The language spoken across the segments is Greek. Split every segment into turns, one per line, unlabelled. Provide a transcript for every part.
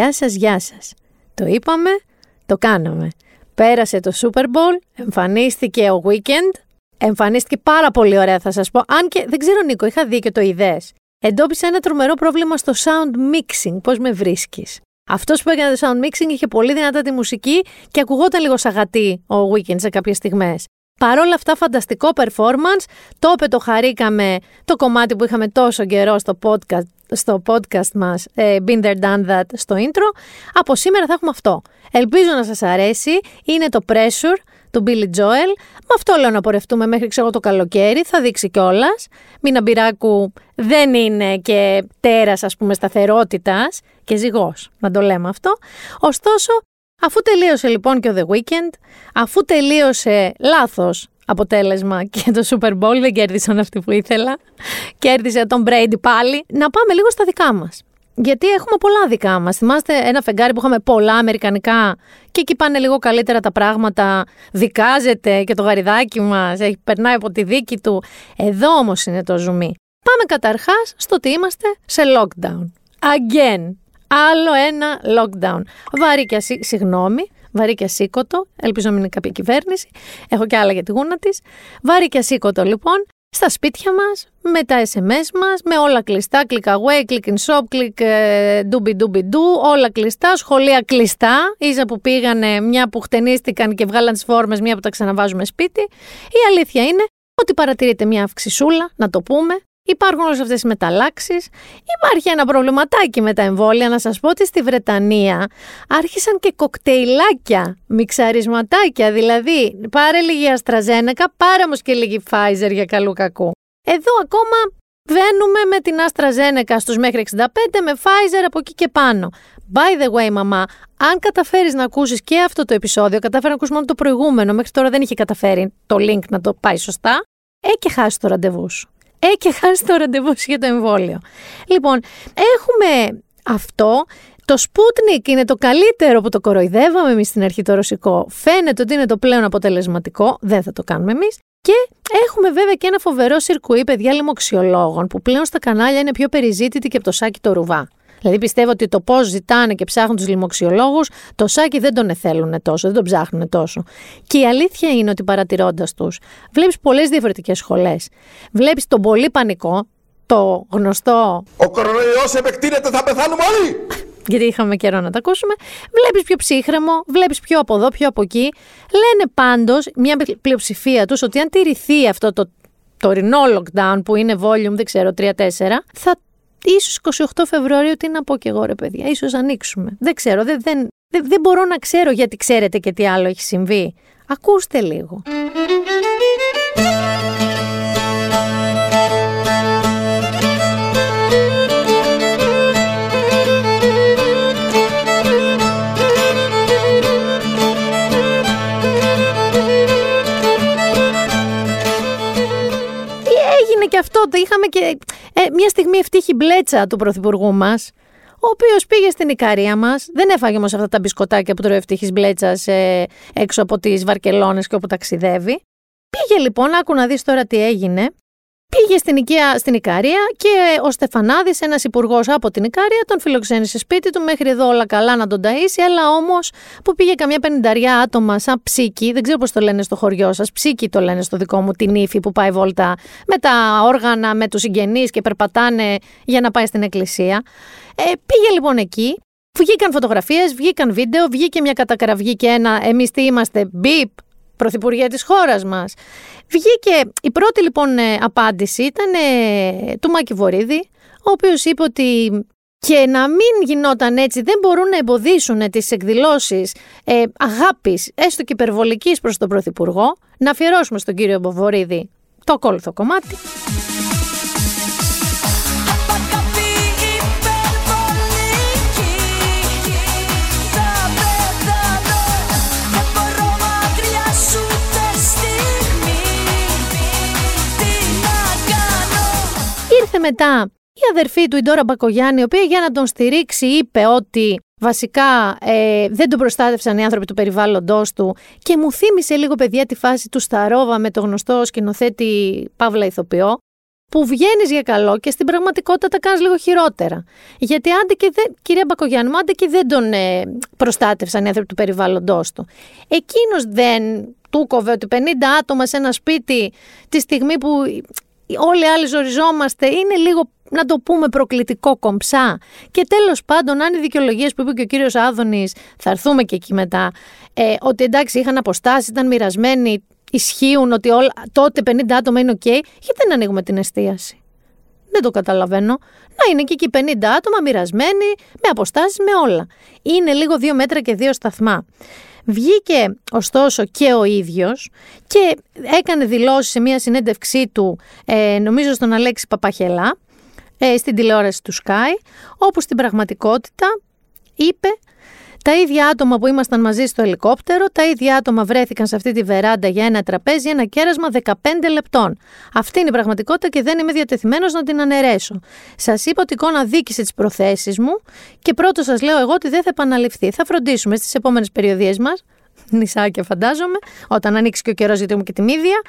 Γεια σας, γεια σας. Το είπαμε, το κάναμε. Πέρασε το Super Bowl, εμφανίστηκε ο Weekend, εμφανίστηκε πάρα πολύ ωραία θα σας πω. Αν και δεν ξέρω Νίκο, είχα δει και το ιδέες. Εντόπισα ένα τρομερό πρόβλημα στο sound mixing, πώς με βρίσκεις; Αυτός που έκανε το sound mixing είχε πολύ δυνατά τη μουσική και ακουγόταν λίγο σαγατή ο Weekend σε κάποιες στιγμές. Παρ' όλα αυτά, φανταστικό performance. Το είπε, το χαρήκαμε το κομμάτι που είχαμε τόσο καιρό στο podcast, στο podcast μας ε, Been There Done That στο intro. Από σήμερα θα έχουμε αυτό. Ελπίζω να σας αρέσει. Είναι το Pressure του Billy Joel. Με αυτό λέω να πορευτούμε μέχρι ξέρω το καλοκαίρι. Θα δείξει κιόλας. Μίνα Μπυράκου δεν είναι και τέρας ας πούμε σταθερότητας και ζυγός, να το λέμε αυτό. Ωστόσο, αφού τελείωσε λοιπόν και ο The Weeknd, αφού τελείωσε λάθος αποτέλεσμα και το Super Bowl, δεν κέρδισαν αυτοί που ήθελα, κέρδισε τον Brady πάλι, να πάμε λίγο στα δικά μας. Γιατί έχουμε πολλά δικά μας. Θυμάστε ένα φεγγάρι που είχαμε πολλά αμερικανικά και εκεί πάνε λίγο καλύτερα τα πράγματα. Δικάζεται και το γαριδάκι μας, έχει, περνάει από τη δίκη του. Εδώ όμως είναι το ζουμί. Πάμε καταρχάς στο ότι είμαστε σε lockdown. Again. Άλλο ένα lockdown. Βαρύ και ασύ... συγγνώμη, βαρύ και ασήκωτο. Ελπίζω να μην είναι κάποια κυβέρνηση. Έχω και άλλα για τη γούνα της. Βαρύ και ασήκωτο λοιπόν. Στα σπίτια μας, με τα SMS μας, με όλα κλειστά, click away, click in shop, click ε, doobie doobie do, όλα κλειστά, σχολεία κλειστά, ίσα που πήγανε, μια που χτενίστηκαν και βγάλαν τις φόρμες, μια που τα ξαναβάζουμε σπίτι. Η αλήθεια είναι ότι παρατηρείται μια αυξησούλα, να το πούμε, Υπάρχουν όλες αυτές οι μεταλλάξεις. Υπάρχει ένα προβληματάκι με τα εμβόλια. Να σας πω ότι στη Βρετανία άρχισαν και κοκτέιλάκια, μιξαρισματάκια. Δηλαδή, πάρε λίγη Αστραζένεκα, πάρε όμως και λίγη Pfizer για καλού κακού. Εδώ ακόμα βαίνουμε με την Αστραζένεκα στους μέχρι 65, με Pfizer από εκεί και πάνω. By the way, μαμά, αν καταφέρεις να ακούσεις και αυτό το επεισόδιο, κατάφερε να ακούσεις μόνο το προηγούμενο, μέχρι τώρα δεν είχε καταφέρει το link να το πάει σωστά, ε και χάσει το ραντεβού σου ε και χάσει το ραντεβού για το εμβόλιο. Λοιπόν, έχουμε αυτό. Το Sputnik είναι το καλύτερο που το κοροϊδεύαμε εμείς στην αρχή το ρωσικό. Φαίνεται ότι είναι το πλέον αποτελεσματικό. Δεν θα το κάνουμε εμείς. Και έχουμε βέβαια και ένα φοβερό σιρκουί παιδιά λοιμοξιολόγων που πλέον στα κανάλια είναι πιο περιζήτητη και από το σάκι το ρουβά. Δηλαδή πιστεύω ότι το πώς ζητάνε και ψάχνουν τους λοιμοξιολόγους, το σάκι δεν τον εθέλουν τόσο, δεν τον ψάχνουν τόσο. Και η αλήθεια είναι ότι παρατηρώντας τους, βλέπεις πολλές διαφορετικές σχολές. Βλέπεις τον πολύ πανικό, το γνωστό.
Ο κορονοϊός επεκτείνεται, θα πεθάνουμε όλοι!
γιατί είχαμε καιρό να τα ακούσουμε. Βλέπεις πιο ψύχρεμο, βλέπεις πιο από εδώ, πιο από εκεί. Λένε πάντως μια πλειοψηφία τους ότι αν τηρηθεί αυτό το τωρινό lockdown που είναι volume, δεν ξέρω, 3-4, θα ίσως 28 Φεβρουαρίου τι να πω και εγώ ρε παιδιά, ίσως ανοίξουμε. Δεν ξέρω, δεν, δεν, δεν, δεν μπορώ να ξέρω γιατί ξέρετε και τι άλλο έχει συμβεί. Ακούστε λίγο. Αυτό. Το είχαμε και ε, μια στιγμή ευτύχη μπλέτσα του πρωθυπουργού μας, ο οποίος πήγε στην Ικαρία μας. Δεν έφαγε όμως αυτά τα μπισκοτάκια που τρώει ευτύχης μπλέτσα ε, έξω από τις Βαρκελόνες και όπου ταξιδεύει. Πήγε λοιπόν, άκου να δεις τώρα τι έγινε. Πήγε στην, Οικία, στην Ικαρία και ο Στεφανάδης, ένας υπουργός από την Ικαρία, τον φιλοξένησε σπίτι του μέχρι εδώ όλα καλά να τον ταΐσει, αλλά όμως που πήγε καμιά πενηνταριά άτομα σαν ψίκι, δεν ξέρω πώς το λένε στο χωριό σας, ψίκι το λένε στο δικό μου, την ύφη που πάει βόλτα με τα όργανα, με τους συγγενείς και περπατάνε για να πάει στην εκκλησία. Ε, πήγε λοιπόν εκεί, Βγήκαν φωτογραφίες, βγήκαν βίντεο, βγήκε μια κατακραυγή και ένα εμείς τι είμαστε, μπιπ, πρωθυπουργία της χώρας μας. Βγήκε, η πρώτη λοιπόν ε, απάντηση ήταν ε, του Μάκη Βορύδη, ο οποίος είπε ότι και να μην γινόταν έτσι, δεν μπορούν να εμποδίσουν τις εκδηλώσεις ε, αγάπης, έστω και υπερβολικής προς τον Πρωθυπουργό, να αφιερώσουμε στον κύριο Βορύδη το ακόλουθο κομμάτι. Μετά η αδερφή του, η Ντόρα Μπακογιάννη, η οποία για να τον στηρίξει είπε ότι βασικά ε, δεν τον προστάτευσαν οι άνθρωποι του περιβάλλοντος του και μου θύμισε λίγο παιδιά τη φάση του Σταρόβα με το γνωστό σκηνοθέτη Παύλα Ηθοποιό που βγαίνεις για καλό και στην πραγματικότητα τα κάνεις λίγο χειρότερα. Γιατί άντε και δεν, κυρία Μπακογιάννη, άντε και δεν τον ε, προστάτευσαν οι άνθρωποι του περιβάλλοντό του. Εκείνος δεν του κόβε ότι 50 άτομα σε ένα σπίτι τη στιγμή που όλοι οι άλλοι ζοριζόμαστε είναι λίγο να το πούμε προκλητικό κομψά. Και τέλος πάντων, αν οι δικαιολογίες που είπε και ο κύριος Άδωνης, θα έρθουμε και εκεί μετά, ε, ότι εντάξει είχαν αποστάσει, ήταν μοιρασμένοι, ισχύουν ότι όλα, τότε 50 άτομα είναι οκ, γιατί δεν ανοίγουμε την εστίαση; Δεν το καταλαβαίνω. Να είναι και εκεί 50 άτομα μοιρασμένοι, με αποστάσεις, με όλα. Είναι λίγο δύο μέτρα και δύο σταθμά. Βγήκε ωστόσο και ο ίδιος και έκανε δηλώσεις σε μια συνέντευξή του, ε, νομίζω στον Αλέξη Παπαχελά, ε, στην τηλεόραση του ΣΚΑΪ, όπου στην πραγματικότητα είπε τα ίδια άτομα που ήμασταν μαζί στο ελικόπτερο, τα ίδια άτομα βρέθηκαν σε αυτή τη βεράντα για ένα τραπέζι, ένα κέρασμα 15 λεπτών. Αυτή είναι η πραγματικότητα και δεν είμαι διατεθειμένος να την αναιρέσω. Σας είπα ότι η εικόνα δίκησε τις προθέσεις μου και πρώτος σας λέω εγώ ότι δεν θα επαναληφθεί. Θα φροντίσουμε στις επόμενες περιοδίες μας νησάκια φαντάζομαι, όταν ανοίξει και ο καιρός, γιατί έχουμε και τη μύδια.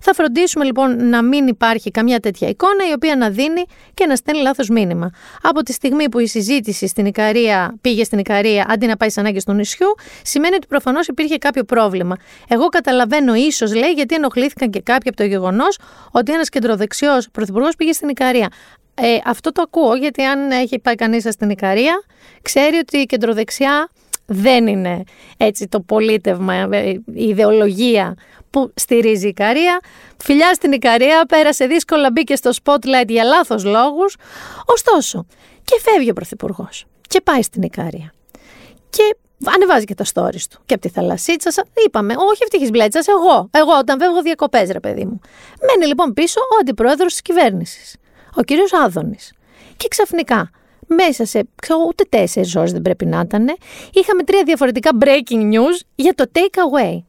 Θα φροντίσουμε λοιπόν να μην υπάρχει καμιά τέτοια εικόνα η οποία να δίνει και να στέλνει λάθος μήνυμα. Από τη στιγμή που η συζήτηση στην Ικαρία πήγε στην Ικαρία αντί να πάει στι ανάγκε του νησιού, σημαίνει ότι προφανώς υπήρχε κάποιο πρόβλημα. Εγώ καταλαβαίνω ίσως, λέει, γιατί ενοχλήθηκαν και κάποιοι από το γεγονός ότι ένας κεντροδεξιός πρωθυπουργός πήγε στην Ικαρία. Ε, αυτό το ακούω γιατί αν έχει πάει κανείς στην Ικαρία, ξέρει ότι η κεντροδεξιά δεν είναι έτσι το πολίτευμα, ε, η ιδεολογία που στηρίζει η Ικαρία. Φιλιά στην Ικαρία, πέρασε δύσκολα, μπήκε στο spotlight για λάθος λόγους. Ωστόσο, και φεύγει ο Πρωθυπουργός και πάει στην Ικαρία. Και ανεβάζει και τα stories του. Και από τη θαλασσίτσα, είπαμε, όχι ευτυχής μπλέτσας, εγώ. Εγώ όταν φεύγω διακοπές, ρε παιδί μου. Μένει λοιπόν πίσω ο αντιπρόεδρος της κυβέρνησης, ο κύριος Άδωνης. Και ξαφνικά μέσα σε ξέρω, ούτε τέσσερις ώρες δεν πρέπει να ήταν, είχαμε τρία διαφορετικά breaking news για το take away.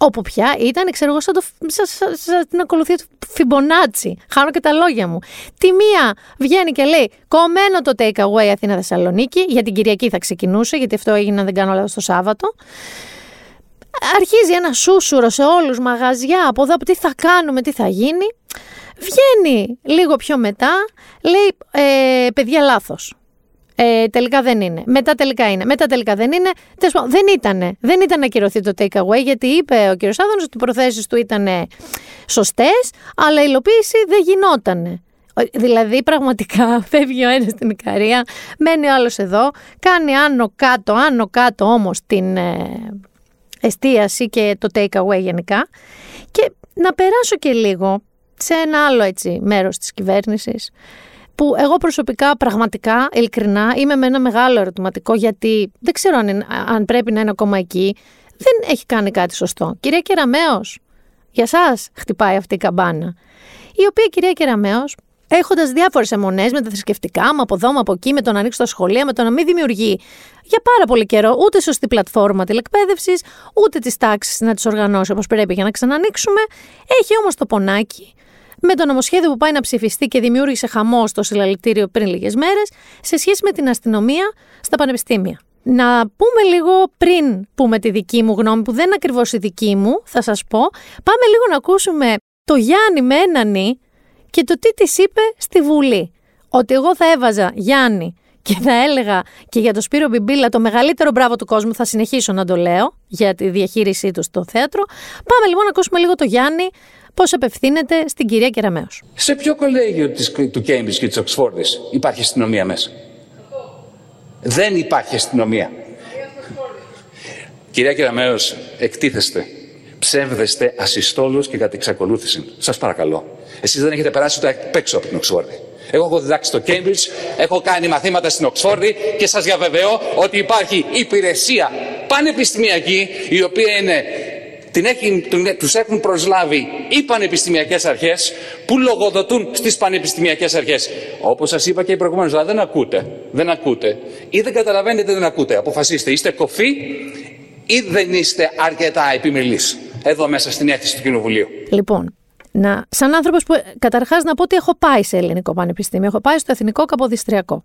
Όπου πια ήταν, ξέρω εγώ, σαν, το, σαν, σαν, την ακολουθία του Φιμπονάτσι. Χάνω και τα λόγια μου. Τη μία βγαίνει και λέει: Κομμένο το take away Αθήνα Θεσσαλονίκη. Για την Κυριακή θα ξεκινούσε, γιατί αυτό έγινε, αν δεν κάνω λάθος, το Σάββατο. Αρχίζει ένα σούσουρο σε όλους μαγαζιά από εδώ, από τι θα κάνουμε, τι θα γίνει. Βγαίνει λίγο πιο μετά, λέει ε, παιδιά λάθος. Ε, τελικά δεν είναι. Μετά τελικά είναι. Μετά τελικά δεν είναι. Δεν ήταν. Δεν ήταν να ακυρωθεί το take away γιατί είπε ο κ. Άδωνος ότι οι προθέσεις του ήταν σωστές, αλλά η υλοποίηση δεν γινόταν. Δηλαδή πραγματικά φεύγει ο ένας στην Ικαρία, μένει ο άλλος εδώ, κάνει άνω κάτω, άνω κάτω όμως την ε, εστίαση και το take away γενικά. Και να περάσω και λίγο σε ένα άλλο έτσι μέρος της κυβέρνησης που εγώ προσωπικά πραγματικά, ειλικρινά, είμαι με ένα μεγάλο ερωτηματικό γιατί δεν ξέρω αν, αν πρέπει να είναι ακόμα εκεί. Δεν έχει κάνει κάτι σωστό. Κυρία Κεραμέως, για σας χτυπάει αυτή η καμπάνα. Η οποία κυρία Κεραμέως, έχοντας διάφορες αιμονές με τα θρησκευτικά, με από εδώ, με από εκεί, με το να ανοίξει τα σχολεία, με το να μην δημιουργεί για πάρα πολύ καιρό ούτε σωστή πλατφόρμα τηλεκπαίδευσης, ούτε τις τάξεις να τις οργανώσει όπως πρέπει για να ξανανοίξουμε. Έχει όμως το πονάκι με το νομοσχέδιο που πάει να ψηφιστεί και δημιούργησε χαμός στο συλλαλητήριο πριν λίγες μέρες σε σχέση με την αστυνομία στα πανεπιστήμια. Να πούμε λίγο πριν πούμε τη δική μου γνώμη, που δεν είναι ακριβώς η δική μου, θα σας πω. Πάμε λίγο να ακούσουμε το Γιάννη με έναν και το τι της είπε στη Βουλή. Ότι εγώ θα έβαζα Γιάννη και θα έλεγα και για το Σπύρο Μπιμπίλα το μεγαλύτερο μπράβο του κόσμου, θα συνεχίσω να το λέω για τη διαχείρισή του στο θέατρο. Πάμε λοιπόν να ακούσουμε λίγο το Γιάννη πώς απευθύνεται στην κυρία Κεραμέως.
Σε ποιο κολέγιο της, του Cambridge και της Οξφόρδης υπάρχει αστυνομία μέσα; Δεν υπάρχει αστυνομία. Κυρία Κεραμέως, εκτίθεστε. Ψεύδεστε ασυστόλους και κατά εξακολούθηση. Σας παρακαλώ. Εσείς δεν έχετε περάσει το απ' έξω από την Οξφόρδη. Εγώ έχω διδάξει στο Cambridge, έχω κάνει μαθήματα στην Οξφόρδη και σας διαβεβαιώ ότι υπάρχει υπηρεσία πανεπιστημιακή η οποία είναι την έχει, τους έχουν προσλάβει οι πανεπιστημιακές αρχές που λογοδοτούν στις πανεπιστημιακές αρχές. Όπως σας είπα και προηγουμένως, δηλαδή δεν ακούτε, δεν ακούτε ή δεν καταλαβαίνετε δεν ακούτε. Αποφασίστε, είστε κοφοί ή δεν είστε αρκετά επιμελείς εδώ μέσα στην αίθουσα του Κοινοβουλίου.
Λοιπόν, να, σαν άνθρωπος που καταρχάς να πω ότι έχω πάει σε ελληνικό πανεπιστήμιο, έχω πάει στο Εθνικό Καποδιστριακό.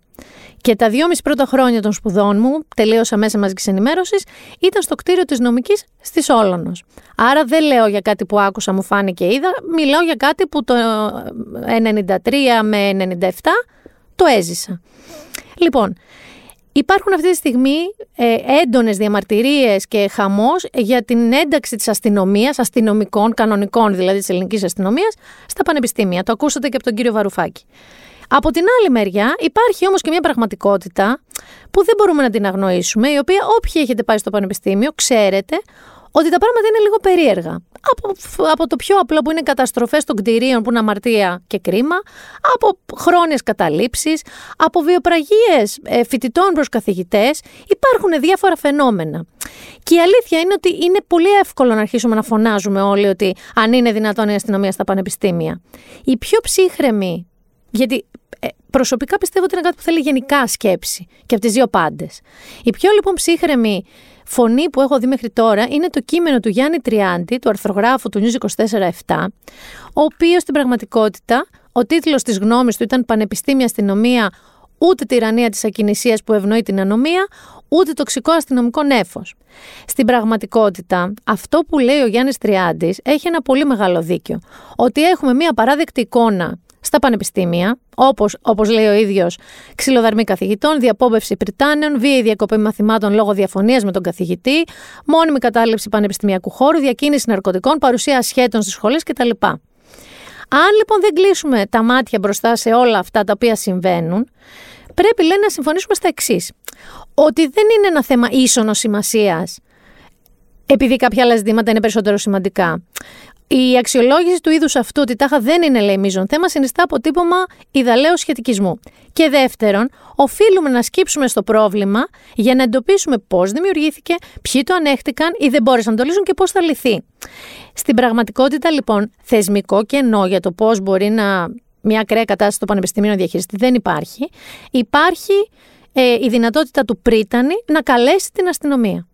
Και τα δυόμιση πρώτα χρόνια των σπουδών μου, τελείωσα μέσα μαζικής ενημέρωσης, ήταν στο κτίριο της νομικής στη Όλωνος. Άρα δεν λέω για κάτι που άκουσα, μου φάνηκε είδα, μιλάω για κάτι που το 93 με 97 το έζησα. Λοιπόν, Υπάρχουν αυτή τη στιγμή ε, έντονες διαμαρτυρίες και χαμός για την ένταξη της αστυνομίας, αστυνομικών, κανονικών δηλαδή της ελληνικής αστυνομίας, στα πανεπιστήμια. Το ακούσατε και από τον κύριο Βαρουφάκη. Από την άλλη μεριά υπάρχει όμως και μια πραγματικότητα που δεν μπορούμε να την αγνοήσουμε, η οποία όποιοι έχετε πάει στο πανεπιστήμιο ξέρετε ότι τα πράγματα είναι λίγο περίεργα. Από, από το πιο απλό που είναι καταστροφές των κτηρίων που είναι αμαρτία και κρίμα, από χρόνιες καταλήψεις, από βιοπραγίες ε, φοιτητών προς καθηγητές, υπάρχουν διάφορα φαινόμενα. Και η αλήθεια είναι ότι είναι πολύ εύκολο να αρχίσουμε να φωνάζουμε όλοι ότι αν είναι δυνατόν η αστυνομία στα πανεπιστήμια. Οι πιο ψύχρεμοι, γιατί ε, προσωπικά πιστεύω ότι είναι κάτι που θέλει γενικά σκέψη και από τις δύο πάντες. Οι πιο λοιπόν ψύχρεμοι φωνή που έχω δει μέχρι τώρα είναι το κείμενο του Γιάννη Τριάντη, του αρθρογράφου του News 24-7, ο οποίος στην πραγματικότητα ο τίτλος της γνώμης του ήταν Πανεπιστήμια Αστυνομία, ούτε τυραννία της ακινησίας που ευνοεί την ανομία, ούτε τοξικό αστυνομικό νέφος. Στην πραγματικότητα, αυτό που λέει ο Γιάννης Τριάντης έχει ένα πολύ μεγάλο δίκιο. Ότι έχουμε μία παράδεκτη εικόνα στα πανεπιστήμια, όπως όπως λέει ο ίδιος, ξυλοδαρμή καθηγητών, διαπόμπευση πριτάνεων, βίαιη διακοπή μαθημάτων λόγω διαφωνίας με τον καθηγητή, μόνιμη κατάληψη πανεπιστημιακού χώρου, διακίνηση ναρκωτικών, παρουσία ασχέτων στις σχολές κτλ. Αν λοιπόν δεν κλείσουμε τα μάτια μπροστά σε όλα αυτά τα οποία συμβαίνουν, πρέπει λέει να συμφωνήσουμε στα εξής. Ότι δεν είναι ένα θέμα ίσονος σημασίας επειδή κάποια άλλα ζητήματα είναι περισσότερο σημαντικά. Η αξιολόγηση του είδους αυτού ότι τάχα δεν είναι λέει μείζον θέμα συνιστά αποτύπωμα ιδαλέω σχετικισμού. Και δεύτερον, οφείλουμε να σκύψουμε στο πρόβλημα για να εντοπίσουμε πώς δημιουργήθηκε, ποιοι το ανέχτηκαν ή δεν μπόρεσαν να το λύσουν και πώς θα λυθεί. Στην πραγματικότητα, λοιπόν, θεσμικό κενό για το πώς μπορεί να μια ακραία κατάσταση στο Πανεπιστήμιο να διαχειριστεί δεν υπάρχει. Υπάρχει ε, η δυνατότητα του πρίτανη να καλέσει την αστυνομία.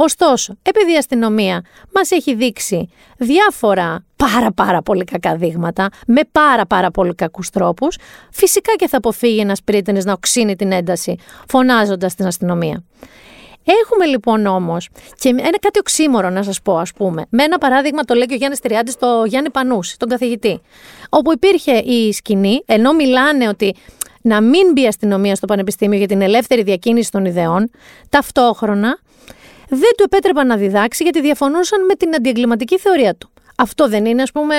Ωστόσο, επειδή η αστυνομία μας έχει δείξει διάφορα πάρα πάρα πολύ κακά δείγματα, με πάρα πάρα πολύ κακούς τρόπους, φυσικά και θα αποφύγει ένας πρίτενης να οξύνει την ένταση φωνάζοντας την αστυνομία. Έχουμε λοιπόν όμως και ένα κάτι οξύμορο να σας πω, ας πούμε. Με ένα παράδειγμα το λέει και ο Γιάννης Τριάντης στο Γιάννη Πανούση, τον καθηγητή. Όπου υπήρχε η σκηνή, ενώ μιλάνε ότι να μην μπει αστυνομία στο Πανεπιστήμιο για την ελεύθερη διακίνηση των ιδεών, ταυτόχρονα δεν του επέτρεπαν να διδάξει γιατί διαφωνούσαν με την αντιεγκληματική θεωρία του. Αυτό δεν είναι, ας πούμε,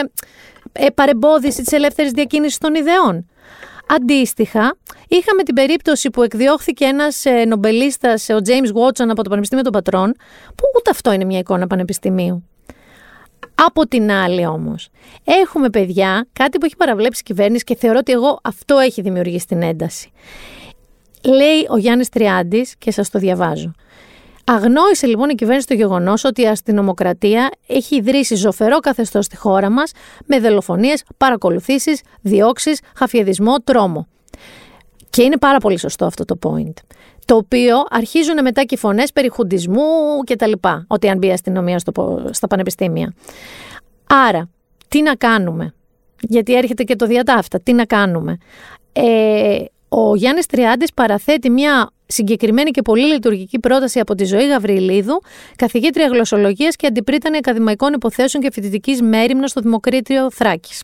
ε, παρεμπόδιση της ελεύθερης διακίνησης των ιδεών. Αντίστοιχα, είχαμε την περίπτωση που εκδιώχθηκε ένας ε, νομπελίστας, ο James Watson, από το Πανεπιστήμιο των Πατρών, που ούτε αυτό είναι μια εικόνα πανεπιστημίου. Από την άλλη όμως, έχουμε παιδιά, κάτι που έχει παραβλέψει η κυβέρνηση και θεωρώ ότι εγώ αυτό έχει δημιουργήσει την ένταση. Λέει ο Γιάννης Τριάντης, και σας το διαβάζω. Αγνόησε λοιπόν η κυβέρνηση το γεγονός ότι η αστυνομοκρατία έχει ιδρύσει ζωφερό καθεστώς στη χώρα μας με δολοφονίες, παρακολουθήσεις, διώξεις, χαφιεδισμό, τρόμο. Και είναι πάρα πολύ σωστό αυτό το point. Το οποίο αρχίζουν μετά και φωνές περί χουντισμού κτλ. Ότι αν μπει η αστυνομία στο, στα πανεπιστήμια. Άρα, τι να κάνουμε; Γιατί έρχεται και το διατάφτα. Τι να κάνουμε; Ε, ο Γιάννης Τριάντης παραθέτει μια συγκεκριμένη και πολύ λειτουργική πρόταση από τη ζωή Γαβριλίδου, καθηγήτρια γλωσσολογίας και αντιπρίτανη ακαδημαϊκών υποθέσεων και φοιτητικής μέρημνας στο Δημοκρίτριο Θράκης.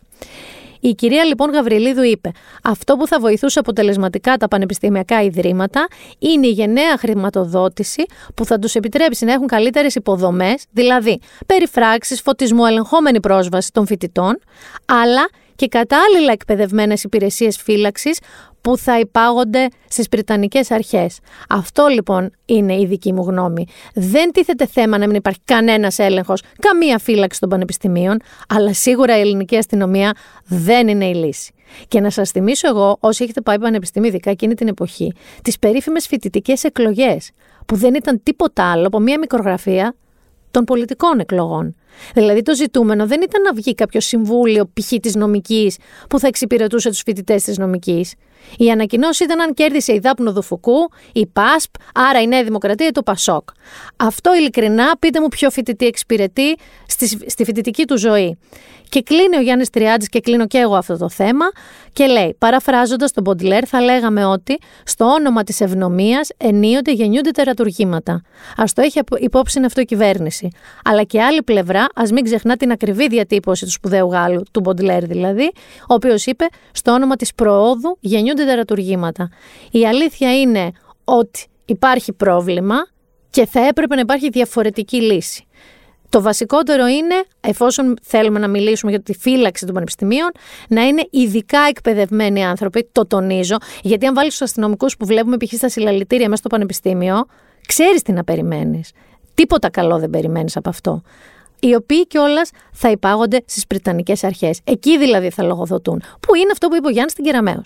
Η κυρία λοιπόν Γαβριλίδου είπε: Αυτό που θα βοηθούσε αποτελεσματικά τα πανεπιστημιακά ιδρύματα είναι η γενναία χρηματοδότηση που θα τους επιτρέψει να έχουν καλύτερες υποδομές, δηλαδή περιφράξεις, φωτισμό, ελεγχόμενη πρόσβαση των φοιτητών, αλλά και κατάλληλα εκπαιδευμένες υπηρεσίες φύλαξης που θα υπάγονται στις Πριτανικές αρχές. Αυτό λοιπόν είναι η δική μου γνώμη. Δεν τίθεται θέμα να μην υπάρχει κανένας έλεγχος, καμία φύλαξη των πανεπιστημίων, αλλά σίγουρα η ελληνική αστυνομία δεν είναι η λύση. Και να σας θυμίσω εγώ, όσοι έχετε πάει πανεπιστήμιο, ειδικά εκείνη την εποχή, τις περίφημες φοιτητικές εκλογές, που δεν ήταν τίποτα άλλο από μια μικρογραφία των πολιτικών εκλογών. Δηλαδή το ζητούμενο δεν ήταν να βγει κάποιο συμβούλιο π.χ. της νομικής που θα εξυπηρετούσε τους φοιτητές της νομικής. Η ανακοινώση ήταν αν κέρδισε η Δάπνο Δουφουκού, η ΠΑΣΠ, άρα η Νέα Δημοκρατία ή το ΠΑΣΟΚ. Αυτό ειλικρινά πείτε μου ποιο φοιτητή εξυπηρετεί στη, στη φοιτητική του ζωή. Και κλείνει ο Γιάννης Τριάντη και κλείνω και εγώ αυτό το θέμα και λέει, παραφράζοντας τον Μποντιλέρ, θα λέγαμε ότι στο όνομα της ευνομίας ενίοτε γεννιούνται τερατουργήματα. Α το έχει υπόψη αυτό η κυβέρνηση. Αλλά και άλλη πλευρά Άρα, ας μην ξεχνά την ακριβή διατύπωση του σπουδαίου Γάλλου, του Μποντλέρ δηλαδή, ο οποίος είπε: Στο όνομα της προόδου γεννιούνται τερατουργήματα. Η αλήθεια είναι ότι υπάρχει πρόβλημα και θα έπρεπε να υπάρχει διαφορετική λύση. Το βασικότερο είναι, εφόσον θέλουμε να μιλήσουμε για τη φύλαξη των πανεπιστημίων, να είναι ειδικά εκπαιδευμένοι άνθρωποι, το τονίζω, γιατί αν βάλεις του αστυνομικούς που βλέπουμε π.χ. στα συλλαλητήρια μέσα στο πανεπιστήμιο, ξέρεις τι να περιμένεις. Τίποτα καλό δεν περιμένεις από αυτό. Οι οποίοι κιόλας θα υπάγονται στις Πριτανικέ αρχές. Εκεί δηλαδή θα λογοδοτούν. Που είναι αυτό που είπε ο Γιάννης στην Κεραμαίο.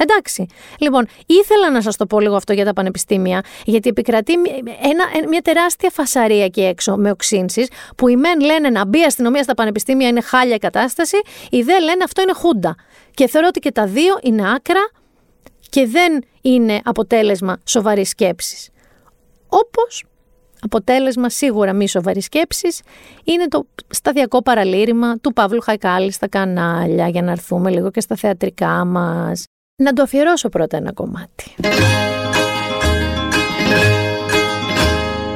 Εντάξει. Λοιπόν, ήθελα να σας το πω λίγο αυτό για τα πανεπιστήμια, γιατί επικρατεί ένα, μια τεράστια φασαρία εκεί έξω με οξύνσεις, που οι μεν λένε να μπει αστυνομία στα πανεπιστήμια είναι χάλια κατάσταση, οι δε λένε αυτό είναι χούντα. Και θεωρώ ότι και τα δύο είναι άκρα και δεν είναι αποτέλεσμα σοβαρής σκέψης. Όπως αποτέλεσμα σίγουρα μη σοβαρής σκέψης είναι το σταδιακό παραλήρημα του Παύλου Χαϊκάλης στα κανάλια για να έρθουμε λίγο και στα θεατρικά μας. Να το αφιερώσω πρώτα ένα κομμάτι.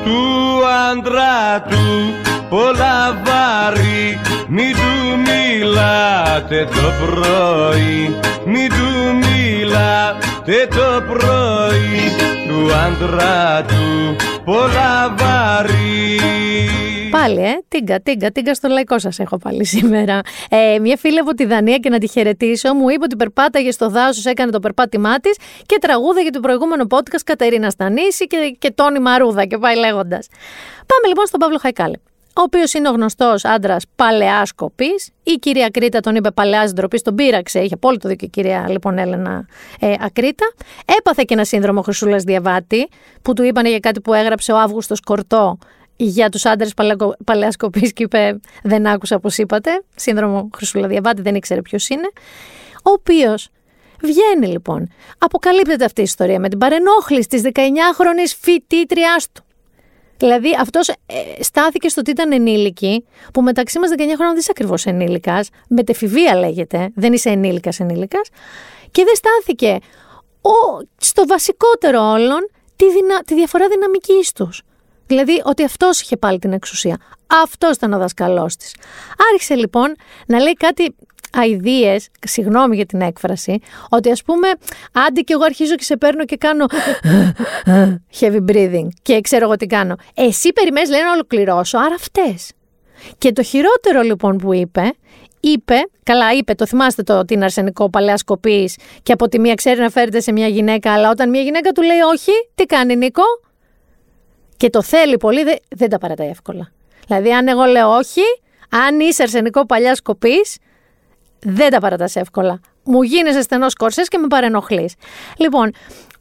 Του άντρα του πολλά βάρη Μην του μιλάτε το πρωί. Μην του μιλάτε το πρωί. Του άντρα του πολλά βάρη
Πάλι, ε, τίγκα, τίγκα, τίγκα στο λαϊκό σας έχω πάλι σήμερα. Ε, μια φίλη από τη Δανία και να τη χαιρετήσω μου είπε ότι περπάταγε στο δάσος, έκανε το περπάτημά της και τραγούδα για το προηγούμενο podcast Κατερίνα Στανίση και, και Τόνι Μαρούδα και πάει λέγοντας. Πάμε λοιπόν στον Παύλο Χαϊκάλη ο οποίος είναι ο γνωστός άντρας παλαιά κοπή. Η κυρία Κρήτα τον είπε παλαιά ντροπή, τον πείραξε. Είχε απόλυτο δίκιο η κυρία λοιπόν Έλενα ε, Ακρίτα. Έπαθε και ένα σύνδρομο Χρυσούλας Διαβάτη, που του είπανε για κάτι που έγραψε ο Αύγουστος Κορτό για τους άντρες παλαιά κοπή και είπε: Δεν άκουσα πώς είπατε. Σύνδρομο Χρυσούλα Διαβάτη, δεν ήξερε ποιος είναι. Ο οποίος βγαίνει λοιπόν. Αποκαλύπτεται αυτή η ιστορία με την παρενόχληση της 19χρονη φοιτήτριάς του. Δηλαδή αυτός ε, στάθηκε στο ότι ήταν ενήλικη, που μεταξύ μας 19 χρόνια δεν είσαι ακριβώς ενήλικας, μετεφηβεία λέγεται, δεν είσαι ενήλικας ενήλικας, και δεν στάθηκε ο, στο βασικότερο όλων τη, δυνα, τη διαφορά δυναμικής τους. Δηλαδή ότι αυτός είχε πάλι την εξουσία. Αυτός ήταν ο δασκαλός της. Άρχισε λοιπόν να λέει κάτι αειδίε, συγγνώμη για την έκφραση, ότι ας πούμε, άντε και εγώ αρχίζω και σε παίρνω και κάνω heavy breathing και ξέρω εγώ τι κάνω. Εσύ περιμένεις, λέει, να ολοκληρώσω, άρα αυτές. Και το χειρότερο λοιπόν που είπε, είπε, καλά είπε, το θυμάστε το ότι είναι αρσενικό παλαιά κοπή και από τη μία ξέρει να φέρεται σε μια γυναίκα, αλλά όταν μια γυναίκα του λέει όχι, τι κάνει Νίκο, και το θέλει πολύ, δεν, δεν τα παρατάει εύκολα. Δηλαδή, αν εγώ λέω όχι, αν είσαι αρσενικό παλιάς κοπής, δεν τα παρατάς εύκολα. Μου γίνεσαι στενός κορσέ και με παρενοχλείς. Λοιπόν,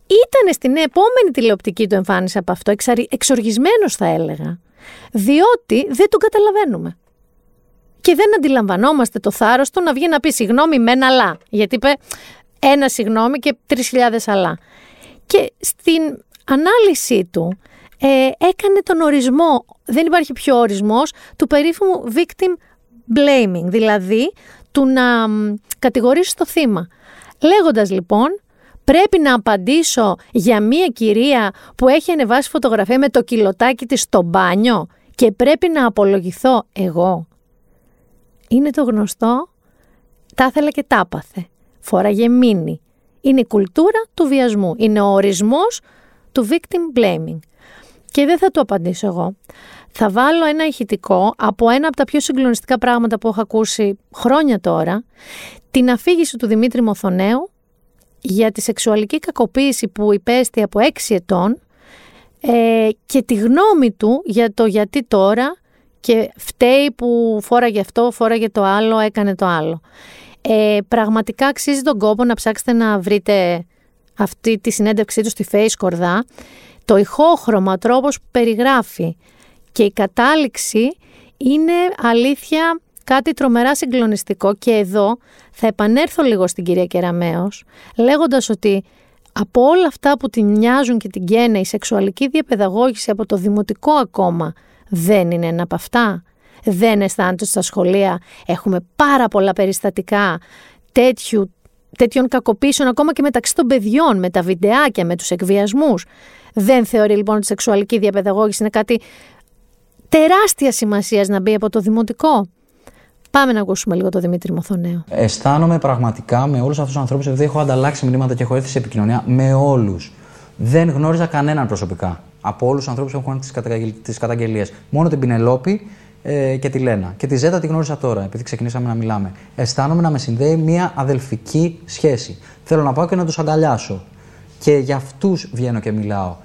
ήταν στην επόμενη τηλεοπτική του εμφάνιση από αυτό, εξοργισμένος θα έλεγα, διότι δεν τον καταλαβαίνουμε. Και δεν αντιλαμβανόμαστε το θάρρος του να βγει να πει συγγνώμη με ένα αλλά. Γιατί είπε ένα συγγνώμη και τρεις χιλιάδες αλλά. Και στην ανάλυση του ε, έκανε τον ορισμό, δεν υπάρχει πιο ορισμός, του περίφημου victim blaming, δηλαδή του να κατηγορήσει το θύμα. Λέγοντας λοιπόν, πρέπει να απαντήσω για μία κυρία που έχει ανεβάσει φωτογραφία με το κιλοτάκι της στο μπάνιο και πρέπει να απολογηθώ εγώ. Είναι το γνωστό, τα ήθελα και τα άπαθε. Φόραγε μήνυ. Είναι η κουλτούρα του βιασμού. Είναι ο ορισμός του victim blaming. Και δεν θα το απαντήσω εγώ. Θα βάλω ένα ηχητικό από ένα από τα πιο συγκλονιστικά πράγματα που έχω ακούσει χρόνια τώρα, την αφήγηση του Δημήτρη Μοθονέου για τη σεξουαλική κακοποίηση που υπέστη από έξι ετών ε, και τη γνώμη του για το γιατί τώρα και φταίει που φόραγε αυτό, φόραγε το άλλο, έκανε το άλλο. Ε, πραγματικά αξίζει τον κόπο να ψάξετε να βρείτε αυτή τη συνέντευξή του στη Face Κορδά το ηχόχρωμα, τρόπος που περιγράφει και η κατάληξη είναι αλήθεια κάτι τρομερά συγκλονιστικό και εδώ θα επανέλθω λίγο στην κυρία Κεραμέως λέγοντας ότι από όλα αυτά που την μοιάζουν και την καίνε η σεξουαλική διαπαιδαγώγηση από το δημοτικό ακόμα δεν είναι ένα από αυτά. Δεν αισθάνεται στα σχολεία έχουμε πάρα πολλά περιστατικά τέτοιου, τέτοιων κακοποίησεων ακόμα και μεταξύ των παιδιών με τα βιντεάκια, με τους εκβιασμούς. Δεν θεωρεί λοιπόν ότι η σεξουαλική διαπαιδαγώγηση είναι κάτι τεράστια σημασίας να μπει από το δημοτικό. Πάμε να ακούσουμε λίγο το Δημήτρη Μοθονέο.
Αισθάνομαι πραγματικά με όλους αυτούς τους ανθρώπους, επειδή έχω ανταλλάξει μηνύματα και έχω έρθει σε επικοινωνία με όλους. Δεν γνώριζα κανέναν προσωπικά από όλους τους ανθρώπους που έχουν τις καταγγελίες. Μόνο την Πινελόπη ε, και τη Λένα. Και τη Ζέτα τη γνώρισα τώρα, επειδή ξεκινήσαμε να μιλάμε. Αισθάνομαι να με συνδέει μια αδελφική σχέση. Θέλω να πάω και να τους αγκαλιάσω. Και για αυτούς βγαίνω και μιλάω.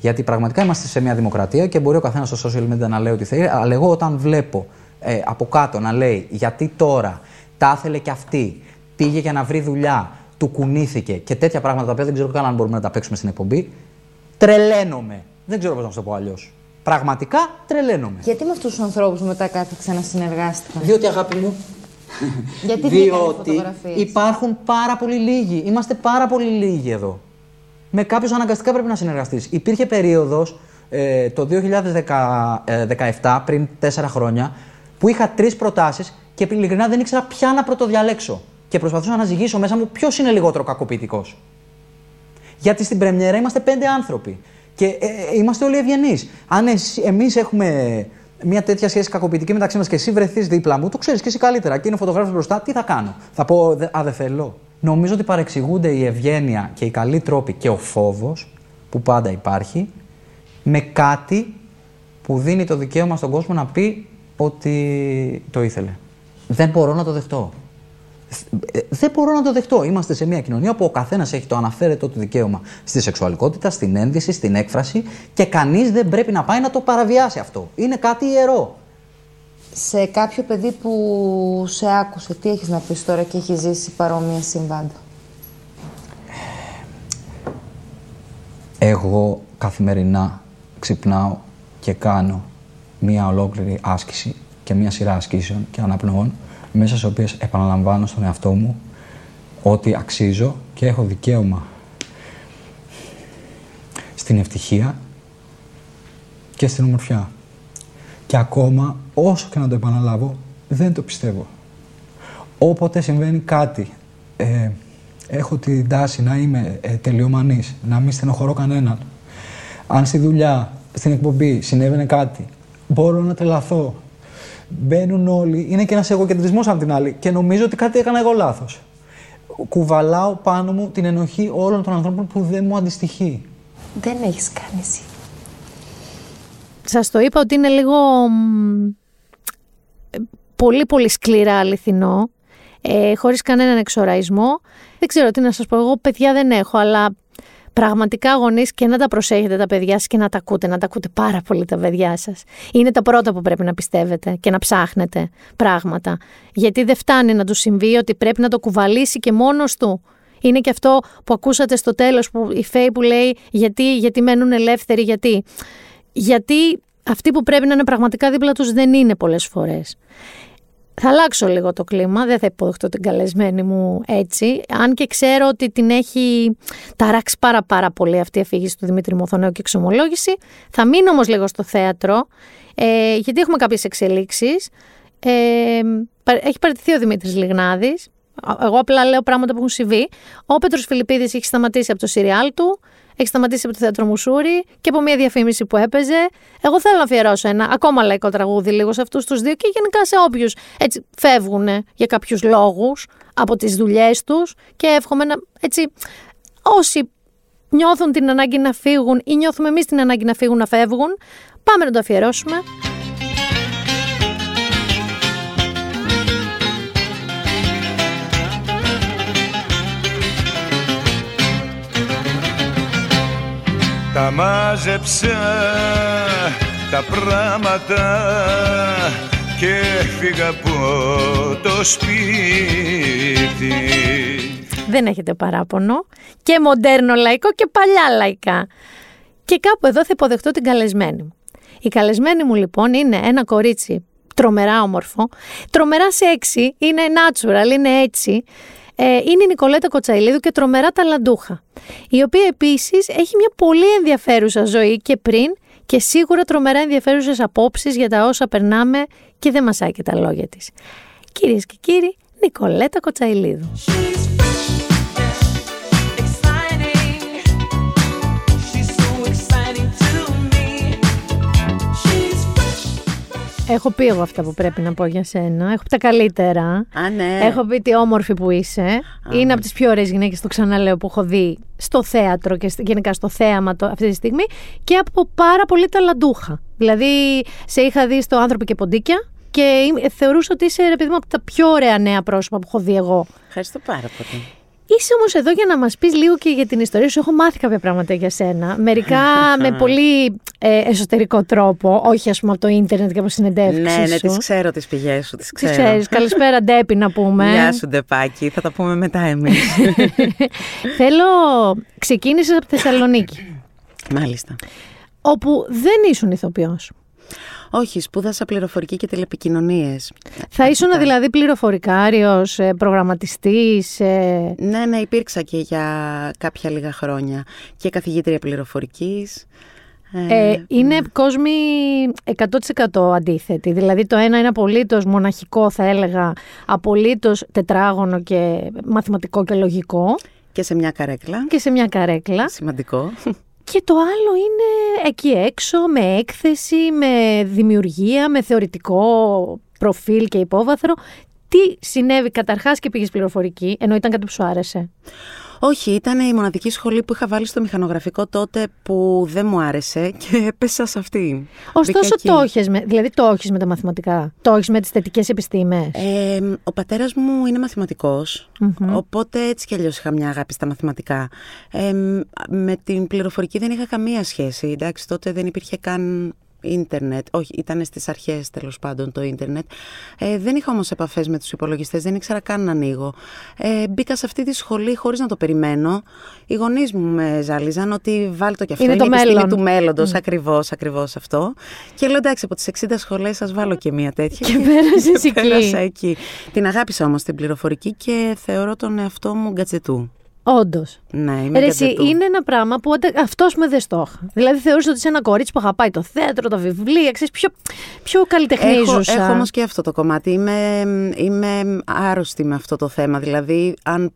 Γιατί πραγματικά είμαστε σε μια δημοκρατία και μπορεί ο καθένας στο social media να λέει ό,τι θέλει, αλλά εγώ όταν βλέπω ε, από κάτω να λέει γιατί τώρα τα ήθελε και αυτή, πήγε για να βρει δουλειά, του κουνήθηκε και τέτοια πράγματα τα οποία δεν ξέρω καν αν μπορούμε να τα παίξουμε στην εκπομπή, τρελαίνομαι. Δεν ξέρω πώς να το πω αλλιώς. Πραγματικά τρελαίνομαι.
Γιατί με αυτούς τους ανθρώπους μετά κάθεξαν να συνεργάστηκαν.
Διότι αγάπη μου.
Γιατί
Διότι υπάρχουν πάρα πολύ λίγοι. Είμαστε πάρα πολύ λίγοι εδώ. Με κάποιου αναγκαστικά πρέπει να συνεργαστείς. Υπήρχε περίοδος ε, το 2017, πριν τέσσερα χρόνια, που είχα τρεις προτάσεις και ειλικρινά δεν ήξερα ποια να πρωτοδιαλέξω. Και προσπαθούσα να ζυγίσω μέσα μου ποιος είναι λιγότερο κακοποιητικός. Γιατί στην Πρεμιέρα είμαστε πέντε άνθρωποι. Και ε, ε είμαστε όλοι ευγενείς. Αν εμείς έχουμε μια τέτοια σχέση κακοποιητική μεταξύ μας και εσύ βρεθείς δίπλα μου, το ξέρεις και εσύ καλύτερα. Και είναι φωτογράφος μπροστά, τι θα κάνω. Θα πω, Α, δεν θέλω. Νομίζω ότι παρεξηγούνται η ευγένεια και οι καλοί τρόποι και ο φόβος που πάντα υπάρχει με κάτι που δίνει το δικαίωμα στον κόσμο να πει ότι το ήθελε. Δεν μπορώ να το δεχτώ. Ε, δεν μπορώ να το δεχτώ. Είμαστε σε μια κοινωνία που ο καθένας έχει το αναφέρετο του δικαίωμα στη σεξουαλικότητα, στην ένδυση, στην έκφραση και κανείς δεν πρέπει να πάει να το παραβιάσει αυτό. Είναι κάτι ιερό.
Σε κάποιο παιδί που σε άκουσε, τι έχεις να πεις τώρα και έχει ζήσει παρόμοια συμβάντα;
Εγώ καθημερινά ξυπνάω και κάνω μία ολόκληρη άσκηση και μία σειρά ασκήσεων και αναπνοών μέσα στις οποίες επαναλαμβάνω στον εαυτό μου ότι αξίζω και έχω δικαίωμα στην ευτυχία και στην ομορφιά. Και ακόμα, όσο και να το επαναλάβω, δεν το πιστεύω. Όποτε συμβαίνει κάτι, ε, έχω την τάση να είμαι ε, τελειομανής, να μην στενοχωρώ κανέναν. Αν στη δουλειά, στην εκπομπή συνέβαινε κάτι, μπορώ να τρελαθώ. Μπαίνουν όλοι, είναι και ένας εγωκεντρισμός από την άλλη και νομίζω ότι κάτι έκανα εγώ λάθος. Κουβαλάω πάνω μου την ενοχή όλων των ανθρώπων που δεν μου αντιστοιχεί.
Δεν έχεις κάνει εσύ.
Σας το είπα ότι είναι λίγο πολύ πολύ σκληρά αληθινό, ε, χωρίς κανέναν εξοραϊσμό. Δεν ξέρω τι να σας πω, εγώ παιδιά δεν έχω, αλλά πραγματικά γονείς και να τα προσέχετε τα παιδιά σας και να τα ακούτε, να τα ακούτε πάρα πολύ τα παιδιά σας. Είναι τα πρώτα που πρέπει να πιστεύετε και να ψάχνετε πράγματα. Γιατί δεν φτάνει να τους συμβεί ότι πρέπει να το κουβαλήσει και μόνος του. Είναι και αυτό που ακούσατε στο τέλος που η Φέη που λέει γιατί, γιατί μένουν ελεύθεροι, γιατί. Γιατί αυτοί που πρέπει να είναι πραγματικά δίπλα τους δεν είναι πολλές φορές. Θα αλλάξω λίγο το κλίμα, δεν θα υποδεχτώ την καλεσμένη μου έτσι, αν και ξέρω ότι την έχει ταράξει πάρα πάρα πολύ αυτή η αφήγηση του Δημήτρη Μοθονέου και εξομολόγηση. Θα μείνω όμως λίγο στο θέατρο, ε, γιατί έχουμε κάποιες εξελίξεις. Ε, έχει παραιτηθεί ο Δημήτρης Λιγνάδης, εγώ απλά λέω πράγματα που έχουν συμβεί. Ο Πέτρος Φιλιππίδης έχει σταματήσει από το σιριάλ του, έχει σταματήσει από το θέατρο Μουσούρι και από μια διαφήμιση που έπαιζε. Εγώ θέλω να αφιερώσω ένα ακόμα λαϊκό τραγούδι λίγο σε αυτούς τους δύο και γενικά σε όποιους έτσι φεύγουν για κάποιους λόγους από τις δουλειές τους και εύχομαι να. Έτσι, όσοι νιώθουν την ανάγκη να φύγουν ή νιώθουμε εμείς την ανάγκη να φύγουν να φεύγουν, πάμε να το αφιερώσουμε.
Τα μάζεψα τα πράγματα και φύγα από το σπίτι.
Δεν έχετε παράπονο. Και μοντέρνο λαϊκό και παλιά λαϊκά. Και κάπου εδώ θα υποδεχτώ την καλεσμένη μου. Η καλεσμένη μου λοιπόν είναι ένα κορίτσι τρομερά όμορφο, τρομερά σεξι, είναι natural, είναι έτσι. Ε, είναι η Νικολέτα Κοτσαϊλίδου και τρομερά ταλαντούχα, η οποία επίσης έχει μια πολύ ενδιαφέρουσα ζωή και πριν και σίγουρα τρομερά ενδιαφέρουσες απόψεις για τα όσα περνάμε και δεν μασάει και τα λόγια της. Κυρίες και κύριοι, Νικολέτα Κοτσαϊλίδου. Έχω πει εγώ αυτά που πρέπει να πω για σένα. Έχω πει τα καλύτερα.
Α, ναι.
Έχω πει τι όμορφη που είσαι. Είναι από τις πιο ωραίες γυναίκες, το ξαναλέω, που έχω δει στο θέατρο και στη- γενικά στο θέαμα το- αυτή τη στιγμή. Και από πάρα πολύ ταλαντούχα. Δηλαδή, σε είχα δει στο άνθρωπο και ποντίκια και είμαι- θεωρούσα ότι είσαι ρε παιδί μου από τα πιο ωραία νέα πρόσωπα που έχω δει εγώ.
Ευχαριστώ πάρα πολύ.
Είσαι όμως εδώ για να μας πεις λίγο και για την ιστορία σου. Έχω μάθει κάποια πράγματα για σένα. Μερικά με πολύ ε, εσωτερικό τρόπο, όχι ας πούμε από το ίντερνετ και από συνεντεύξεις.
Ναι, ναι,
σου.
τις ξέρω τις πηγές σου, τις
Τις
ξέρω.
ξέρεις. Καλησπέρα, Ντέπη, να πούμε.
Γεια σου Ντεπάκη, θα τα πούμε μετά εμείς.
Θέλω. Ξεκίνησες από τη Θεσσαλονίκη,
Μάλιστα.
όπου δεν ήσουν ηθοποιός.
Όχι, σπούδασα πληροφορική και τηλεπικοινωνίες.
Θα ήσουν δηλαδή πληροφορικάριος, προγραμματιστής.
Ναι, ναι, υπήρξα και για κάποια λίγα χρόνια και καθηγήτρια πληροφορικής.
Ε, είναι κόσμοι 100% αντίθετοι. Δηλαδή το ένα είναι απολύτως μοναχικό θα έλεγα, απολύτως τετράγωνο και μαθηματικό και λογικό
και σε μια καρέκλα.
και σε μια καρέκλα.
Σημαντικό.
Και το άλλο είναι εκεί έξω με έκθεση, με δημιουργία, με θεωρητικό προφίλ και υπόβαθρο. Τι συνέβη καταρχάς και πήγες πληροφορική, ενώ ήταν κάτι που σου άρεσε;
Όχι, ήταν η μοναδική σχολή που είχα βάλει στο μηχανογραφικό τότε που δεν μου άρεσε και έπεσα σε αυτή.
Ωστόσο
Μπήκα εκεί.
το έχεις με, δηλαδή το έχεις με τα μαθηματικά, το έχεις με τις θετικές επιστήμες;
Ε, ο πατέρας μου είναι μαθηματικός, οπότε έτσι κι αλλιώς είχα μια αγάπη στα μαθηματικά. Ε, με την πληροφορική δεν είχα καμία σχέση. Εντάξει, τότε δεν υπήρχε καν ίντερνετ. Όχι, ήταν στις αρχές τέλος πάντων το ίντερνετ. Ε, δεν είχα όμως επαφές με τους υπολογιστές, δεν ήξερα καν να ανοίγω. Ε, μπήκα σε αυτή τη σχολή χωρίς να το περιμένω. Οι γονείς μου με ζάλιζαν ότι βάλει το κι αυτό.
Είναι το
η επιστήμη
μέλλον.
του μέλλοντος, ακριβώς, ακριβώς αυτό. Και λέω εντάξει, από τις 60 σχολές σας βάλω και μία τέτοια.
Και πέρασες
Και
εκεί.
Πέρασα εκεί. Την αγάπησα όμως την πληροφορική και θεωρώ τον εαυτό μου γκατζετού.
Όντως.
Ναι, είμαι
Ρε, εσύ,
γκατζετού.
είναι ένα πράγμα που αυτός με δεν το είχα. Δηλαδή θεωρούσα ότι είσαι ένα κορίτσι που αγαπάει το θέατρο, τα βιβλία, ξέρεις, πιο, πιο
Έχω,
καλλιτεχνίζουσα.
έχω όμως και αυτό το κομμάτι. Είμαι, είμαι άρρωστη με αυτό το θέμα. Δηλαδή, αν,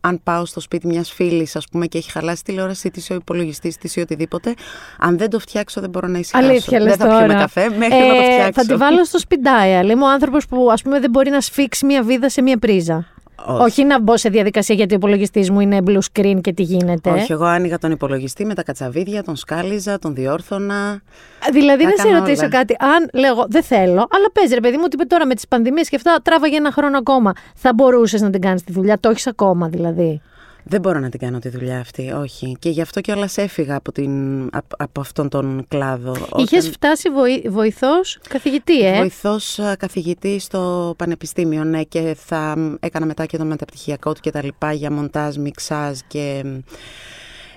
αν πάω στο σπίτι μιας φίλης, ας πούμε, και έχει χαλάσει η τηλεόρασή της, ο υπολογιστής της ή οτιδήποτε, αν δεν το φτιάξω δεν μπορώ να ησυχάσω.
Αλήθεια λες
δεν θα
τώρα.
πιούμε καφέ μέχρι να το
Ε,
φτιάξω.
Θα τη βάλω στο σπιντάια. Είμαι ο άνθρωπος που ας πούμε δεν μπορεί να σφίξει μια βίδα σε μια πρίζα.
Όχι.
να μπω σε διαδικασία γιατί ο υπολογιστής μου είναι blue screen και τι γίνεται.
Όχι, εγώ άνοιγα τον υπολογιστή με τα κατσαβίδια, τον σκάλιζα, τον διόρθωνα.
Δηλαδή,
Τα
να σε
έκανα
ρωτήσω
όλα.
κάτι. Αν λέγω, δεν θέλω, αλλά παίζει ρε παιδί μου ότι είπε τώρα με τις πανδημίες και αυτά, τράβαγε ένα χρόνο ακόμα. Θα μπορούσες να την κάνεις τη δουλειά, το έχεις ακόμα δηλαδή.
Δεν μπορώ να την κάνω τη δουλειά αυτή, όχι. Και γι' αυτό κιόλας έφυγα από, την, από, από αυτόν τον κλάδο.
Είχες φτάσει βοη, βοηθός καθηγητή, ε;
Βοηθός α, καθηγητή στο πανεπιστήμιο, ναι, και θα μ, έκανα μετά και το μεταπτυχιακό του και τα λοιπά για μοντάζ, μιξάζ και...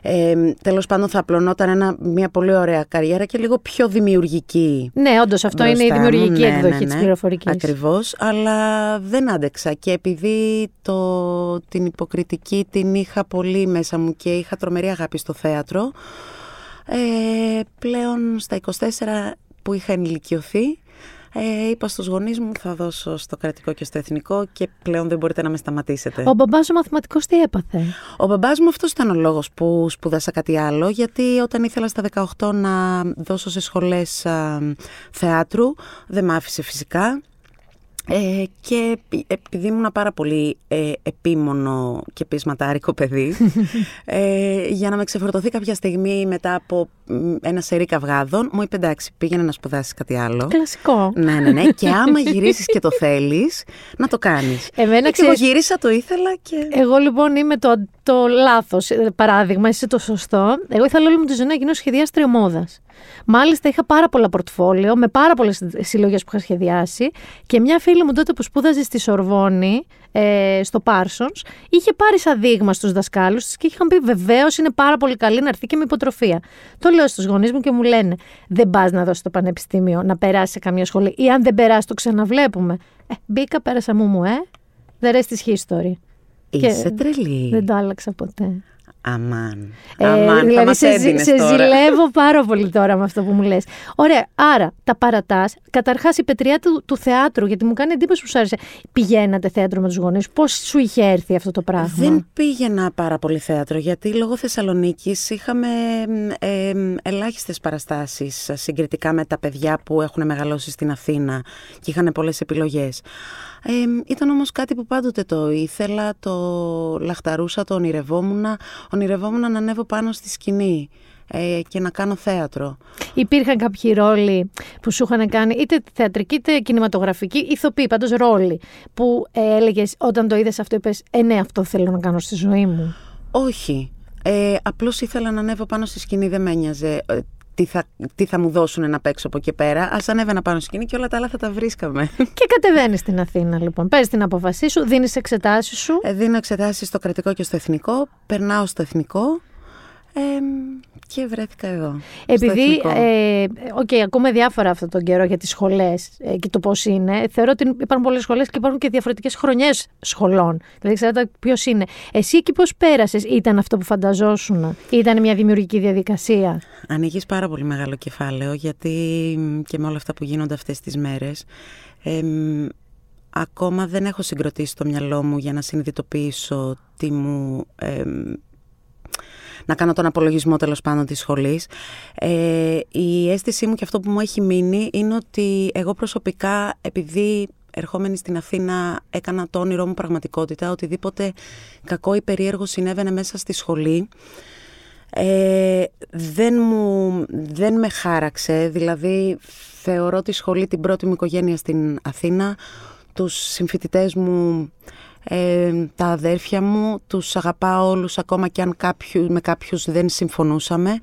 Ε, τέλος πάντων θα απλωνόταν ένα, μια πολύ ωραία καριέρα και λίγο πιο δημιουργική.
Ναι, όντως αυτό είναι η
μπροστά μου.
δημιουργική
Ναι,
εκδοχή
ναι,
της
ναι.
πληροφορικής.
Ακριβώς, αλλά δεν άντεξα και επειδή το, την υποκριτική την είχα πολύ μέσα μου και είχα τρομερή αγάπη στο θέατρο, ε, πλέον στα 24 που είχα ενηλικιωθεί, ε, είπα στους γονείς μου θα δώσω στο κρατικό και στο εθνικό και πλέον δεν μπορείτε να με σταματήσετε.
Ο μπαμπάς ο μαθηματικός τι έπαθε;
Ο μπαμπάς μου αυτός ήταν ο λόγος που σπούδασα κάτι άλλο, γιατί όταν ήθελα στα 18 να δώσω σε σχολές α, θεάτρου, δεν μ' άφησε φυσικά. Ε, και επει- επειδή ήμουν πάρα πολύ ε, επίμονο και πεισματάρικο παιδί, ε, για να με ξεφορτωθεί κάποια στιγμή μετά από μ, ένα σερί καυγάδων, μου είπε εντάξει, πήγαινε να σπουδάσεις κάτι άλλο.
Κλασικό.
Ναι, ναι, ναι. Και άμα γυρίσεις και το θέλεις, να το κάνεις.
Εμένα
Ε, και εγώ
ξέρεις-
γύρισα, το ήθελα και...
Εγώ λοιπόν είμαι το, το λάθος παράδειγμα, εσύ το σωστό. Εγώ ήθελα όλη μου τη ζωή να γίνω σχεδιάστρια μόδα. Μάλιστα είχα πάρα πολλά πορτφόλιο με πάρα πολλές συλλογές που είχα σχεδιάσει και μια φίλη μου τότε που σπούδαζε στη Σορβόνη, ε, στο Πάρσον, είχε πάρει σαν δείγμα στους δασκάλους της και είχαν πει βεβαίως είναι πάρα πολύ καλή να έρθει και με υποτροφία. Το λέω στους γονείς μου και μου λένε δεν πας να δώσεις το πανεπιστήμιο, να περάσεις σε καμία σχολή ή αν δεν περάσεις το ξαναβλέπουμε. Ε, μπήκα, πέρασα μου μου, ε. The rest is history.
Είσαι τρελή.
Δεν το άλλαξα ποτέ.
Αμάν. Αμάν, θα
δηλαδή
μας
σε,
έδινες
σε
τώρα.
ζηλεύω πάρα πολύ τώρα με αυτό που μου λες. Ωραία, άρα τα παρατάς. Καταρχάς η πετριά του, του θεάτρου, γιατί μου κάνει εντύπωση που σου άρεσε. Πηγαίνατε θέατρο με τους γονείς. Πώς σου είχε έρθει αυτό το πράγμα;
Δεν πήγαινα πάρα πολύ θέατρο, γιατί λόγω Θεσσαλονίκης είχαμε ε, ελάχιστες παραστάσεις συγκριτικά με τα παιδιά που έχουν μεγαλώσει στην Αθήνα και είχαν πολλές επιλογές. Ε, ήταν όμως κάτι που πάντοτε το ήθελα, το λαχταρούσα, το ονειρευόμουν. Ονειρευόμουν να ανέβω πάνω στη σκηνή ε, και να κάνω θέατρο.
Υπήρχαν κάποιοι ρόλοι που σου είχαν κάνει, είτε θεατρική είτε κινηματογραφική, ηθοποιοί, πάντως ρόλοι, που ε, έλεγες όταν το είδες αυτό, είπες «Ε, ναι, αυτό θέλω να κάνω στη ζωή μου».
Όχι. Ε, απλώς ήθελα να ανέβω πάνω στη σκηνή, δεν με ένοιαζε ε, τι θα, τι θα μου δώσουν να παίξω από εκεί πέρα. Α ανέβαινα πάνω στη σκηνή και όλα τα άλλα θα τα βρίσκαμε.
Και κατεβαίνεις στην Αθήνα, λοιπόν. Παίρνεις την αποφασή σου, δίνεις εξετάσεις σου.
Ε, δίνω εξετάσεις στο κρατικό και στο εθνικό. Περνάω στο εθνικό. Ε, και βρέθηκα εδώ.
Επειδή,
στο εθνικό.
ε, okay, ακούμε διάφορα αυτόν τον καιρό για τις σχολές ε, και το πώς είναι. Θεωρώ ότι υπάρχουν πολλές σχολές και υπάρχουν και διαφορετικές χρονιές σχολών. Δηλαδή, ξέρετε ποιος είναι. Εσύ εκεί πώς πέρασες, ήταν αυτό που φανταζόσουν, ήταν μια δημιουργική διαδικασία;
Ανοίγεις πάρα πολύ μεγάλο κεφάλαιο, γιατί μ, και με όλα αυτά που γίνονται αυτές τις μέρες, ε, μ, ακόμα δεν έχω συγκροτήσει το μυαλό μου για να συνειδητοποιήσω τι μου... ε, μ, να κάνω τον απολογισμό τέλος πάντων της σχολής. Ε, η αίσθησή μου και αυτό που μου έχει μείνει είναι ότι εγώ προσωπικά επειδή ερχόμενη στην Αθήνα έκανα το όνειρό μου πραγματικότητα, οτιδήποτε κακό ή περίεργο συνέβαινε μέσα στη σχολή, ε, δεν, μου, δεν με χάραξε, δηλαδή θεωρώ τη σχολή την πρώτη μου οικογένεια στην Αθήνα, τους συμφοιτητές μου, ε, τα αδέρφια μου, τους αγαπάω όλους ακόμα και αν κάποιου, με κάποιους δεν συμφωνούσαμε.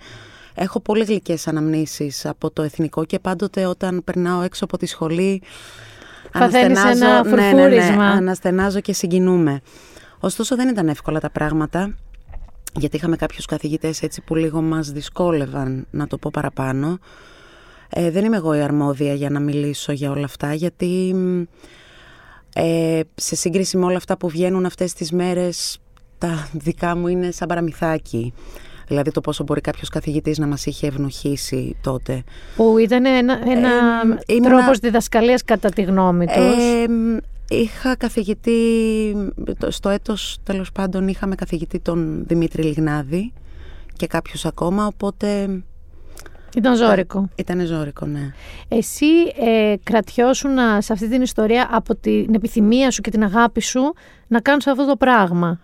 Έχω πολύ γλυκές αναμνήσεις από το εθνικό και πάντοτε όταν περνάω έξω από τη σχολή
Παθαίνεις ένα
ναι, ναι, ναι,
φουρφούρισμα.
αναστενάζω και συγκινούμε. Ωστόσο δεν ήταν εύκολα τα πράγματα γιατί είχαμε κάποιους καθηγητές έτσι που λίγο μας δυσκόλευαν να το πω παραπάνω. Ε, δεν είμαι εγώ η αρμόδια για να μιλήσω για όλα αυτά γιατί μ, ε, σε σύγκριση με όλα αυτά που βγαίνουν αυτές τις μέρες τα δικά μου είναι σαν παραμυθάκι. Δηλαδή το πόσο μπορεί κάποιος καθηγητής να μας είχε ευνοχήσει τότε.
Που ήταν ένα, ένα
Ε, ήμουνα-
τρόπος διδασκαλίας κατά τη γνώμη τους.
Ε, μ, είχα καθηγητή, το- στο έτος τέλος πάντων είχαμε καθηγητή τον Δημήτρη Λιγνάδη και κάποιους ακόμα, οπότε
ήταν ζώρικο.
ήταν ζώρικο, ναι.
Εσύ ε, κρατιώσουν σε αυτή την ιστορία από την επιθυμία σου και την αγάπη σου να κάνεις αυτό το πράγμα.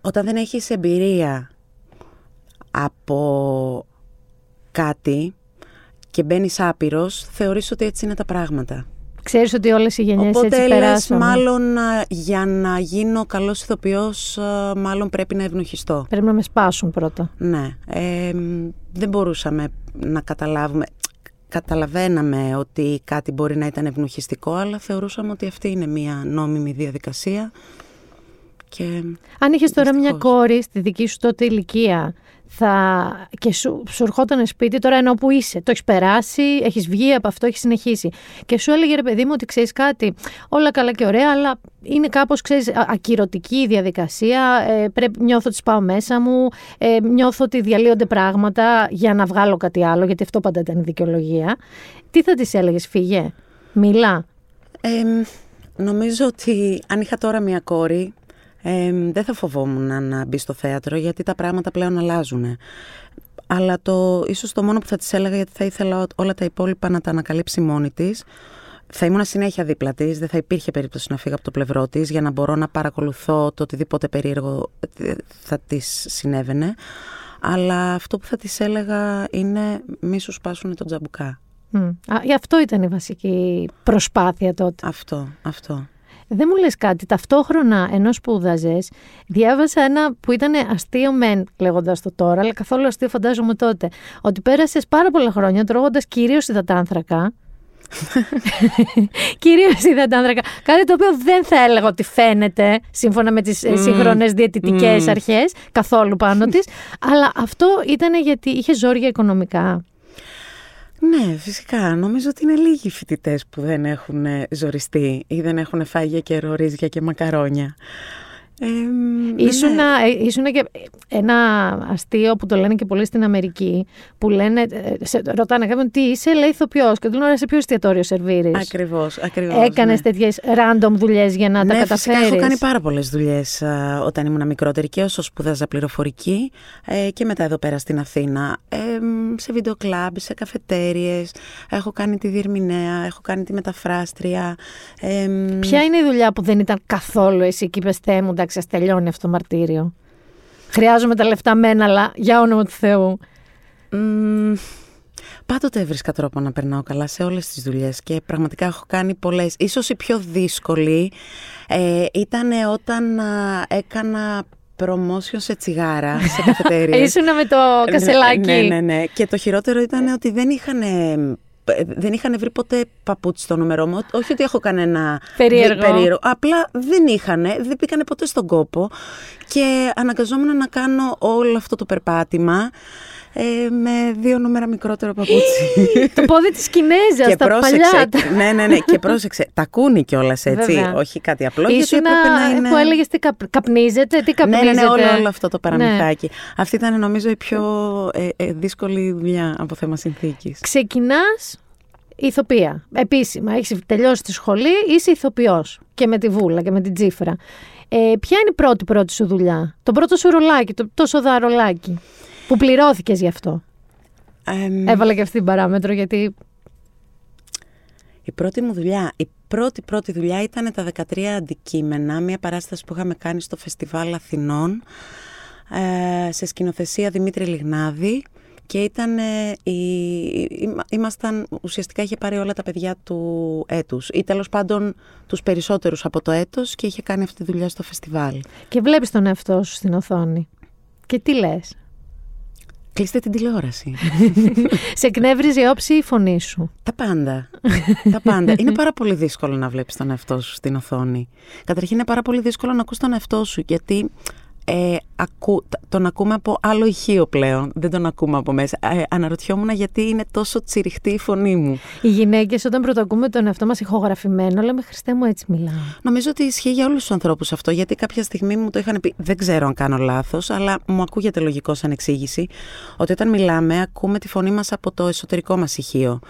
Όταν δεν έχεις εμπειρία από κάτι και μπαίνεις άπειρος, θεωρείς ότι έτσι είναι τα πράγματα.
Ξέρεις ότι όλες οι γενιές
Οπότε
έτσι
λες,
περάσαμε.
μάλλον α, για να γίνω καλός ηθοποιός, α, μάλλον πρέπει να ευνοχιστώ.
Πρέπει να με σπάσουν πρώτα.
Ναι, ε, μ, δεν μπορούσαμε να καταλάβουμε. Καταλαβαίναμε ότι κάτι μπορεί να ήταν ευνοχιστικό, αλλά θεωρούσαμε ότι αυτή είναι μια νόμιμη διαδικασία. Και
Αν είχες τώρα μια
Δυστυχώς.
κόρη στη δική σου τότε ηλικία θα... και σου, σου ερχόταν σπίτι, τώρα ενώ που είσαι, το έχεις περάσει, έχεις βγει από αυτό, έχεις συνεχίσει. Και σου έλεγε ρε παιδί μου ότι ξέρεις κάτι, όλα καλά και ωραία, αλλά είναι κάπως ακυρωτική η διαδικασία. Ε, πρέπει, νιώθω ότι σπάω μέσα μου, ε, νιώθω ότι διαλύονται πράγματα για να βγάλω κάτι άλλο, γιατί αυτό πάντα ήταν η δικαιολογία. Τι θα της έλεγες, φύγε, μιλά.
ε, νομίζω ότι αν είχα τώρα μια κόρη, ε, δεν θα φοβόμουν να μπει στο θέατρο, γιατί τα πράγματα πλέον αλλάζουν. Αλλά το, ίσως το μόνο που θα της έλεγα, γιατί θα ήθελα όλα τα υπόλοιπα να τα ανακαλύψει μόνη της, θα ήμουν συνέχεια δίπλα της, δεν θα υπήρχε περίπτωση να φύγω από το πλευρό της για να μπορώ να παρακολουθώ το οτιδήποτε περίεργο ε, θα της συνέβαινε. Αλλά αυτό που θα της έλεγα είναι μη σου σπάσουν τον τζαμπουκά.
Μμ. Α, γι' αυτό ήταν η βασική προσπάθεια τότε.
Αυτό, αυτό.
Δεν μου λες κάτι, ταυτόχρονα ενώ σπούδαζες, διάβασα ένα που ήταν αστείο μεν λέγοντας το τώρα, αλλά καθόλου αστείο φαντάζομαι τότε. Ότι πέρασες πάρα πολλά χρόνια τρώγοντας κυρίως υδατάνθρακα. κυρίως υδατάνθρακα. Κάτι το οποίο δεν θα έλεγα ότι φαίνεται σύμφωνα με τις mm. σύγχρονες διαιτητικές
Mm.
αρχές καθόλου πάνω της. αλλά αυτό ήταν γιατί είχε ζόρια οικονομικά.
Ναι, φυσικά. Νομίζω ότι είναι λίγοι φοιτητές που δεν έχουν ζοριστεί ή δεν έχουν φάει για καιρό ρύζια και μακαρόνια. Ε,
Ήσουν,
ναι.
ήσουν και ένα αστείο που το λένε και πολύ στην Αμερική, που λένε, ε, σε, ρωτάνε κάποιον τι είσαι, λέει ηθοποιός. Και του λένε, «Ωραία, σε ποιο εστιατόριο σερβίρεις;
Ακριβώς, ακριβώς.
Έκανες
ναι.
τέτοιες random δουλειές για να τα
ναι,
καταφέρεις.
φυσικά έχω κάνει πάρα πολλές δουλειές όταν ήμουν μικρότερη και όσο σπούδαζα πληροφορική ε, και μετά εδώ πέρα στην Αθήνα. Ε, σε βιντεοκλάμπ, σε καφετέρειε. Έχω κάνει τη διερμηνέα, έχω κάνει τη μεταφράστρια. Ε,
Ποια είναι η δουλειά που δεν ήταν καθόλου εσύ και είπες Θεέ μου, εντάξει, ας τελειώνει αυτό το μαρτύριο. Χρειάζομαι τα λεφτά μένα, αλλά για όνομα του Θεού.
Μ, Πάντοτε έβρισκα τρόπο να περνάω καλά σε όλες τις δουλειές και πραγματικά έχω κάνει πολλές. Ίσως η πιο δύσκολη ε, ήταν όταν α, έκανα promotion σε τσιγάρα, σε καφετέρειες.
Ήσουν με το κασελάκι.
Ναι, ναι, ναι. Και το χειρότερο ήταν ότι δεν είχαν, δεν είχαν βρει ποτέ παπούτσι στο νούμερό μου. Όχι ότι έχω κανένα
Περίεργο.
περίεργο. Απλά δεν είχαν, δεν πήγανε ποτέ στον κόπο. Και αναγκαζόμουν να κάνω όλο αυτό το περπάτημα ε, με δύο νούμερα μικρότερο παπούτσι.
το πόδι της Κινέζας,
και
τα
πρόσεξε,
παλιά.
ναι, ναι, ναι, και πρόσεξε. Τα ακούνε κιόλας έτσι.
Βέβαια.
Όχι κάτι απλό. γιατί
Ήσουν
έπρεπε να είναι...
που έλεγες τι καπ, καπνίζετε, τι
Ναι,
καπνίζετε.
ναι, ναι, όλο, όλο αυτό το
Ναι.
παραμυθάκι. Αυτή ήταν νομίζω η πιο ε, ε, δύσκολη δουλειά από θέμα συνθήκης.
Ξεκινάς ηθοποιία. Επίσημα, έχεις τελειώσει τη σχολή, είσαι ηθοποιός. Και με τη βούλα και με την τσίφρα. Ε, ποια είναι η πρώτη πρώτη σου δουλειά, το πρώτο σου ρολάκι, το, το σοδαρολάκι, που πληρώθηκες γι' αυτό.
Εμ,
Έβαλα και αυτή την παράμετρο γιατί
Η πρώτη μου δουλειά, η πρώτη πρώτη δουλειά ήταν τα 13 αντικείμενα, μια παράσταση που είχαμε κάνει στο Φεστιβάλ Αθηνών ε, σε σκηνοθεσία Δημήτρη Λιγνάδη και ήταν, ε, η, είμα- ήμασταν, ουσιαστικά είχε πάρει όλα τα παιδιά του έτους ή τέλος πάντων τους περισσότερους από το έτος και είχε κάνει αυτή τη δουλειά στο φεστιβάλ.
και βλέπεις τον εαυτό σου στην οθόνη. Και τι λες;
Κλείστε την τηλεόραση.
Σε εκνεύριζε η όψη ή η φωνή σου.
Τα πάντα. τα πάντα. Είναι πάρα πολύ δύσκολο να βλέπεις τον εαυτό σου στην οθόνη. Καταρχήν είναι πάρα πολύ δύσκολο να ακούς τον εαυτό σου γιατί ε, ακού, τ- τον ακούμε από άλλο ηχείο πλέον. Δεν τον ακούμε από μέσα. Ε, αναρωτιόμουν γιατί είναι τόσο τσιριχτή η φωνή μου.
Οι γυναίκες όταν πρωτοακούμε τον εαυτό μας ηχογραφημένο, λέμε Χριστέ μου έτσι μιλάω.
Νομίζω ότι ισχύει για όλους τους ανθρώπους αυτό, γιατί κάποια στιγμή μου το είχαν πει, δεν ξέρω αν κάνω λάθος, αλλά μου ακούγεται λογικό σαν εξήγηση, ότι όταν μιλάμε ακούμε τη φωνή μας από το εσωτερικό μας ηχείο.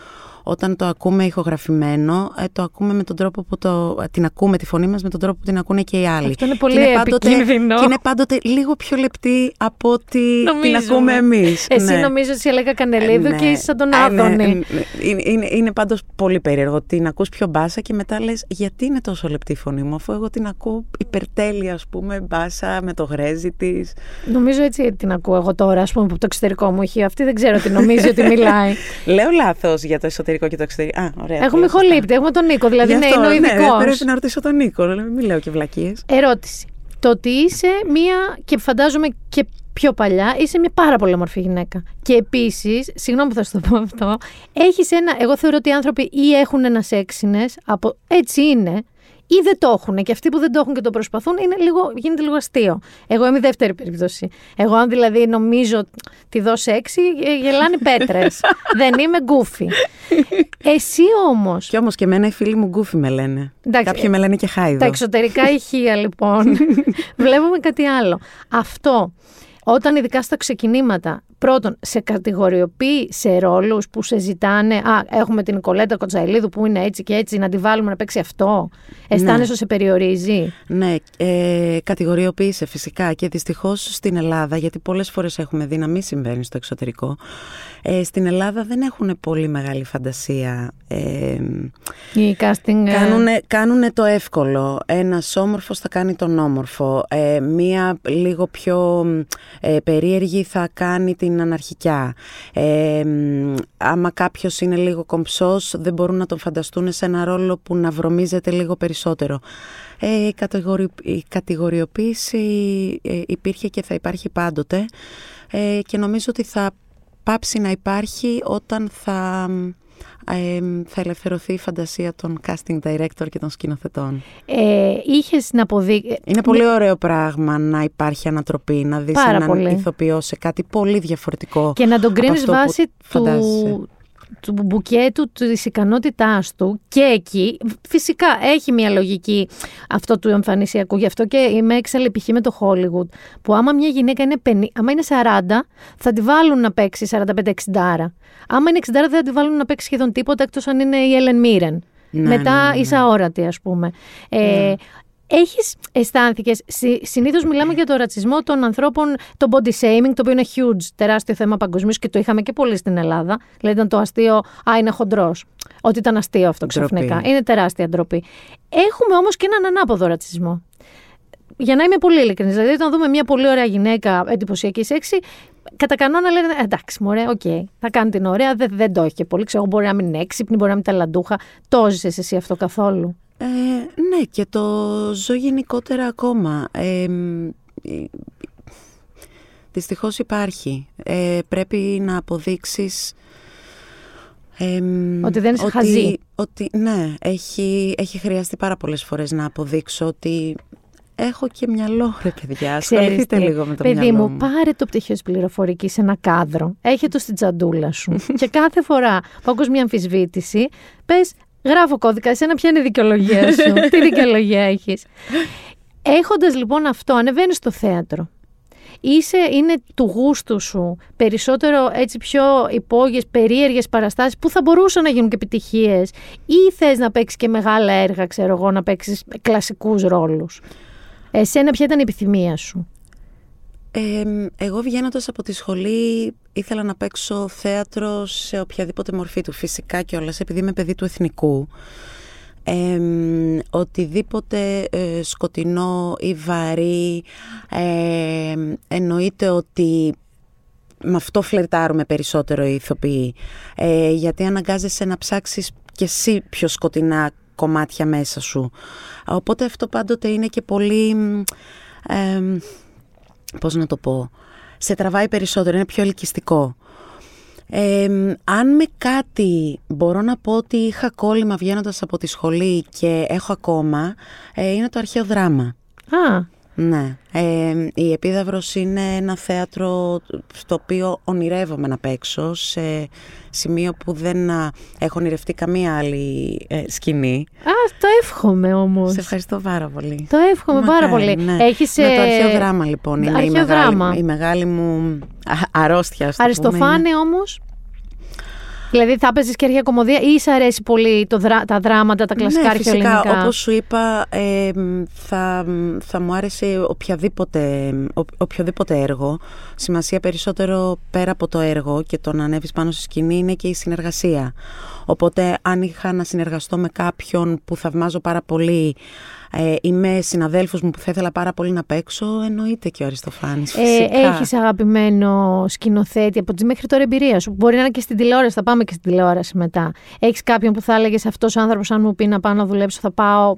Όταν το ακούμε ηχογραφημένο, ε, το ακούμε με τον τρόπο που το, την ακούμε τη φωνή μας με τον τρόπο που την ακούνε και οι άλλοι.
Αυτό είναι πολύ
και πάντοτε,
επικίνδυνο.
Και είναι πάντοτε λίγο πιο λεπτή από ότι την
Νομίζουμε.
ακούμε εμείς.
Εσύ
Ναι.
νομίζω ότι έλεγα Κανελίδου
Ε, ναι.
και είσαι σαν τον
Ε, ναι,
Άδωνη.
ε, ναι. Είναι, είναι, είναι πάντως πολύ περίεργο. Την ακούς πιο μπάσα και μετά λες γιατί είναι τόσο λεπτή η φωνή μου αφού εγώ την ακούω υπερτέλεια ας πούμε μπάσα με το γρέζι της.
Νομίζω έτσι την ακούω εγώ τώρα, ας πούμε, από το εξωτερικό μου ηχείο. Αυτή δεν ξέρω τι νομίζει ότι μιλάει.
Λέω λάθος για το εσωτερικό και το εξωτερικό. Α, ωραία.
Έχουμε
λέω σωστά.
ηχολήπτη, έχουμε τον Νίκο, δηλαδή
Γι'
ναι,
αυτό,
είναι ο
ναι,
ειδικό.
πρέπει να ρωτήσω τον Νίκο. Μην λέω και βλακίες.
Ερώτηση. Το ότι είσαι μία, και φαντάζομαι και πιο παλιά, είσαι μια πάρα πολύ όμορφη γυναίκα. Και επίσης, συγγνώμη που θα σου το πω αυτό, έχεις ένα. Εγώ θεωρώ ότι οι άνθρωποι ή έχουν ένα σεξινες, από έτσι είναι, ή δεν το έχουν. Και αυτοί που δεν το έχουν και το προσπαθούν, είναι λίγο, γίνεται λίγο αστείο. Εγώ είμαι η δεύτερη περίπτωση. Εγώ, αν δηλαδή νομίζω τη δω σεξι, ε, γελάνε πέτρες. δεν είμαι γκούφι. Εσύ όμως.
Κι όμως και εμένα οι φίλοι μου γκούφι με λένε.
Εντάξει,
Κάποιοι με λένε και χάιδο.
Τα εξωτερικά ηχεία λοιπόν. Βλέπουμε κάτι άλλο. Αυτό, όταν ειδικά στα ξεκινήματα, πρώτον, σε κατηγοριοποιεί σε ρόλους που σε ζητάνε, α, έχουμε την Νικολέτα Κοτσαηλίδου που είναι έτσι και έτσι, να τη βάλουμε να παίξει αυτό. Αισθάνεσαι ότι σε περιορίζει.
Ναι, ε, κατηγοριοποίησε φυσικά και δυστυχώς στην Ελλάδα, γιατί πολλές φορές έχουμε δει να μην συμβαίνει στο εξωτερικό, ε, στην Ελλάδα δεν έχουν πολύ μεγάλη φαντασία. Ε,
Η casting... ε,
Κάνουνε, κάνουνε το εύκολο. Ένας όμορφος θα κάνει τον όμορφο. Ε, μία λίγο πιο ε, περίεργη θα κάνει την αναρχικιά. Ε, μ, άμα κάποιος είναι λίγο κομψός δεν μπορούν να τον φανταστούν σε ένα ρόλο που να βρωμίζεται λίγο περισσότερο. Ε, η, κατηγορι, η κατηγοριοποίηση ε, υπήρχε και θα υπάρχει πάντοτε ε, και νομίζω ότι θα πάψει να υπάρχει όταν θα ε, θα ελευθερωθεί η φαντασία των casting director και των σκηνοθετών;
Ε, είχες να αποδείξει...
Είναι πολύ ωραίο πράγμα να υπάρχει ανατροπή, να δεις
Πάρα
έναν
πολύ.
ηθοποιό σε κάτι πολύ διαφορετικό.
Και να τον
από
κρίνεις
αυτό που
βάσει
φαντάζεσαι.
του, του μπουκέτου, της ικανότητάς του και εκεί φυσικά έχει μια λογική αυτό του εμφανισιακού. Γι' αυτό και είμαι έξαλλη π.χ. με το Hollywood που άμα μια γυναίκα είναι 50, άμα είναι 40 θα τη βάλουν να παίξει 45-60 άρα. Άμα είναι 60 δεν θα τη βάλουν να παίξει σχεδόν τίποτα εκτός αν είναι η Ellen Mirren.
Ναι,
Μετά
ναι, ναι, ναι.
είσαι αόρατη, ας πούμε. Ε, Έχεις αισθάνθηκες, συνήθως μιλάμε για το ρατσισμό των ανθρώπων, το body shaming, το οποίο είναι huge, τεράστιο θέμα παγκοσμίως και το είχαμε και πολύ στην Ελλάδα. Δηλαδή ήταν το αστείο, α, είναι χοντρός. Ότι ήταν αστείο αυτό
Ντροπή.
ξαφνικά. Είναι τεράστια ντροπή. Έχουμε όμως και έναν ανάποδο ρατσισμό. Για να είμαι πολύ ειλικρινής, δηλαδή όταν δούμε μια πολύ ωραία γυναίκα εντυπωσιακή σεξι, κατά κανόνα λένε «Ε, εντάξει, μωρέ, οκ, θα κάνει την ωραία, δεν, δεν το έχει και πολύ. Ξέρω, μπορεί να μην είναι έξυπνη, μπορεί να μην είναι ταλαντούχα. Το έζησες εσύ αυτό καθόλου;
Ε, ναι, και το ζω γενικότερα ακόμα. Ε, ε, δυστυχώς υπάρχει. Ε, πρέπει να αποδείξεις... ε,
Ότι δεν είσαι χαζή.
Ότι, ναι, έχει, έχει χρειαστεί πάρα πολλές φορές να αποδείξω ότι έχω και μυαλό, ρε παιδιά. Ασχοληθείτε
τι,
λίγο με το
παιδί
μυαλό
μου, πάρε το πτυχίο της πληροφορικής σε ένα κάδρο. Έχει το στην τσαντούλα σου. και κάθε φορά που ακούς μια αμφισβήτηση, πες, γράφω κώδικα. Εσένα ποια είναι η δικαιολογία σου; Τι δικαιολογία έχεις; Έχοντας λοιπόν αυτό, ανεβαίνεις στο θέατρο. Είσαι, είναι του γούστου σου περισσότερο έτσι πιο υπόγειες, περίεργες παραστάσεις που θα μπορούσαν να γίνουν και επιτυχίες ή θες να παίξεις και μεγάλα έργα, ξέρω εγώ, να παίξεις κλασικούς ρόλους; Εσένα ποια ήταν η επιθυμία σου;
Ε, εγώ βγαίνοντας από τη σχολή ήθελα να παίξω θέατρο σε οποιαδήποτε μορφή του. Φυσικά κιόλας, επειδή είμαι παιδί του εθνικού. Ε, οτιδήποτε ε, σκοτεινό ή βαρύ ε, εννοείται ότι με αυτό φλερτάρουμε περισσότερο οι ηθοποιοί ε, γιατί αναγκάζεσαι να ψάξεις και εσύ πιο σκοτεινά κομμάτια μέσα σου οπότε αυτό πάντοτε είναι και πολύ ε, πώς να το πω σε τραβάει περισσότερο, είναι πιο ελκυστικό ε, αν με κάτι μπορώ να πω ότι είχα κόλλημα βγαίνοντας από τη σχολή και έχω ακόμα, ε, είναι το αρχαίο δράμα.
Α,
Ναι. Ε, η Επίδαυρος είναι ένα θέατρο στο οποίο ονειρεύομαι να παίξω σε σημείο που δεν α, έχω ονειρευτεί καμία άλλη ε, σκηνή.
α, το εύχομαι όμως.
Σε ευχαριστώ πάρα πολύ.
Το εύχομαι πάρα
Μακάρι,
πολύ.
ναι.
Έχεις,
Με το
ε,
αρχαίο δράμα λοιπόν είναι η
αρχαίο
μεγάλη,
δράμα.
η μεγάλη μου α, αρρώστια. ας το πούμε, είναι.
Αριστοφάνη όμως. Δηλαδή θα έπαιζε και αρχαία κομμωδία ή σ' αρέσει πολύ το δρα- τα δράματα, τα κλασικά
ναι,
αρχαία
φυσικά,
ελληνικά;
όπως σου είπα, ε, μ, θα, μ, θα μου άρεσε οποιαδήποτε, ο, οποιοδήποτε έργο. Σημασία περισσότερο πέρα από το έργο και το να ανέβεις πάνω στη σκηνή είναι και η συνεργασία. Οπότε αν είχα να συνεργαστώ με κάποιον που θαυμάζω πάρα πολύ ε, ή με συναδέλφους μου που θα ήθελα πάρα πολύ να παίξω, εννοείται και ο Αριστοφάνης.
Ε,
Φυσικά.
έχεις αγαπημένο σκηνοθέτη από τη μέχρι τώρα εμπειρία σου. Μπορεί να είναι και στην τηλεόραση, θα πάμε και στην τηλεόραση μετά. Έχεις κάποιον που θα έλεγες αυτός ο άνθρωπος αν μου πει να πάω να δουλέψω θα πάω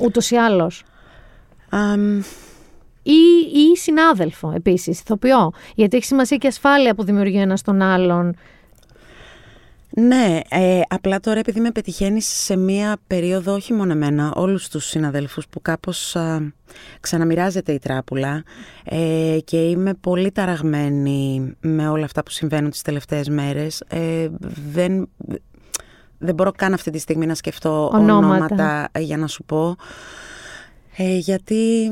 ούτως ή άλλως.
Αμ,
Ή, ή συνάδελφο επίσης, ηθοποιό. Γιατί έχει σημασία και ασφάλεια που δημιουργεί ένας τον άλλον.
Ναι, ε, απλά τώρα επειδή με πετυχαίνεις σε μία περίοδο όχι μόνο εμένα, όλους τους συναδέλφους που κάπως α, ξαναμοιράζεται η τράπουλα ε, και είμαι πολύ ταραγμένη με όλα αυτά που συμβαίνουν τις τελευταίες μέρες. Ε, δεν, δεν μπορώ καν αυτή τη στιγμή να σκεφτώ
Ονόματα.
ονόματα για να σου πω. Ε, γιατί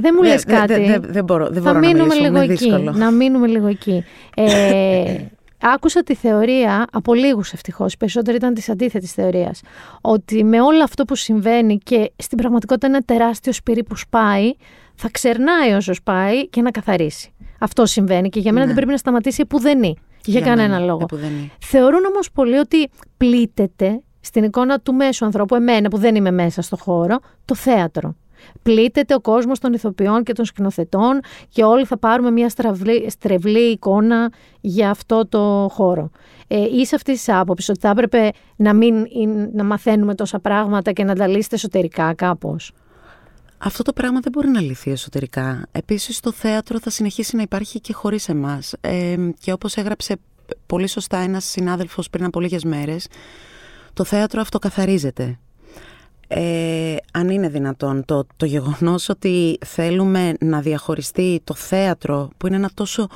Δεν μου
Δεν-
λες
δεν-
κάτι.
δεν- δεν- δεν μπορώ- δεν
θα
μπορώ να
μείνουμε
μιλήσω,
λίγο
είναι
εκεί.
δύσκολο.
Να μείνουμε λίγο εκεί. Ε, άκουσα τη θεωρία, από λίγους ευτυχώς, οι περισσότεροι ήταν της αντίθετης θεωρίας, ότι με όλο αυτό που συμβαίνει και στην πραγματικότητα είναι ένα τεράστιο σπυρί που σπάει, θα ξερνάει όσο σπάει και να καθαρίσει. Αυτό συμβαίνει και για μένα
Ναι.
δεν πρέπει να σταματήσει επουδενή. Για,
Για
κανένα
μένα,
λόγο.
επουδενή.
Θεωρούν όμως πολλοί ότι πλήττεται στην εικόνα του μέσου ανθρώπου, εμένα που δεν είμαι μέσα στο χώρο, το θέατρο. Πλήττεται ο κόσμος των ηθοποιών και των σκηνοθετών και όλοι θα πάρουμε μια στραβλή, στρεβλή εικόνα για αυτό το χώρο. Ε, είσαι αυτή της άποψης ότι θα έπρεπε να, μην, είναι- να μαθαίνουμε τόσα πράγματα και να τα λύσετε εσωτερικά κάπως;
Αυτό το πράγμα δεν μπορεί να λυθεί εσωτερικά. Επίσης το θέατρο θα συνεχίσει να υπάρχει και χωρίς εμάς. Ε, και όπως έγραψε πολύ σωστά ένας συνάδελφος πριν από λίγες μέρες, το θέατρο αυτοκαθαρίζεται. Ε, αν είναι δυνατόν το, το γεγονός ότι θέλουμε να διαχωριστεί το θέατρο που είναι ένα τόσο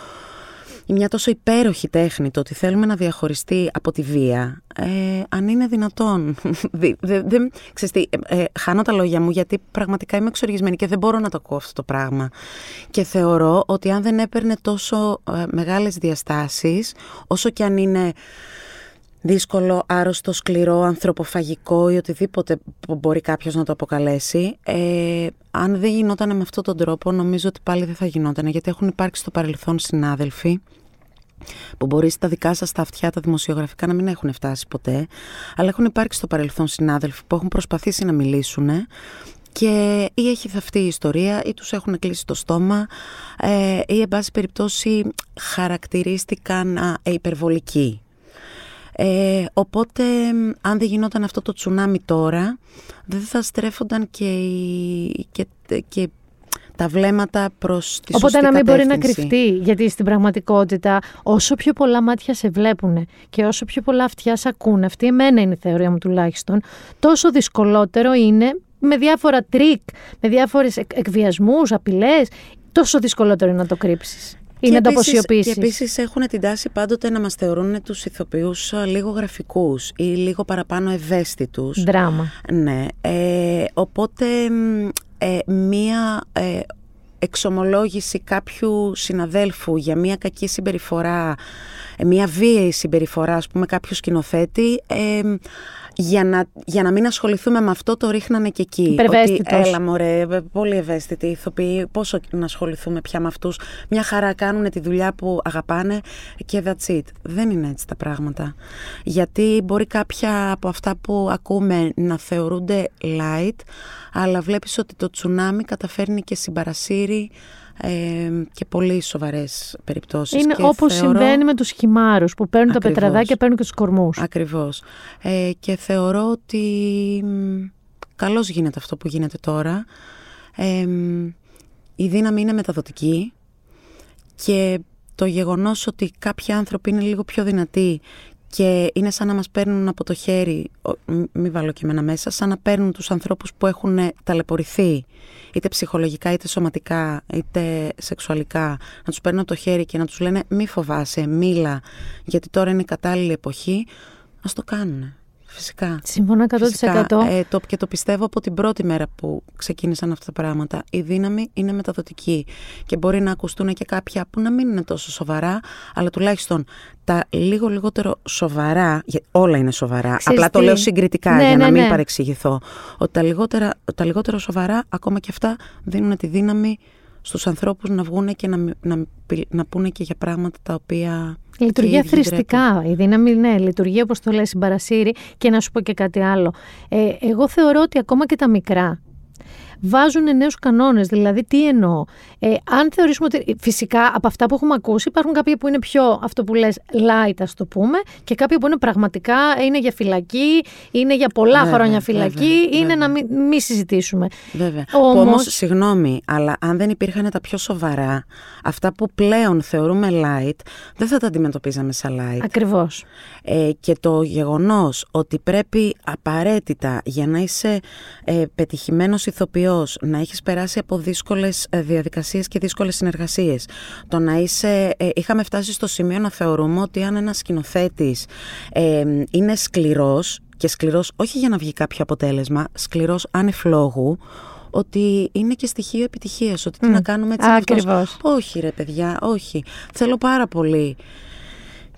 μια τόσο υπέροχη τέχνη, το ότι θέλουμε να διαχωριστεί από τη βία, ε, αν είναι δυνατόν. Δε, δε, δε, ξέρεις τι, ε, ε, χάνω τα λόγια μου γιατί πραγματικά είμαι εξοργισμένη και δεν μπορώ να το ακούω αυτό το πράγμα. Και θεωρώ ότι αν δεν έπαιρνε τόσο ε, μεγάλες διαστάσεις, όσο και αν είναι δύσκολο, άρρωστο, σκληρό, ανθρωποφαγικό ή οτιδήποτε που μπορεί κάποιος να το αποκαλέσει, ε, αν δεν γινόταν με αυτόν τον τρόπο, νομίζω ότι πάλι δεν θα γινόταν, γιατί έχουν υπάρξει στο παρελθόν συνάδελφοι που μπορεί στα δικά σας τα αυτιά τα δημοσιογραφικά να μην έχουν φτάσει ποτέ, αλλά έχουν υπάρξει στο παρελθόν συνάδελφοι που έχουν προσπαθήσει να μιλήσουν και ή έχει θαυτεί η ιστορία ή τους έχουν κλείσει το στόμα ε, ή εν πάση περιπτώσει χαρακτηρίστηκαν α, υπερβολικοί. Ε, οπότε αν δεν γινόταν αυτό το τσουνάμι τώρα δεν θα στρέφονταν και, και, και τα βλέμματα προς τη
Οπότε
σωστή
να μην μπορεί να
κατεύθυνση.
κρυφτεί, γιατί στην πραγματικότητα όσο πιο πολλά μάτια σε βλέπουν και όσο πιο πολλά αυτιά σε ακούν, αυτή εμένα είναι η θεωρία μου τουλάχιστον, τόσο δυσκολότερο είναι με διάφορα τρικ, με διάφορες εκ- εκβιασμούς, απειλές, τόσο δυσκολότερο είναι να το κρύψεις. Ή
Και
να το
επίσης-
αποσιωπήσεις.
Και επίσης έχουν την τάση πάντοτε να μας θεωρούν τους ηθοποιούς α, λίγο γραφικούς ή λίγο παραπάνω ευαίσθητους.
Δράμα.
Ναι. Ε, οπότε μ, ε, μία ε, εξομολόγηση κάποιου συναδέλφου για μία κακή συμπεριφορά, ε, μία βίαιη συμπεριφορά, ας πούμε, κάποιου σκηνοθέτη, ε, για να, για να μην ασχοληθούμε με αυτό το ρίχνανε και εκεί. Ότι
Υπερβαίσθητος.
έλα μωρέ, ε, πολύ ευαίσθητοι ηθοποιοί, πόσο να ασχοληθούμε πια με αυτούς. Μια χαρά κάνουν τη δουλειά που αγαπάνε και that's it. Δεν είναι έτσι τα πράγματα. Γιατί μπορεί κάποια από αυτά που ακούμε να θεωρούνται light, αλλά βλέπεις ότι το τσουνάμι καταφέρνει και συμπαρασύρει ε, και πολύ σοβαρές περιπτώσεις.
Είναι
Και
όπως
θεωρώ-
συμβαίνει με τους χυμάρους που παίρνουν
Ακριβώς.
τα πετραδάκια, παίρνουν και τους κορμούς.
Ακριβώς. Ε, και θεωρώ ότι μ, καλώς γίνεται αυτό που γίνεται τώρα. Ε, μ, η δύναμη είναι μεταδοτική και το γεγονός ότι κάποιοι άνθρωποι είναι λίγο πιο δυνατοί και είναι σαν να μας παίρνουν από το χέρι, ο- μ- μη βάλω και εμένα μέσα, σαν να παίρνουν τους ανθρώπους που έχουν ταλαιπωρηθεί είτε ψυχολογικά είτε σωματικά είτε σεξουαλικά. Να τους παίρνουν από το χέρι και να τους λένε μη φοβάσαι, μίλα γιατί τώρα είναι η κατάλληλη εποχή ας το κάνουν φυσικά
Συμφωνώ 100%.
Φυσικά, ε, το, και το πιστεύω από την πρώτη μέρα που ξεκίνησαν αυτά τα πράγματα. Η δύναμη είναι μεταδοτική και μπορεί να ακουστούν και κάποια που να μην είναι τόσο σοβαρά, αλλά τουλάχιστον τα λίγο λιγότερο σοβαρά, για- όλα είναι σοβαρά,
Ξέρεις
απλά το
τι;
λέω συγκριτικά
Ναι,
για να
ναι,
μην
ναι.
παρεξηγηθώ, ότι τα λιγότερα, τα λιγότερο σοβαρά, ακόμα και αυτά, δίνουν τη δύναμη στους ανθρώπους να βγουν και να, μι- να, πι- να πούνε και για πράγματα τα οποία...
Λειτουργεί
και οι ίδιοι ντρέπονται.
θρηστικά. Η δύναμη, ναι, λειτουργεί όπως το λέει συμπαρασύρει. Και να σου πω και κάτι άλλο. Ε, εγώ θεωρώ ότι ακόμα και τα μικρά βάζουν νέους κανόνες. Δηλαδή, τι εννοώ; Ε, αν θεωρήσουμε ότι. Φυσικά, από αυτά που έχουμε ακούσει, υπάρχουν κάποια που είναι πιο αυτό που λες light, ας το πούμε, και κάποια που είναι πραγματικά είναι για φυλακή, είναι για πολλά
Βέβαια,
χρόνια φυλακή,
βέβαια,
είναι να
βέβαια.
μην μη συζητήσουμε.
Βέβαια.
Όμως-
Που όμως, συγγνώμη, αλλά αν δεν υπήρχαν τα πιο σοβαρά, αυτά που πλέον θεωρούμε light, δεν θα τα αντιμετωπίζαμε σαν light.
Ακριβώς.
Ε, και το γεγονός ότι πρέπει απαραίτητα για να είσαι ε, πετυχημένος ηθοποιός, να έχεις περάσει από δύσκολες ε, διαδικασίες και δύσκολες συνεργασίες, το να είσαι, ε, είχαμε φτάσει στο σημείο να θεωρούμε ότι αν ένας σκηνοθέτης ε, είναι σκληρός, και σκληρός όχι για να βγει κάποιο αποτέλεσμα, σκληρός ανεφλόγου, ότι είναι και στοιχείο επιτυχίας, ότι τι να κάνουμε έτσι είναι αυτός.
Ακριβώς.
Όχι ρε παιδιά, όχι. Θέλω πάρα πολύ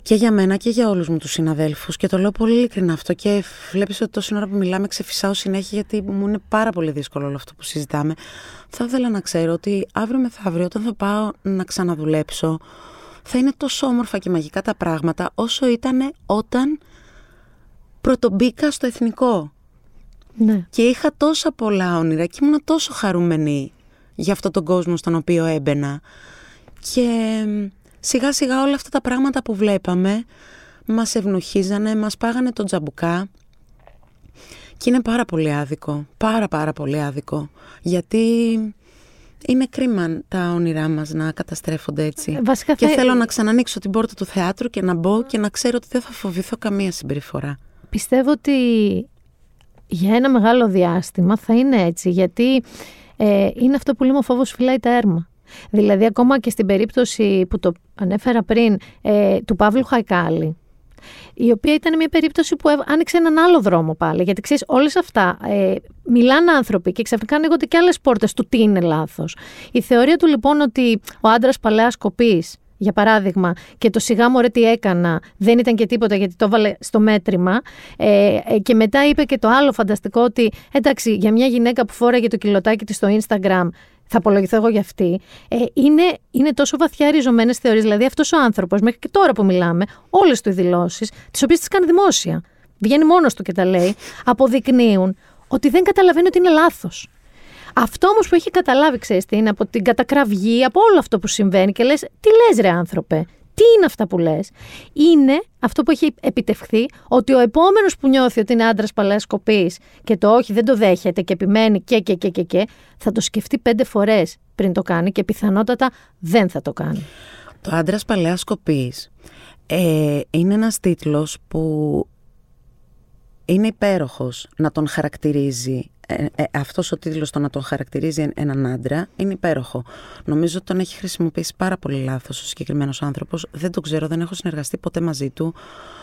και για μένα και για όλους μου τους συναδέλφους και το λέω πολύ ειλικρινά αυτό και βλέπεις ότι τόση ώρα που μιλάμε ξεφυσάω συνέχεια γιατί μου είναι πάρα πολύ δύσκολο όλο αυτό που συζητάμε. Θα ήθελα να ξέρω ότι αύριο μεθαύριο όταν θα πάω να ξαναδουλέψω θα είναι τόσο όμορφα και μαγικά τα πράγματα όσο ήταν όταν πρωτομπήκα στο εθνικό.
Ναι.
Και είχα τόσα πολλά όνειρα και ήμουν τόσο χαρούμενη για αυτόν τον κόσμο στον οποίο έμπαινα. Και σιγά σιγά όλα αυτά τα πράγματα που βλέπαμε μας ευνοχίζανε, μας πάγανε τον τζαμπουκά και είναι πάρα πολύ άδικο, πάρα πάρα πολύ άδικο. Γιατί είναι κρίμα τα όνειρά μας να καταστρέφονται έτσι.
Ε, βασικά
και
θα-
θέλω να ξανανοίξω την πόρτα του θεάτρου και να μπω και να ξέρω ότι δεν θα φοβηθώ καμία συμπεριφορά.
Πιστεύω ότι για ένα μεγάλο διάστημα θα είναι έτσι, γιατί ε, είναι αυτό που λέμε ο φόβος φυλάει τα έρμα. Δηλαδή, ακόμα και στην περίπτωση που το ανέφερα πριν ε, του Παύλου Χαϊκάλη, η οποία ήταν μια περίπτωση που άνοιξε έναν άλλο δρόμο πάλι. Γιατί ξέρεις, όλες αυτά ε, μιλάνε άνθρωποι και ξαφνικά ανοίγονται και άλλες πόρτες του τι είναι λάθος. Η θεωρία του λοιπόν ότι ο άντρας παλαιά κοπή, για παράδειγμα, και το σιγά μου τι έκανα, δεν ήταν και τίποτα γιατί το έβαλε στο μέτρημα. Ε, ε, και μετά είπε και το άλλο φανταστικό ότι εντάξει, για μια γυναίκα που φόραγε το κιλοτάκι της στο Instagram, θα απολογηθώ εγώ για αυτή, ε, είναι, είναι τόσο βαθιά ριζωμένες θεωρίες. Δηλαδή, αυτός ο άνθρωπος, μέχρι και τώρα που μιλάμε, όλες του οι δηλώσεις, τις οποίες τις κάνει δημόσια, βγαίνει μόνος του και τα λέει, αποδεικνύουν ότι δεν καταλαβαίνει ότι είναι λάθος. Αυτό όμως που έχει καταλάβει, ξέρεις τι είναι, από την κατακραυγή, από όλο αυτό που συμβαίνει και λες, τι λες, ρε άνθρωπε, τι είναι αυτά που λες, είναι αυτό που έχει επιτευχθεί, ότι ο επόμενος που νιώθει ότι είναι άντρας παλαιάς κοπή και το όχι δεν το δέχεται και επιμένει και, και, και, και, και, θα το σκεφτεί πέντε φορές πριν το κάνει και πιθανότατα δεν θα το κάνει.
Το άντρας παλαιάς κοπή ε, είναι ένας τίτλος που είναι υπέροχος να τον χαρακτηρίζει ε, ε, αυτός ο τίτλος το να τον χαρακτηρίζει έναν άντρα είναι υπέροχο. Νομίζω ότι τον έχει χρησιμοποιήσει πάρα πολύ λάθος ο συγκεκριμένος άνθρωπος. Δεν το ξέρω, δεν έχω συνεργαστεί ποτέ μαζί του.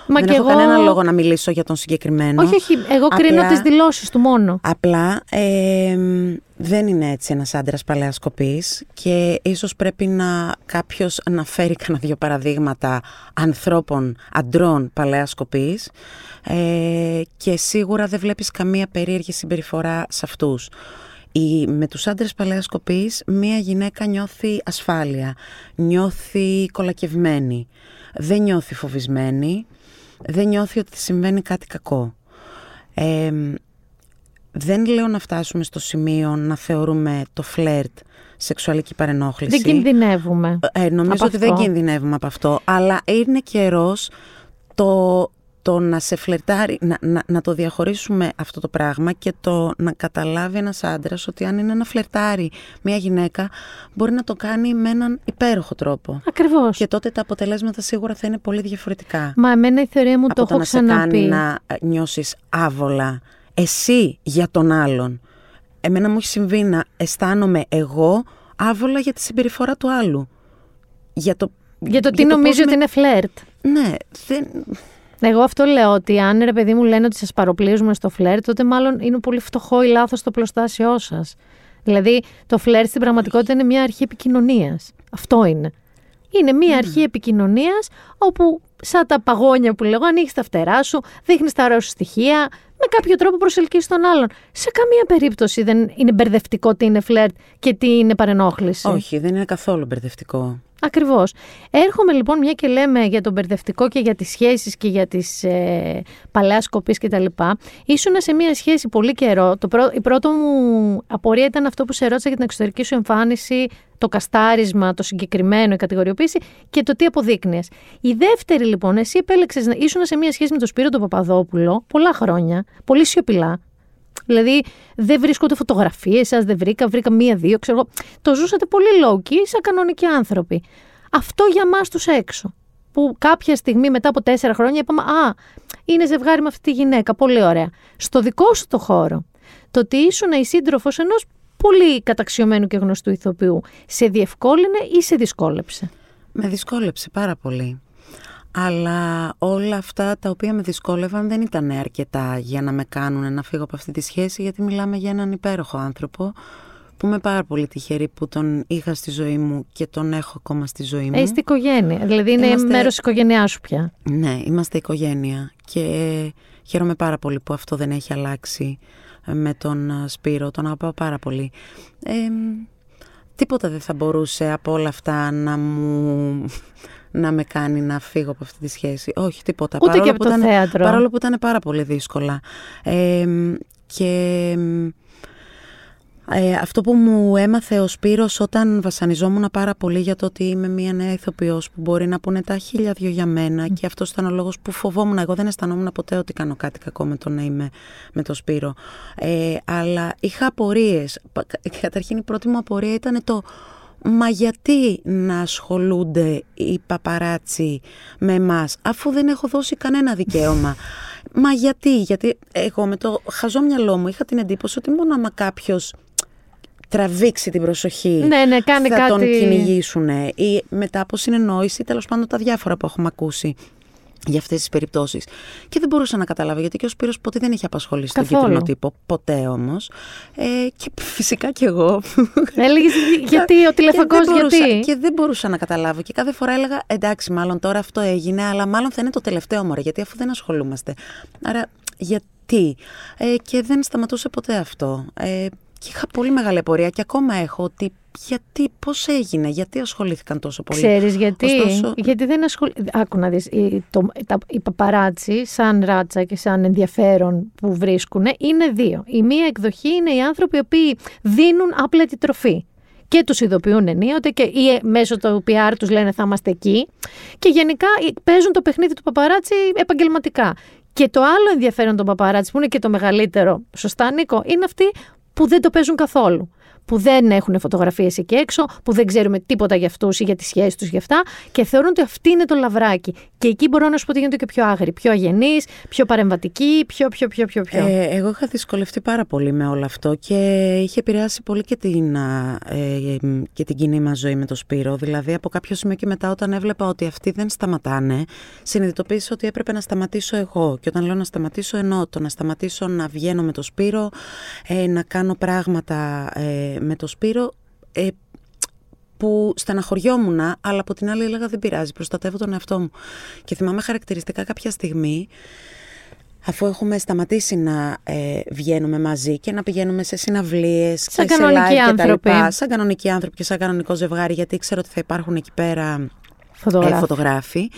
Μα
δεν
και
έχω
εγώ...
κανένα λόγο να μιλήσω για τον συγκεκριμένο.
Όχι, όχι, εγώ κρίνω τις δηλώσεις του μόνο.
Απλά ε, δεν είναι έτσι ένας άντρας παλαιάς κοπής και ίσως πρέπει να κάποιος να φέρει κανένα δύο παραδείγματα ανθρώπων, αντρών παλαιάς κοπής ε, και σίγουρα δεν βλέπεις καμία περίεργη συμπεριφορά σε αυτούς. Η, με τους άντρες παλαιάς κοπής μία γυναίκα νιώθει ασφάλεια, νιώθει κολακευμένη, δεν νιώθει φοβισμένη, δεν νιώθει ότι συμβαίνει κάτι κακό. Ε, δεν λέω να φτάσουμε στο σημείο να θεωρούμε το φλερτ σεξουαλική παρενόχληση.
Δεν κινδυνεύουμε.
Ε, νομίζω ότι δεν κινδυνεύουμε από αυτό. Αλλά είναι καιρός το, το να σε φλερτάρει, να, να, να, το διαχωρίσουμε αυτό το πράγμα και το να καταλάβει ένας άντρας ότι αν είναι να φλερτάρει μια γυναίκα μπορεί να το κάνει με έναν υπέροχο τρόπο.
Ακριβώς.
Και τότε τα αποτελέσματα σίγουρα θα είναι πολύ διαφορετικά.
Μα εμένα η θεωρία μου το
έχω
να
ξαναπεί. σε κάνει να νιώσεις άβολα εσύ για τον άλλον. Εμένα μου έχει συμβεί να αισθάνομαι εγώ άβολα για τη συμπεριφορά του άλλου.
Για το, για το τι νομίζεις ότι είναι φλερτ.
Ναι, δεν...
Εγώ αυτό λέω ότι αν ρε παιδί μου λένε ότι σας παροπλίζουμε στο φλερτ, τότε μάλλον είναι πολύ φτωχό ή λάθος το πλωστάσιό σας. Δηλαδή, το φλερτ στην πραγματικότητα είναι μια αρχή επικοινωνίας. Αυτό είναι. Είναι μια αρχή επικοινωνίας όπου, σαν τα παγόνια που λέγω, ανοίγει τα φτερά σου, δείχνεις τα ωραία σου στοιχεία, με κάποιο τρόπο προσελκύει τον άλλον. Σε καμία περίπτωση δεν είναι μπερδευτικό τι είναι φλερτ και τι είναι παρενόχληση.
Όχι, δεν είναι καθόλου μπερδευτικό.
Ακριβώς. Έρχομαι λοιπόν, μια και λέμε για τον μπερδευτικό και για τις σχέσεις και για τις ε, παλαιάς κοπής κτλ. Ήσουν σε μια σχέση πολύ καιρό. Το πρω... Η πρώτη μου απορία ήταν αυτό που σε ρώτησα για την εξωτερική σου εμφάνιση, το καστάρισμα, το συγκεκριμένο, η κατηγοριοποίηση και το τι αποδείκνυες. Η δεύτερη λοιπόν, εσύ επέλεξες να ήσουν σε μια σχέση με τον Σπύρο τον Παπαδόπουλο πολλά χρόνια, πολύ σιωπηλά. Δηλαδή δεν βρίσκονται φωτογραφίες σας, δεν βρήκα, βρήκα μία-δύο, ξέρω Το ζούσατε πολύ low key, σαν κανονικοί άνθρωποι. Αυτό για μας τους έξω. Που κάποια στιγμή μετά από τέσσερα χρόνια είπαμε Α, είναι ζευγάρι με αυτή τη γυναίκα. Πολύ ωραία. Στο δικό σου το χώρο. Το ότι ήσουν η σύντροφος ενός πολύ καταξιωμένου και γνωστού ηθοποιού, σε διευκόλυνε ή σε δυσκόλεψε;
Με δυσκόλεψε πάρα πολύ αλλά όλα αυτά τα οποία με δυσκόλευαν δεν ήταν αρκετά για να με κάνουν να φύγω από αυτή τη σχέση γιατί μιλάμε για έναν υπέροχο άνθρωπο που είμαι πάρα πολύ τυχερή που τον είχα στη ζωή μου και τον έχω ακόμα στη ζωή μου.
Είστε οικογένεια, δηλαδή είναι είμαστε... μέρος της οικογένειάς σου πια.
Ναι, είμαστε οικογένεια και χαίρομαι πάρα πολύ που αυτό δεν έχει αλλάξει με τον Σπύρο, τον αγαπάω πάρα πολύ. Ε, τίποτα δεν θα μπορούσε από όλα αυτά να μου να με κάνει να φύγω από αυτή τη σχέση. Όχι, τίποτα.
Ούτε παρόλο και από
το
ήταν, θέατρο.
Παρόλο που ήταν πάρα πολύ δύσκολα. Ε, και ε, αυτό που μου έμαθε ο Σπύρος όταν βασανιζόμουν πάρα πολύ για το ότι είμαι μια νέα ηθοποιός που μπορεί να πούνε τα χίλια δυο για μένα και αυτός ήταν ο λόγος που φοβόμουν. Εγώ δεν αισθανόμουν ποτέ ότι κάνω κάτι κακό με το να είμαι με το Σπύρο. Ε, αλλά είχα απορίες. Καταρχήν η πρώτη μου απορία ήταν το Μα γιατί να ασχολούνται οι παπαράτσι με εμάς αφού δεν έχω δώσει κανένα δικαίωμα; Μα γιατί, γιατί εγώ με το χαζό μυαλό μου είχα την εντύπωση ότι μόνο άμα κάποιος τραβήξει την προσοχή.
Ναι, ναι, κάνει
θα
κάτι-
τον κυνηγήσουν ή μετά από συνεννόηση, τέλος πάντων τα διάφορα που έχουμε ακούσει για αυτές τις περιπτώσεις. Και δεν μπορούσα να καταλάβω γιατί και ο Σπύρος ποτέ δεν έχει απασχολήσει τον
Καθόλου.
κίτρινο τύπο. Ποτέ όμως. Ε, και φυσικά και εγώ.
Έλεγες γιατί ο
Και
τηλεφωνικό,
δεν μπορούσα-
γιατί;
Και δεν μπορούσα να καταλάβω. Και κάθε φορά έλεγα εντάξει, μάλλον τώρα αυτό έγινε, αλλά μάλλον θα είναι το τελευταίο μωρέ, γιατί αφού δεν ασχολούμαστε. Άρα, γιατί; Ε, και δεν σταματούσε ποτέ αυτό. Ε, και είχα πολύ μεγάλη απορία και ακόμα έχω ότι γιατί, πώς έγινε, γιατί ασχολήθηκαν τόσο πολύ.
Ξέρεις γιατί;
Ωστόσο-
Γιατί δεν ασχολ... Άκου να δεις, οι, το, τα, οι παπαράτσι σαν ράτσα και σαν ενδιαφέρον που βρίσκουν είναι δύο. Η μία εκδοχή είναι οι άνθρωποι οι οποίοι δίνουν άπλετη τροφή. Και τους ειδοποιούν ενίοτε και ή ε, μέσω του PR τους λένε θα είμαστε εκεί. Και γενικά ε, παίζουν το παιχνίδι του παπαράτσι επαγγελματικά. Και το άλλο ενδιαφέρον των παπαράτσι που είναι και το μεγαλύτερο, σωστά Νίκο, είναι αυτοί που δεν το παίζουν καθόλου. Που δεν έχουν φωτογραφίες εκεί έξω, που δεν ξέρουμε τίποτα για αυτούς ή για τις σχέσεις τους γι' αυτά και θεωρούν ότι αυτή είναι το λαβράκι. Και εκεί μπορώ να σου πω ότι γίνονται και πιο άγριοι, πιο αγενείς, πιο παρεμβατικοί, πιο, πιο, πιο, πιο. πιο.
Ε, εγώ είχα δυσκολευτεί πάρα πολύ με όλο αυτό και είχε επηρεάσει πολύ και την, α, ε, και την κοινή μας ζωή με το Σπύρο. Δηλαδή από κάποιο σημείο και μετά όταν έβλεπα ότι αυτοί δεν σταματάνε, συνειδητοποίησα ότι έπρεπε να σταματήσω εγώ. Και όταν λέω να σταματήσω εννοώ το να σταματήσω να βγαίνω με το Σπύρο, ε, να κάνω πράγματα ε, με το Σπύρο ε, που στεναχωριόμουν, αλλά από την άλλη έλεγα δεν πειράζει, προστατεύω τον εαυτό μου. Και θυμάμαι χαρακτηριστικά κάποια στιγμή αφού έχουμε σταματήσει να ε, βγαίνουμε μαζί και να πηγαίνουμε σε συναυλίες
Σαν
και σε
κανονικοί
live και τα
άνθρωποι.
λοιπά, σαν κανονικοί άνθρωποι και σαν κανονικό ζευγάρι, γιατί ήξερα ότι θα υπάρχουν εκεί πέρα
Φωτογράφοι.
ε, φωτογράφοι.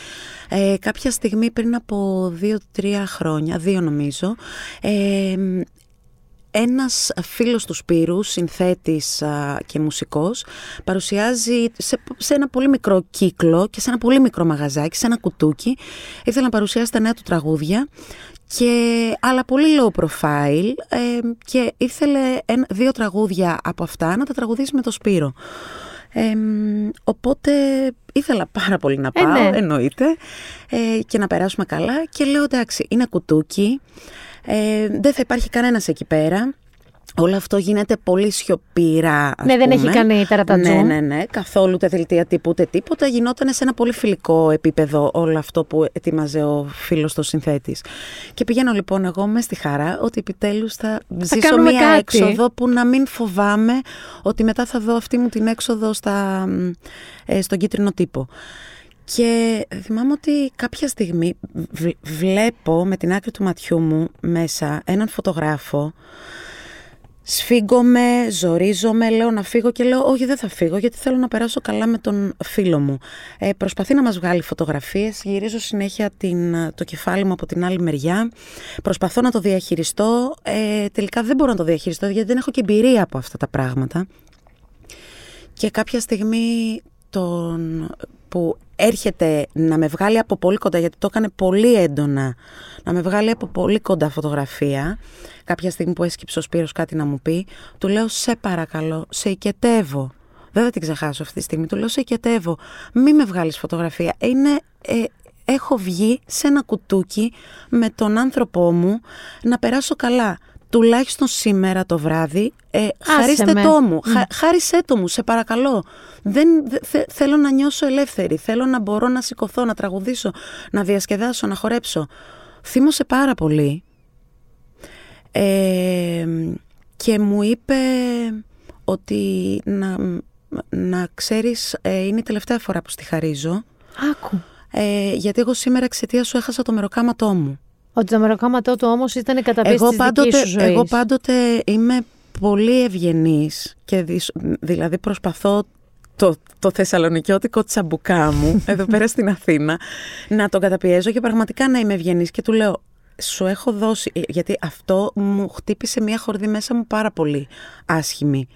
Ε, κάποια στιγμή πριν από δύο-τρία χρόνια, δύο νομίζω, ε, ένας φίλος του Σπύρου, συνθέτης α, και μουσικός, παρουσιάζει σε, σε ένα πολύ μικρό κύκλο και σε ένα πολύ μικρό μαγαζάκι, σε ένα κουτούκι, ήθελε να παρουσιάσει τα νέα του τραγούδια και, αλλά πολύ low profile ε, και ήθελε ένα, δύο τραγούδια από αυτά να τα τραγουδήσει με το Σπύρο. Ε, οπότε ήθελα πάρα πολύ να
Ε,
πάω,
ναι.
εννοείται, ε, και να περάσουμε καλά και λέω εντάξει, είναι κουτούκι, ε, δεν θα υπάρχει κανένας εκεί πέρα. Όλο αυτό γίνεται πολύ σιωπηρά. ας
Ναι, δεν έχει
πούμε.
κάνει τερατατζού.
Ναι, ναι, ναι. Καθόλου ούτε δελτία τύπου ούτε τίποτα. Γινόταν σε ένα πολύ φιλικό επίπεδο όλο αυτό που ετοίμαζε ο φίλος το συνθέτης. Και πηγαίνω λοιπόν εγώ μες στη χαρά ότι επιτέλους θα, ζήσω
κάνουμε
μία
κάτι.
έξοδο που να μην φοβάμαι ότι μετά θα δω αυτή μου την έξοδο στα, ε, στον κίτρινο τύπο. Και θυμάμαι ότι κάποια στιγμή β- βλέπω με την άκρη του ματιού μου μέσα έναν φωτογράφο Σφίγγομαι, ζορίζομαι, λέω να φύγω και λέω όχι δεν θα φύγω γιατί θέλω να περάσω καλά με τον φίλο μου. Ε, προσπαθεί να μας βγάλει φωτογραφίες, γυρίζω συνέχεια την, το κεφάλι μου από την άλλη μεριά, προσπαθώ να το διαχειριστώ, ε, τελικά δεν μπορώ να το διαχειριστώ γιατί δεν έχω και εμπειρία από αυτά τα πράγματα. Και κάποια στιγμή τον, που έρχεται να με βγάλει από πολύ κοντά, γιατί το έκανε πολύ έντονα, να με βγάλει από πολύ κοντά φωτογραφία, κάποια στιγμή που έσκυψε ο Σπύρος κάτι να μου πει, του λέω σε παρακαλώ, σε οικετεύω. Δεν θα την ξεχάσω αυτή τη στιγμή. Του λέω σε οικετεύω. Μη με βγάλεις φωτογραφία. Είναι, ε, έχω βγει σε ένα κουτούκι με τον άνθρωπό μου να περάσω καλά. Τουλάχιστον σήμερα το βράδυ, ε, χαρίστε
με.
το μου. Χα, χάρισέ το μου, σε παρακαλώ. Δεν, δε- θε- θέλω να νιώσω ελεύθερη. Θέλω να μπορώ να σηκωθώ, να τραγουδήσω, να διασκεδάσω, να χορέψω. Θύμωσε πάρα πολύ. Ε, και μου είπε ότι να, να ξέρεις, ε, είναι η τελευταία φορά που στη χαρίζω.
Άκου.
Ε, γιατί εγώ σήμερα εξαιτίας σου έχασα το μεροκάματό μου.
Ότι το μεροκάματό του όμως ήταν η καταπίεση
Εγώ
της
πάντοτε,
δικής σου ζωής.
εγώ πάντοτε είμαι πολύ ευγενής και δυσ- δηλαδή προσπαθώ το, το θεσσαλονικιώτικο τσαμπουκά μου εδώ πέρα στην Αθήνα να τον καταπιέζω και πραγματικά να είμαι ευγενής και του λέω σου έχω δώσει, ε, γιατί αυτό μου χτύπησε μια χορδή μέσα μου πάρα πολύ άσχημη.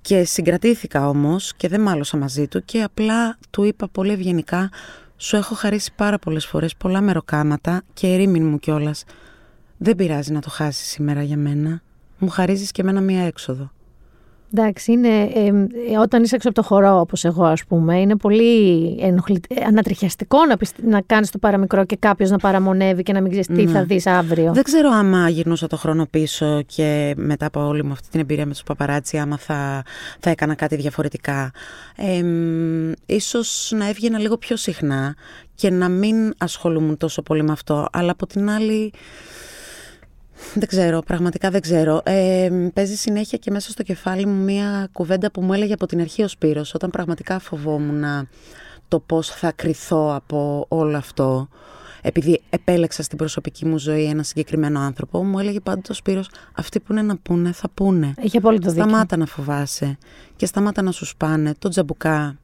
Και συγκρατήθηκα όμως και δεν μάλωσα μαζί του και απλά του είπα πολύ ευγενικά σου έχω χαρίσει πάρα πολλές φορές πολλά μεροκάματα και ερήμην μου κιόλας. Δεν πειράζει να το χάσεις σήμερα για μένα. Μου χαρίζεις και εμένα μία έξοδο.
Εντάξει, είναι, ε, ε, όταν είσαι έξω από το χορό, όπως εγώ ας πούμε, είναι πολύ ενοχλη... ε, ανατριχιαστικό να, πεις, να κάνεις το παραμικρό και κάποιος να παραμονεύει και να μην ξέρεις τι
Ναι.
θα δεις αύριο.
Δεν ξέρω άμα γυρνούσα το χρόνο πίσω και μετά από όλη μου αυτή την εμπειρία με τους παπαράτσι, άμα θα, θα έκανα κάτι διαφορετικά. Ε, μ, ίσως να έβγαινα λίγο πιο συχνά και να μην ασχολούμουν τόσο πολύ με αυτό. Αλλά από την άλλη, δεν ξέρω, πραγματικά δεν ξέρω. Ε, παίζει συνέχεια και μέσα στο κεφάλι μου μία κουβέντα που μου έλεγε από την αρχή ο Σπύρος, όταν πραγματικά φοβόμουν το πώς θα κρυθώ από όλο αυτό. Επειδή επέλεξα στην προσωπική μου ζωή ένα συγκεκριμένο άνθρωπο, μου έλεγε πάντοτε ο Σπύρος, αυτοί που είναι να πούνε, θα πούνε.
Έχει απόλυτο δίκιο.
Σταμάτα να φοβάσαι και σταμάτα να σου σπάνε το τζαμπουκά.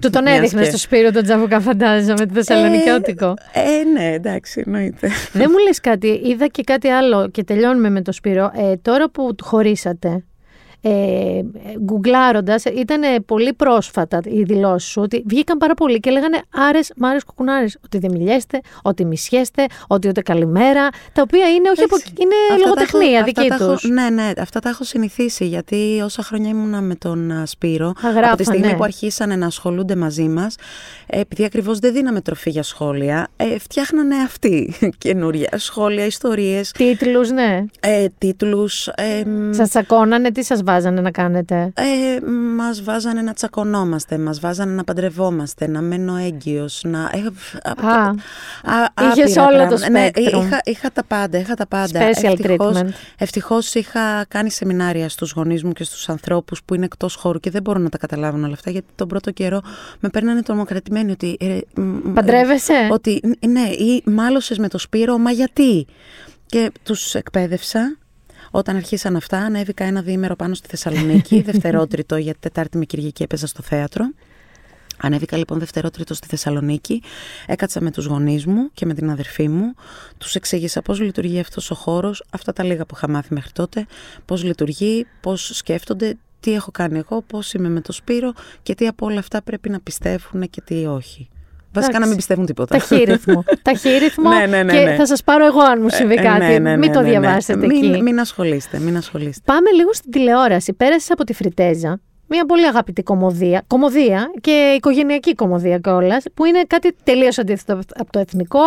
Του τον
Μιας
έδειχνες
και-
στο Σπύρο τον Τζαβουκά, φαντάζομαι, τη Θεσσαλονικιώτικο.
Ε, ναι, εντάξει, εννοείται.
Δεν μου λες κάτι, είδα και κάτι άλλο και τελειώνουμε με το Σπύρο. Ε, τώρα που του χωρίσατε, ε, γκουγκλάροντας, ήταν πολύ πρόσφατα οι δηλώσεις σου ότι βγήκαν πάρα πολύ και λέγανε άρες, μάρες, κουκουνάρες, ότι δεν μιλιέστε, ότι μισιέστε, ότι ούτε καλημέρα, τα οποία είναι, όχι από,
Έτσι.
είναι
Αυτά τα
λογοτεχνία
έχω-
δική
αυτά τα έχω-
τους.
ναι, ναι, αυτά τα έχω συνηθίσει γιατί όσα χρόνια ήμουνα με τον α, Σπύρο, από τη
γράφανε.
στιγμή που αρχίσανε να ασχολούνται μαζί μας, επειδή ακριβώς δεν δίναμε τροφή για σχόλια, ε, φτιάχνανε αυτοί καινούρια σχόλια, ιστορίες,
Τίτλους, ναι.
ε, τίτλους. Ε, μ,
Σας τσακώνανε, τι σας βάζανε; Να κάνετε;
ε, μας βάζανε να τσακωνόμαστε, μας βάζανε να παντρευόμαστε, να μένω έγκυος, να... Ε, α,
Α,
α,
είχες
άπειρα
όλο το
πράγματα. Ναι,
spectrum.
είχα, είχα τα πάντα, είχα τα πάντα.
Special
ευτυχώς,
treatment.
ευτυχώς είχα κάνει σεμινάρια στους γονείς μου και στους ανθρώπους που είναι εκτός χώρου και δεν μπορούν να τα καταλάβουν όλα αυτά γιατί τον πρώτο καιρό με παίρνανε τρομοκρατημένοι ότι... ε, μ, μ,
Παντρεύεσαι;
Ότι ναι, ή μάλωσες με το Σπύρο, μα γιατί; Και τους εκπαίδευσα. Όταν αρχίσαν αυτά, ανέβηκα ένα διήμερο πάνω στη Θεσσαλονίκη, δευτερότριτο, γιατί Τετάρτη με Κυριακή έπαιζα στο θέατρο. Ανέβηκα λοιπόν δευτερότριτο στη Θεσσαλονίκη, έκατσα με τους γονείς μου και με την αδερφή μου, τους εξήγησα πώς λειτουργεί αυτός ο χώρος, αυτά τα λίγα που είχα μάθει μέχρι τότε, πώς λειτουργεί, πώς σκέφτονται, τι έχω κάνει εγώ, πώς είμαι με το Σπύρο και τι από όλα αυτά πρέπει να πιστεύουν και τι όχι. Βασικά να
Εντάξει.
μην πιστεύουν τίποτα.
Ταχύρυθμο. Ταχύρυθμο
Ναι, ναι, ναι,
και
ναι.
θα σας πάρω εγώ αν μου συμβεί
Ε,
κάτι.
ναι, ναι,
μην
ναι,
το
ναι, ναι.
διαβάσετε
Μην,
εκεί.
μην ασχολείστε, μην ασχολείστε.
Πάμε λίγο στην τηλεόραση. Πέρασες από τη Φριτέζα. Μια πολύ αγαπητή κομμωδία. Κομμωδία και οικογενειακή κομμωδία κιόλας, που είναι κάτι τελείως αντίθετο από το εθνικό,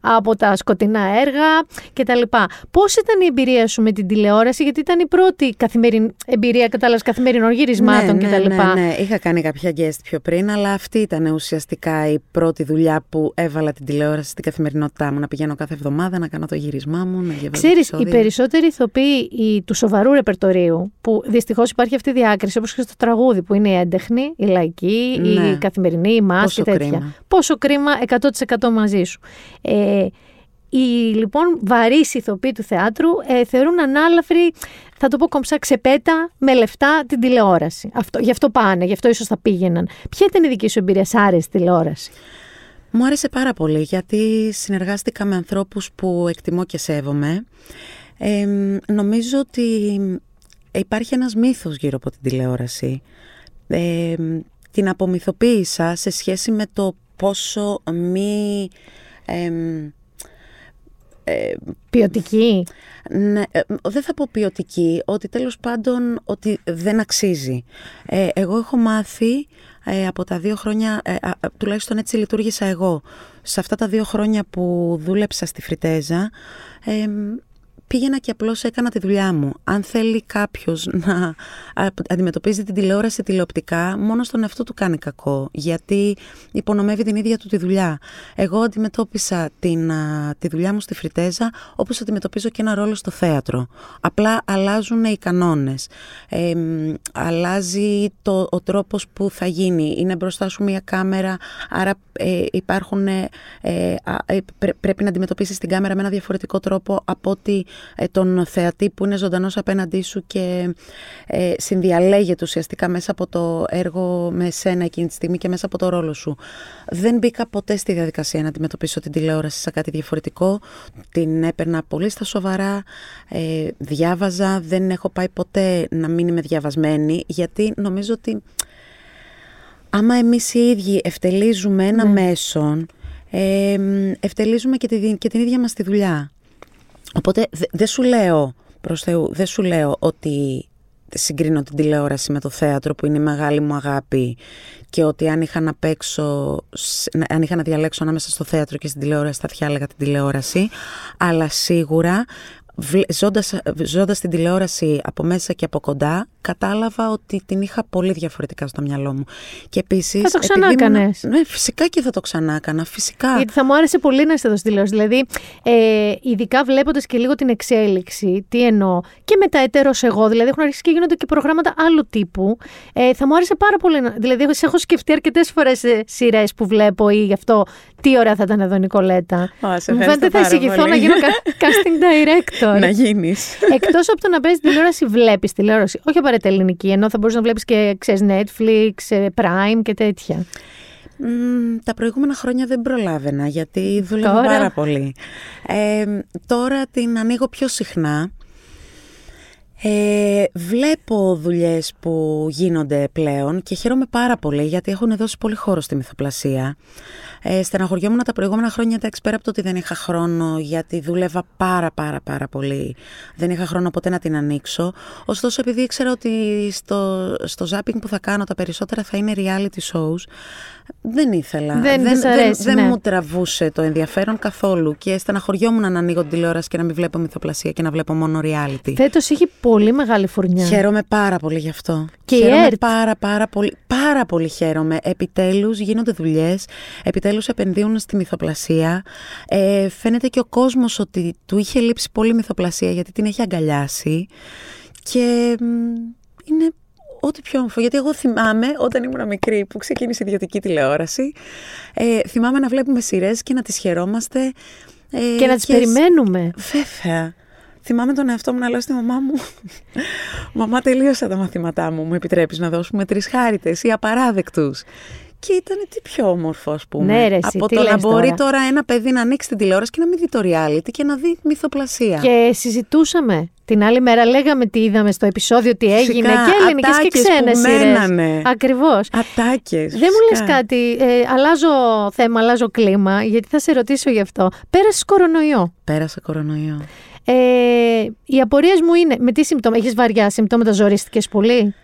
από τα σκοτεινά έργα κτλ. Πώς ήταν η εμπειρία σου με την τηλεόραση, γιατί ήταν η πρώτη καθημεριν... εμπειρία, κατάλαβες, καθημερινών γυρισμάτων
ναι,
κτλ.
ναι, ναι, ναι. Είχα κάνει κάποια guest πιο πριν, αλλά αυτή ήταν ουσιαστικά η πρώτη δουλειά που έβαλα την τηλεόραση στην καθημερινότητά μου. Να πηγαίνω κάθε εβδομάδα, να κάνω το γυρισμά μου, να διαβάζω
Ξέρεις, οι
επεισόδια.
περισσότεροι ηθοποιοί οι- του σοβαρού ρεπερτορίου, που δυστυχώς υπάρχει αυτή η διάκριση, όπως και στο τραγούδι, που είναι η έντεχνη, η λαϊκή, η
Ναι.
καθημερινή, η μας
Πόσο
και τέτοια.
κρίμα.
Πόσο κρίμα, 100% μαζί σου. Ε, οι λοιπόν βαρύς ηθοποιοί του θεάτρου ε, θεωρούν ανάλαφρη, θα το πω κομψά, ξεπέτα με λεφτά την τηλεόραση. Αυτό, γι' αυτό πάνε, γι' αυτό ίσως θα πήγαιναν. Ποια ήταν η δική σου εμπειρία, σ' άρεσε η τηλεόραση;
Μου άρεσε πάρα πολύ γιατί συνεργάστηκα με ανθρώπους που εκτιμώ και σέβομαι. Ε, νομίζω ότι υπάρχει ένας μύθος γύρω από την τηλεόραση. Ε, την απομυθοποίησα σε σχέση με το πόσο μη... εμ,
Ποιοτική.
ναι, ε, δεν θα πω ποιοτική, ότι τέλος πάντων ότι δεν αξίζει. Ε, εγώ έχω μάθει ε, από τα δύο χρόνια, ε, α, α, τουλάχιστον έτσι λειτουργήσα εγώ, σε αυτά τα δύο χρόνια που δούλεψα στη Φριτέζα, ε, πήγαινα και απλώς έκανα τη δουλειά μου. Αν θέλει κάποιος να α, αντιμετωπίζει την τηλεόραση τηλεοπτικά, μόνος στον εαυτό του κάνει κακό, γιατί υπονομεύει την ίδια του τη δουλειά. Εγώ αντιμετώπισα την, α, τη δουλειά μου στη Φριτέζα όπως αντιμετωπίζω και ένα ρόλο στο θέατρο. Απλά αλλάζουν οι κανόνες. Ε, μ, αλλάζει το, ο τρόπος που θα γίνει. Είναι μπροστά σου μια κάμερα, άρα ε, υπάρχουν, ε, ε, α, ε, πρέ- πρέπει να αντιμετωπίσεις την κάμερα με ένα διαφορετικό τρόπο από ότι ε, τον θεατή που είναι ζωντανός απέναντί σου και ε, συνδιαλέγεται ουσιαστικά μέσα από το έργο με σένα εκείνη τη στιγμή και μέσα από το ρόλο σου. Δεν μπήκα ποτέ στη διαδικασία να αντιμετωπίσω την τηλεόραση σαν κάτι διαφορετικό. Την έπαιρνα πολύ στα σοβαρά, ε, διάβαζα, δεν έχω πάει ποτέ να μην είμαι διαβασμένη γιατί νομίζω ότι άμα εμείς οι ίδιοι ευτελίζουμε ένα μέσον, ε, ευτελίζουμε και, τη, και την ίδια μας τη δουλειά. Οπότε δε- δεν σου λέω, προς Θεού, δεν σου λέω ότι συγκρίνω την τηλεόραση με το θέατρο που είναι η μεγάλη μου αγάπη και ότι αν είχα να παίξω, αν είχα να διαλέξω ανάμεσα στο θέατρο και στην τηλεόραση θα διάλεγα την τηλεόραση. Αλλά σίγουρα ζώντας, ζώντας την τηλεόραση από μέσα και από κοντά, κατάλαβα ότι την είχα πολύ διαφορετικά στο μυαλό μου. Και επίσης,
θα το ξανά έκανες.
Ναι, φυσικά και θα το ξανά έκανα, φυσικά.
Γιατί θα μου άρεσε πολύ να είστε εδώ στη τηλεόραση. Δηλαδή, ε, ειδικά βλέποντας και λίγο την εξέλιξη, τι εννοώ, και με τα εταίρο εγώ, δηλαδή έχουν αρχίσει και γίνονται και προγράμματα άλλου τύπου. Ε, θα μου άρεσε πάρα πολύ. Να, δηλαδή, έχω σκεφτεί αρκετές φορές σειρές που βλέπω ή γι' αυτό τι ωραία θα ήταν εδώ, Νικολέτα.
Μου φαίνεται
θα εισηγηθώ να γίνω casting director.
Να γίνεις.
Εκτός από το να παίζεις τηλεόραση, βλέπεις τηλεόραση. Όχι απαραίτητα ελληνική, ενώ θα μπορούσε να βλέπεις και ξέρεις Netflix, ε, Prime και τέτοια.
τα προηγούμενα χρόνια δεν προλάβαινα γιατί δούλευα πάρα πολύ. Ε, τώρα την ανοίγω πιο συχνά. Ε, βλέπω δουλειές που γίνονται πλέον και χαίρομαι πάρα πολύ γιατί έχουν δώσει πολύ χώρο στη μυθοπλασία. Ε, στεναχωριόμουν τα προηγούμενα χρόνια, τα πέρα από το ότι δεν είχα χρόνο, γιατί δούλευα πάρα πάρα πάρα πολύ. Δεν είχα χρόνο ποτέ να την ανοίξω. Ωστόσο, επειδή ήξερα ότι στο, στο zapping που θα κάνω τα περισσότερα θα είναι reality shows, δεν ήθελα.
Δεν,
δεν,
αρέσει,
δεν,
ναι.
μου τραβούσε το ενδιαφέρον καθόλου και στεναχωριόμουν να ανοίγω την τηλεόραση και να μην βλέπω μυθοπλασία και να βλέπω μόνο reality.
Φέτος είχε πολύ μεγάλη φουρνιά.
Χαίρομαι πάρα πολύ γι' αυτό.
Και
χαίρομαι
η ΕΡΤ.
πάρα πάρα πολύ. Πάρα πολύ χαίρομαι. Επιτέλους γίνονται δουλειές, επιτέλους επενδύουν στη μυθοπλασία. Ε, φαίνεται και ο κόσμος ότι του είχε λείψει πολύ μυθοπλασία γιατί την έχει αγκαλιάσει. Και μ, είναι ό,τι πιο όμορφο. Γιατί εγώ θυμάμαι όταν ήμουν μικρή που ξεκίνησε η ιδιωτική τηλεόραση, ε, θυμάμαι να βλέπουμε σειρές και να τις χαιρόμαστε. ε,
Και να τις περιμένουμε.
Βέβαια. Θυμάμαι τον εαυτό μου να λέω στη μαμά μου «Μαμά τελείωσα τα μαθήματά μου, μου επιτρέπεις να δώσουμε τρεις χάριτες ή απαράδεκτους». Και ήταν τι πιο όμορφο, ας πούμε.
Ναι, ρε, εσύ,
από
τι
το να
λες
μπορεί
τώρα.
τώρα ένα παιδί να ανοίξει την τηλεόραση και να μην δει το reality και να δει μυθοπλασία.
Και συζητούσαμε την άλλη μέρα, λέγαμε τι είδαμε στο επεισόδιο, τι έγινε
Φυσικά,
και ελληνικέ και
ατάκες
ξένες
που μένανε.
Ακριβώς.
Ατάκες,
Δεν μου λες
φυσικά.
κάτι, ε, αλλάζω θέμα, αλλάζω κλίμα, γιατί θα σε ρωτήσω γι' αυτό. Πέρασες κορονοϊό.
Πέρασε κορονοϊό.
Ε, οι απορίες μου είναι, με τι συμπτώματα, έχεις βαριά συμπτώματα, ζορίστηκες πολύ;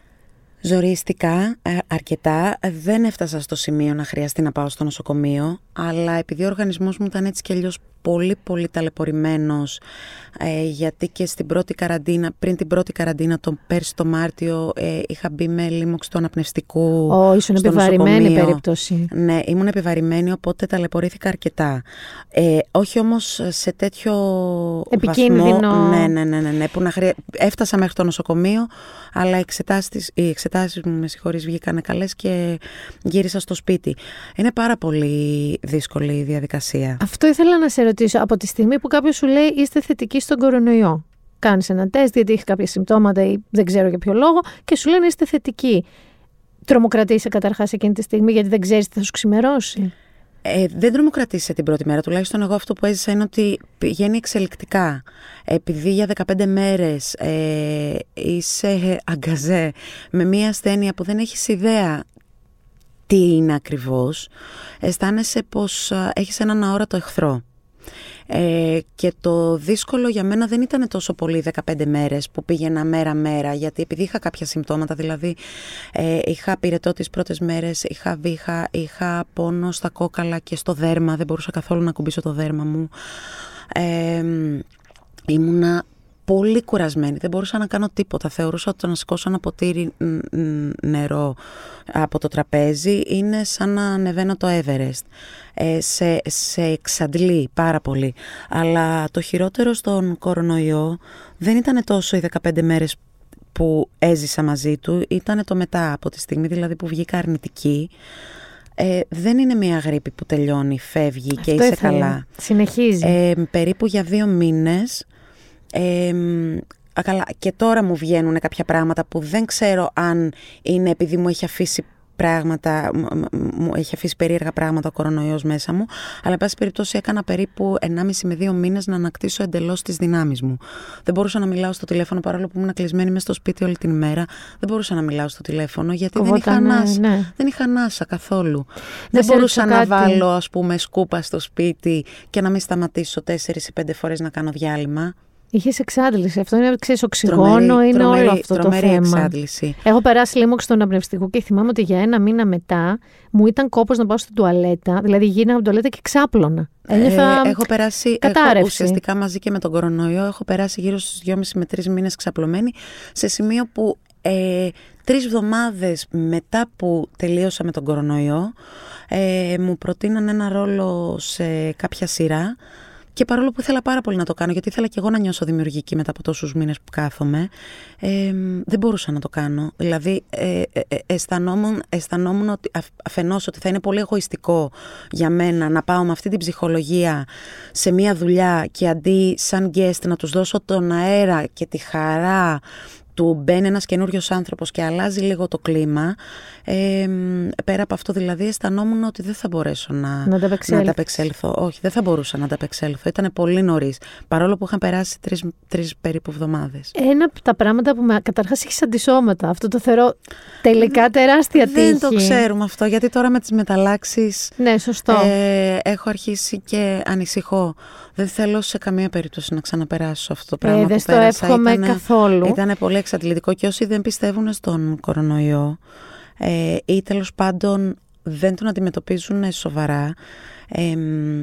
Ζορίστηκα ε, αρκετά. Δεν έφτασα στο σημείο να χρειαστεί να πάω στο νοσοκομείο, αλλά επειδή ο οργανισμός μου ήταν έτσι κι αλλιώς πολύ πολύ ταλαιπωρημένος, ε, γιατί και στην πρώτη καραντίνα, πριν την πρώτη καραντίνα, τον πέρσι το Μάρτιο, ε, είχα μπει με λίμωξη του αναπνευστικού
Ω, ήσουν
στο
επιβαρημένη
νοσοκομείο.
περίπτωση.
Ναι, ήμουν επιβαρημένη, οπότε ταλαιπωρήθηκα αρκετά. Ε, όχι όμως σε τέτοιο
Επικίνδυνο.
βαθμό. Ναι, ναι, ναι, ναι, ναι, που να χρεια... Έφτασα μέχρι το νοσοκομείο, αλλά οι εξετάσεις, οι εξετάσεις μου, με συγχωρείς, βγήκαν καλές και γύρισα στο σπίτι. Είναι πάρα πολύ δύσκολη η διαδικασία.
Αυτό ήθελα να σε ρωτήσω. Από τη στιγμή που κάποιος σου λέει είστε θετικοί στον κορονοϊό, κάνεις ένα τεστ γιατί έχει κάποια συμπτώματα ή δεν ξέρω για ποιο λόγο και σου λένε είστε θετικοί. Τρομοκρατείσαι καταρχάς εκείνη τη στιγμή γιατί δεν ξέρεις τι θα σου ξημερώσει.
Ε, δεν τρομοκρατήσει την πρώτη μέρα. Τουλάχιστον εγώ αυτό που έζησα είναι ότι πηγαίνει εξελικτικά. Επειδή για 15 μέρες ε, είσαι αγκαζέ με μία ασθένεια που δεν έχεις ιδέα τι είναι ακριβώς, αισθάνεσαι πως α, έχεις έναν αόρατο εχθρό. Ε, και το δύσκολο για μένα δεν ήταν τόσο πολύ οι 15 μέρες που πήγαινα μέρα-μέρα, γιατί επειδή είχα κάποια συμπτώματα, δηλαδή ε, είχα πυρετό τις πρώτες μέρες, είχα βήχα, είχα πόνο στα κόκαλα και στο δέρμα, δεν μπορούσα καθόλου να κουμπίσω το δέρμα μου. Ε, ήμουνα πολύ κουρασμένη, δεν μπορούσα να κάνω τίποτα. Θεωρούσα ότι το να σηκώσω ένα ποτήρι μ, μ, νερό από το τραπέζι είναι σαν να ανεβαίνω το Everest. Ε, σε, σε εξαντλεί πάρα πολύ. Αλλά το χειρότερο στον κορονοϊό δεν ήταν τόσο οι 15 μέρες που έζησα μαζί του, ήταν το μετά από τη στιγμή δηλαδή που βγήκα αρνητική. Ε, δεν είναι μια γρήπη που τελειώνει, φεύγει και
Αυτό
είσαι
ήθελα.
καλά.
Συνεχίζει.
Ε, περίπου για δύο μήνες. Ε, α, καλά, και τώρα μου βγαίνουν κάποια πράγματα που δεν ξέρω αν είναι επειδή μου έχει αφήσει πράγματα, μ- μ- μου έχει αφήσει περίεργα πράγματα ο κορονοϊός μέσα μου, αλλά εν πάση περιπτώσει έκανα περίπου 1,5 με 2 μήνες να ανακτήσω εντελώς τις δυνάμεις μου. Δεν μπορούσα να μιλάω στο τηλέφωνο παρόλο που ήμουν κλεισμένη μέσα στο σπίτι όλη την ημέρα. Δεν μπορούσα να μιλάω στο τηλέφωνο γιατί δεν είχα,
Κοβότανε,
ανάσα,
ναι.
δεν είχα ανάσα καθόλου.
Να
δεν
σε
μπορούσα
ρωτήσω
να
κάτι.
βάλω ας πούμε σκούπα στο σπίτι και να μην σταματήσω 4 ή 5 φορές να κάνω διάλειμμα.
Είχες εξάντληση. Αυτό είναι, ξέρεις, οξυγόνο, είναι
τρομερή,
όλο αυτό το
τρομερή
θέμα.
εξάντληση.
Έχω περάσει λίγο στον αναπνευστικό και θυμάμαι ότι για ένα μήνα μετά μου ήταν κόπος να πάω στην τουαλέτα. Δηλαδή γίνα από την τουαλέτα και ξάπλωνα. Ένιωθα
Ε, έχω περάσει έχω,
κατάρρευση.
ουσιαστικά μαζί και με τον κορονοϊό. Έχω περάσει γύρω στους 2,5 με 3 μήνες ξαπλωμένη σε σημείο που ε, τρεις εβδομάδες μετά που τελείωσα με τον κορονοϊό ε, μου προτείναν ένα ρόλο σε κάποια σειρά και παρόλο που ήθελα πάρα πολύ να το κάνω, γιατί ήθελα και εγώ να νιώσω δημιουργική μετά από τόσους μήνες που κάθομαι, ε, δεν μπορούσα να το κάνω. Δηλαδή, ε, ε, ε, αισθανόμουν, αισθανόμουν ότι αφ- αφενός ότι θα είναι πολύ εγωιστικό για μένα να πάω με αυτή την ψυχολογία σε μια δουλειά και αντί σαν guest να τους δώσω τον αέρα και τη χαρά του μπαίνει ένας καινούριος άνθρωπος και αλλάζει λίγο το κλίμα. Ε, μ, πέρα από αυτό δηλαδή αισθανόμουν ότι δεν θα μπορέσω να,
Να ανταπεξέλθεις.
ανταπεξέλθω. Όχι, δεν θα μπορούσα να ανταπεξέλθω. Ήταν πολύ νωρίς. Παρόλο που είχαν περάσει τρεις, τρεις περίπου εβδομάδες.
Ένα από τα πράγματα που με. Καταρχάς έχει αντισώματα. Αυτό το θεωρώ τελικά τεράστια τύχη.
Δεν το ξέρουμε αυτό, γιατί τώρα με τις μεταλλάξεις
Ναι, σωστό.
ε, έχω αρχίσει και ανησυχώ. Δεν θέλω σε καμία περίπτωση να ξαναπεράσω αυτό το πράγμα
Ε,
που
δεν στο
πέρασα.
εύχομαι
Ήτανε-
καθόλου.
Ήταν πολύ εξαντλητικό και όσοι δεν πιστεύουν στον κορονοϊό ε, ή τέλος πάντων δεν τον αντιμετωπίζουν σοβαρά, ε, μ,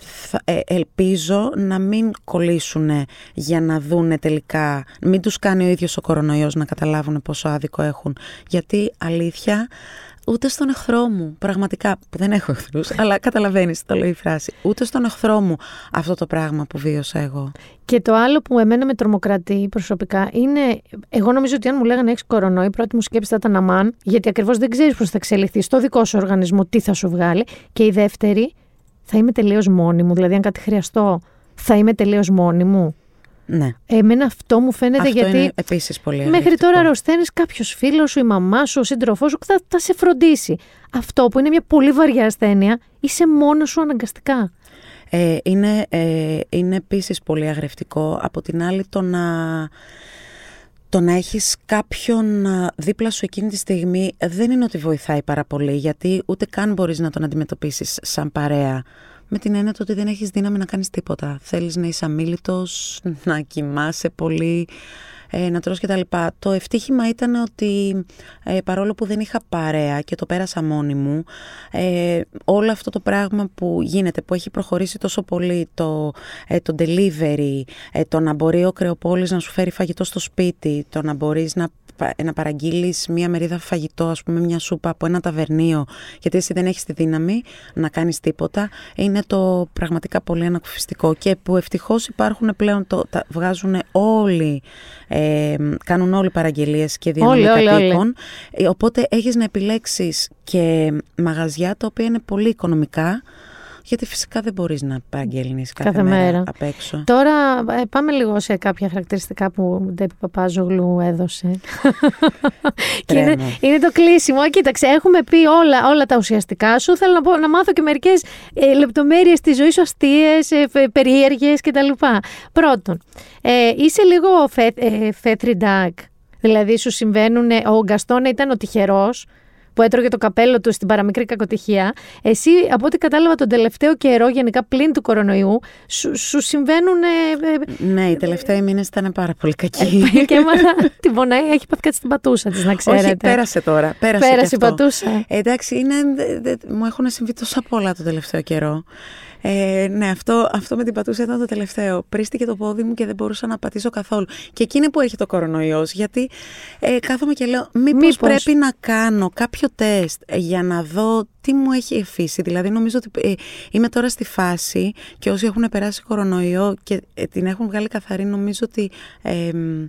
θα- ε, ελπίζω να μην κολλήσουν για να δούνε τελικά, μην τους κάνει ο ίδιος ο κορονοϊός να καταλάβουν πόσο άδικο έχουν. Γιατί αλήθεια, ούτε στον εχθρό μου, πραγματικά, που δεν έχω εχθρούς, αλλά καταλαβαίνεις το λέει η φράση, ούτε στον εχθρό μου αυτό το πράγμα που βίωσα εγώ.
Και το άλλο που εμένα με τρομοκρατεί προσωπικά είναι. Εγώ νομίζω ότι αν μου λέγανε έχεις κορονοϊό, η πρώτη μου σκέψη θα ήταν αμάν, γιατί ακριβώς δεν ξέρεις πώς θα εξελιχθείς στο δικό σου οργανισμό, τι θα σου βγάλει. Και η δεύτερη, θα είμαι τελείως μόνη μου. Δηλαδή, αν κάτι χρειαστώ, θα είμαι τελείως μόνη μου.
Ναι.
Εμένα αυτό μου φαίνεται
αυτό
γιατί.
είναι επίσης πολύ
Μέχρι
αγριευτικό.
τώρα αρρωσταίνεις κάποιος φίλος σου, η μαμά σου, ο σύντροφός σου, θα, θα σε φροντίσει. Αυτό που είναι μια πολύ βαριά ασθένεια, είσαι μόνος σου αναγκαστικά.
Ε, είναι, ε, είναι επίσης πολύ αγρευτικό. Από την άλλη το να, το να έχεις κάποιον α, δίπλα σου εκείνη τη στιγμή δεν είναι ότι βοηθάει πάρα πολύ γιατί ούτε καν μπορείς να τον αντιμετωπίσεις σαν παρέα. Με την έννοια του ότι δεν έχεις δύναμη να κάνεις τίποτα. Θέλεις να είσαι αμήλυτος, να κοιμάσαι πολύ, ε, να τρως και τα λοιπά. Το ευτύχημα ήταν ότι ε, παρόλο που δεν είχα παρέα και το πέρασα μόνη μου, ε, όλο αυτό το πράγμα που γίνεται, που έχει προχωρήσει τόσο πολύ, το, ε, το delivery, ε, το να μπορεί ο Κρεοπόλης να σου φέρει φαγητό στο σπίτι, το να μπορείς να, πα- να παραγγείλεις μία μερίδα φαγητό, ας πούμε μια σούπα από ένα ταβερνίο, γιατί εσύ δεν έχεις τη δύναμη να κάνεις τίποτα, είναι το πραγματικά πολύ ανακουφιστικό και που ευτυχώς υπάρχουν πλέον, το, τα βγάζουν όλοι, ε, κάνουν όλοι παραγγελίες και διανομή
Όλοι, όλοι, όλοι.
κατοίκων. Ε, Οπότε έχεις να επιλέξεις και μαγαζιά τα οποία είναι πολύ οικονομικά, γιατί φυσικά δεν μπορείς να παραγγέλνεις κάθε,
Κάθε
μέρα,
μέρα.
απ' έξω.
Τώρα ε, πάμε λίγο σε κάποια χαρακτηριστικά που ο Ντέπη Παπάζογλου έδωσε. και είναι,
Τρέμω.
είναι το κλείσιμο. Κοίταξε, έχουμε πει όλα, όλα τα ουσιαστικά σου. Θέλω να, πω, να μάθω και μερικές ε, λεπτομέρειες της ζωής σου, αστείες, ε, περίεργες κτλ. Πρώτον, ε, είσαι λίγο φε, ε, φέτρι ντάκ. Δηλαδή σου συμβαίνουν. Ο Γκαστόν ήταν ο τυχερός που έτρωγε το καπέλο του στην παραμικρή κακοτυχία. Εσύ, από ό,τι κατάλαβα τον τελευταίο καιρό, γενικά πλην του κορονοϊού, σου, σου συμβαίνουν. Ε,
Ναι, οι τελευταίοι μήνες ήταν πάρα πολύ
ε,
κακοί.
ε, και έμαθα την πονάει, έχει πάθει κάτι στην πατούσα της, να ξέρετε.
Όχι, πέρασε τώρα. Πέρασε,
Πέρασε
και
η
αυτό.
πατούσα.
Ε, εντάξει, είναι, δε- δε- μου έχουν συμβεί τόσα πολλά το τελευταίο καιρό. Ε, ναι, αυτό, αυτό με την πατούσα ήταν το τελευταίο. Πρίστηκε το πόδι μου και δεν μπορούσα να πατήσω καθόλου. Και εκείνη που έχει το κορονοϊός, γιατί ε, κάθομαι και λέω, μήπως,
Μήπως.
πρέπει να κάνω κάποιο τεστ ε, για να δω τι μου έχει εφήσει. Δηλαδή, νομίζω ότι ε, είμαι τώρα στη φάση και όσοι έχουν περάσει κορονοϊό και ε, την έχουν βγάλει καθαρή, νομίζω ότι ε, μ,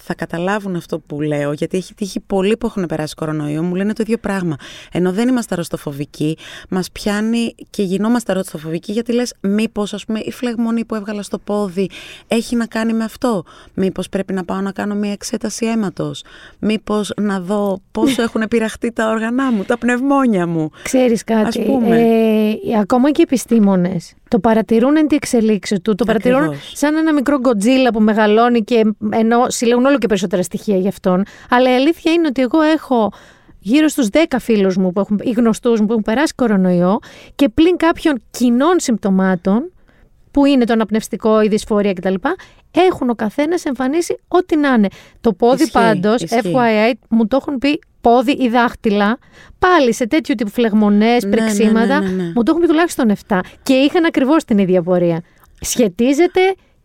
θα καταλάβουν αυτό που λέω, γιατί έχει τύχει πολλοί που έχουν περάσει κορονοϊό, μου λένε το ίδιο πράγμα. Ενώ δεν είμαστε αρρωστοφοβικοί, μας πιάνει και γινόμαστε αρρωστοφοβικοί, γιατί λες, μήπως, ας πούμε, η φλεγμονή που έβγαλα στο πόδι έχει να κάνει με αυτό; Μήπως πρέπει να πάω να κάνω μια εξέταση αίματος; Μήπως να δω πόσο έχουν πειραχτεί τα όργανά μου, τα πνευμόνια μου;
Ξέρεις κάτι,
Ας πούμε.
ε, ακόμα και οι επιστήμονες το παρατηρούν εν τη εξελίξη του, το παρατηρούν
Ακριβώς.
σαν ένα μικρό γκοτζίλα που μεγαλώνει και ενώ συλλέγουν όλο και περισσότερα στοιχεία γι' αυτόν. Αλλά η αλήθεια είναι ότι εγώ έχω γύρω στους 10 φίλους μου που έχουν, ή γνωστούς μου που έχουν περάσει κορονοϊό και πλην κάποιων κοινών συμπτωμάτων που είναι το αναπνευστικό, η δυσφορία κτλ. Έχουν ο καθένας εμφανίσει ό,τι να είναι. Το πόδι
Ισχύει,
πάντως,
ισχύει.
FYI, μου το έχουν πει πόδι ή δάχτυλα, πάλι σε τέτοιου τύπου φλεγμονές,
Ναι,
πρεξίματα,
ναι, ναι, ναι, ναι.
μου το έχουν πει τουλάχιστον 7. Και είχαν ακριβώς την ίδια πορεία. Σχετίζεται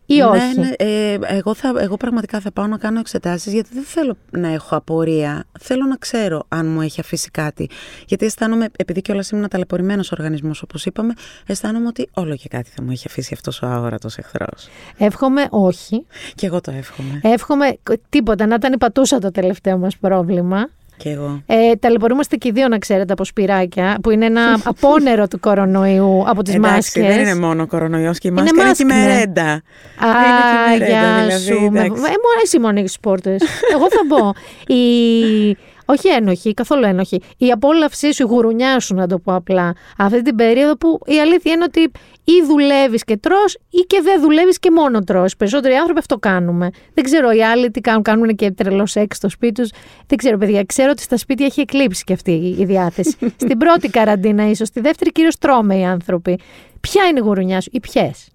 ή όχι;
Ναι, ναι, ε, εγώ, θα, εγώ πραγματικά θα πάω να κάνω εξετάσεις γιατί δεν θέλω να έχω απορία. Θέλω να ξέρω αν μου έχει αφήσει κάτι. Γιατί αισθάνομαι, επειδή κιόλας ήμουν ταλαιπωρημένος οργανισμός όπως είπαμε, αισθάνομαι ότι όλο και κάτι θα μου έχει αφήσει αυτός ο αόρατος εχθρός.
Εύχομαι όχι.
Και εγώ το εύχομαι.
Εύχομαι τίποτα, να ήταν η πατούσα το τελευταίο μας πρόβλημα.
Και εγώ.
Ε, ταλαιπωρούμαστε και οι δύο, να ξέρετε, από σπυράκια, που είναι ένα απόνερο του κορονοϊού από τις
Εντάξει,
μάσκες.
δεν είναι μόνο κορονοϊός και η
Είναι
μάσκα είναι και η
μάσκ, ναι.
μερέντα.
Α,
Είναι και η μερέντα,
γεια
δηλαδή,
σου. Με... Ε,
εντάξει.
μου αρέσει μόνο τις πόρτες. Εγώ θα πω. Η... Όχι ένοχη, καθόλου ένοχη. Η απόλαυσή σου, η γουρουνιά σου, να το πω απλά. Αυτή την περίοδο που η αλήθεια είναι ότι ή δουλεύεις και τρως ή και δεν δουλεύεις και μόνο τρως. Περισσότεροι άνθρωποι αυτό κάνουμε. Δεν ξέρω οι άλλοι τι κάνουν, κάνουν και τρελό σεξ στο σπίτι τους. Δεν ξέρω, παιδιά. Ξέρω ότι στα σπίτια έχει εκλείψει και αυτή η διάθεση. Στην πρώτη καραντίνα, ίσως. Στη δεύτερη, κυρίως τρώμε οι άνθρωποι. Ποια είναι η γουρουνιά σου ή ποιες;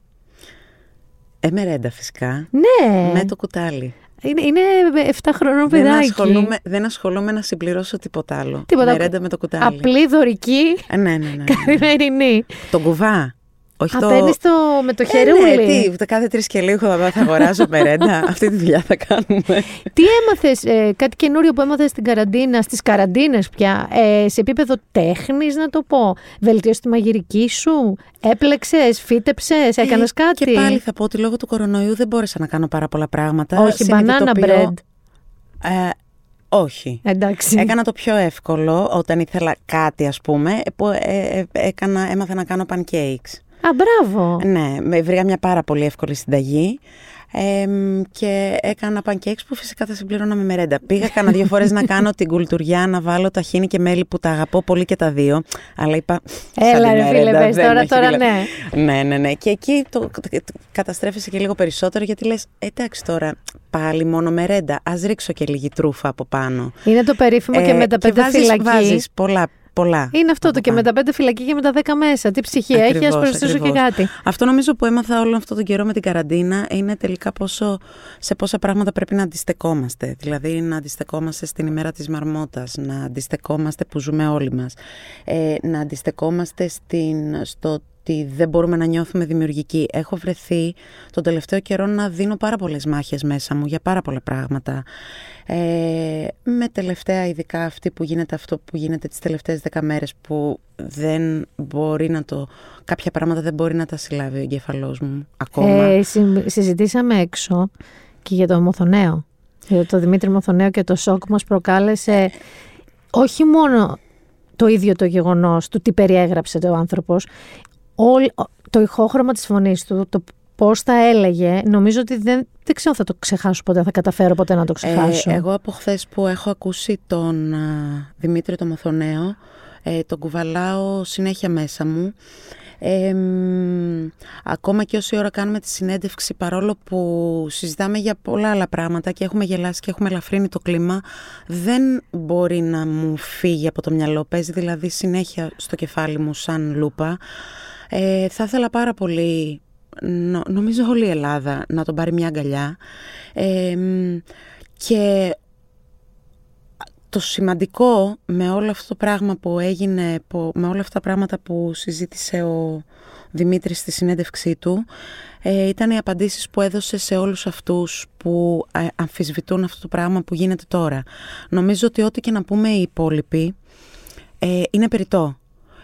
Ε, μερέντα φυσικά.
Ναι.
Με το κουτάλι.
Είναι, είναι 7 χρονών
Δεν
παιδάκι.
ασχολούμαι, δεν ασχολούμαι να συμπληρώσω τίποτα άλλο.
Τίποτα.
Μερέντα με το κουτάλι.
Απλή δωρική,
Ε, ναι, ναι, ναι, ναι.
καθημερινή.
Το κουβά. Όχι
Α,
το.
παίρνεις το με το
Ε,
χερούλι.
ναι, τι, ούτε κάθε τρεις και λίγο θα, θα αγοράζω μερέντα. Αυτή τη δουλειά θα κάνουμε.
Τι έμαθες, ε, κάτι καινούριο που έμαθες στην καραντίνα, στις καραντίνες πια, ε, σε επίπεδο τέχνης να το πω; Βελτίωσε τη μαγειρική σου, έπλεξες, φύτεψες, έκανες
Ε,
κάτι;
Και πάλι θα πω ότι λόγω του κορονοϊού δεν μπόρεσα να κάνω πάρα πολλά πράγματα.
Όχι, banana
Συνειδητοποιώ-
bread.
Ε, όχι.
Εντάξει.
Έκανα το πιο εύκολο όταν ήθελα κάτι, ας πούμε, που ε, ε, έκανα, έμαθα να κάνω pancakes.
Α, μπράβο.
Ναι, με βρήκα μια πάρα πολύ εύκολη συνταγή ε, και έκανα pancakes που φυσικά θα συμπλήρωνα με μερέντα. Πήγα κάνα δύο φορές να κάνω την κουλτουριά, να βάλω ταχίνι και μέλι που τα αγαπώ πολύ και τα δύο. Αλλά είπα.
Έλα,
σαν τη
ρε, φίλε,
μερέντα
πες,
δεν
τώρα-
έχει
τώρα
δηλαδή.
ναι.
Ναι, ναι, ναι. Και εκεί το, το- το- καταστρέφεσαι και λίγο περισσότερο γιατί λες, εντάξει τώρα, πάλι μόνο μερέντα. Ας ρίξω και λίγη τρούφα από πάνω.
Είναι το περίφημο και
Ε,
με τα πέντε
βάζεις,
φυλακή.
Βάζεις πολλά, πολλά.
Είναι αυτό το
από
και με
πάνω.
τα πέντε φυλακή και με τα δέκα μέσα. Τι ψυχή έχει, ας
Ακριβώς,
προσθέσω και
ακριβώς.
κάτι.
Αυτό νομίζω που έμαθα όλο αυτό τον καιρό με την καραντίνα είναι τελικά πόσο, σε πόσα πράγματα πρέπει να αντιστεκόμαστε. Δηλαδή να αντιστεκόμαστε στην ημέρα της μαρμότας, να αντιστεκόμαστε που ζούμε όλοι μας, ε, να αντιστεκόμαστε στην, στο ότι δεν μπορούμε να νιώθουμε δημιουργικοί. Έχω βρεθεί τον τελευταίο καιρό να δίνω πάρα πολλές μάχες μέσα μου για πάρα πολλά πράγματα. Ε, με τελευταία ειδικά αυτή που γίνεται αυτό που γίνεται τις τελευταίες δέκα μέρες που δεν μπορεί να το... κάποια πράγματα δεν μπορεί να τα συλλάβει ο εγκέφαλός μου ακόμα.
Ε, συμ- συζητήσαμε έξω και για το Μοθονέο. Για το Δημήτρη Μοθονέο και το σοκ που μας προκάλεσε όχι μόνο το ίδιο το γεγονός του τι περιέγραψε το άνθρωπος, όλ- το ηχόχρωμα της φωνής του, το πώς θα έλεγε, νομίζω ότι δεν, δεν ξέρω αν θα το ξεχάσω ποτέ, θα καταφέρω ποτέ να το ξεχάσω.
Ε, εγώ από χθες που έχω ακούσει τον α, Δημήτρη το Μαθονέο, ε, τον κουβαλάω συνέχεια μέσα μου. Ε, μ, ακόμα και όση ώρα κάνουμε τη συνέντευξη, παρόλο που συζητάμε για πολλά άλλα πράγματα και έχουμε γελάσει και έχουμε ελαφρύνει το κλίμα, δεν μπορεί να μου φύγει από το μυαλό. Παίζει δηλαδή συνέχεια στο κεφάλι μου σαν λούπα. Ε, θα ήθελα πάρα πολύ, νο- νομίζω όλη η Ελλάδα, να τον πάρει μια αγκαλιά. Ε, μ, και το σημαντικό με όλο αυτό το πράγμα που έγινε, που- με όλα αυτά τα πράγματα που συζήτησε ο Δημήτρης στη συνέντευξή του, ε, ήταν οι απαντήσεις που έδωσε σε όλους αυτούς που ε, αμφισβητούν αυτό το πράγμα που γίνεται τώρα. Νομίζω ότι ό,τι και να πούμε οι υπόλοιποι, ε, είναι περιττό.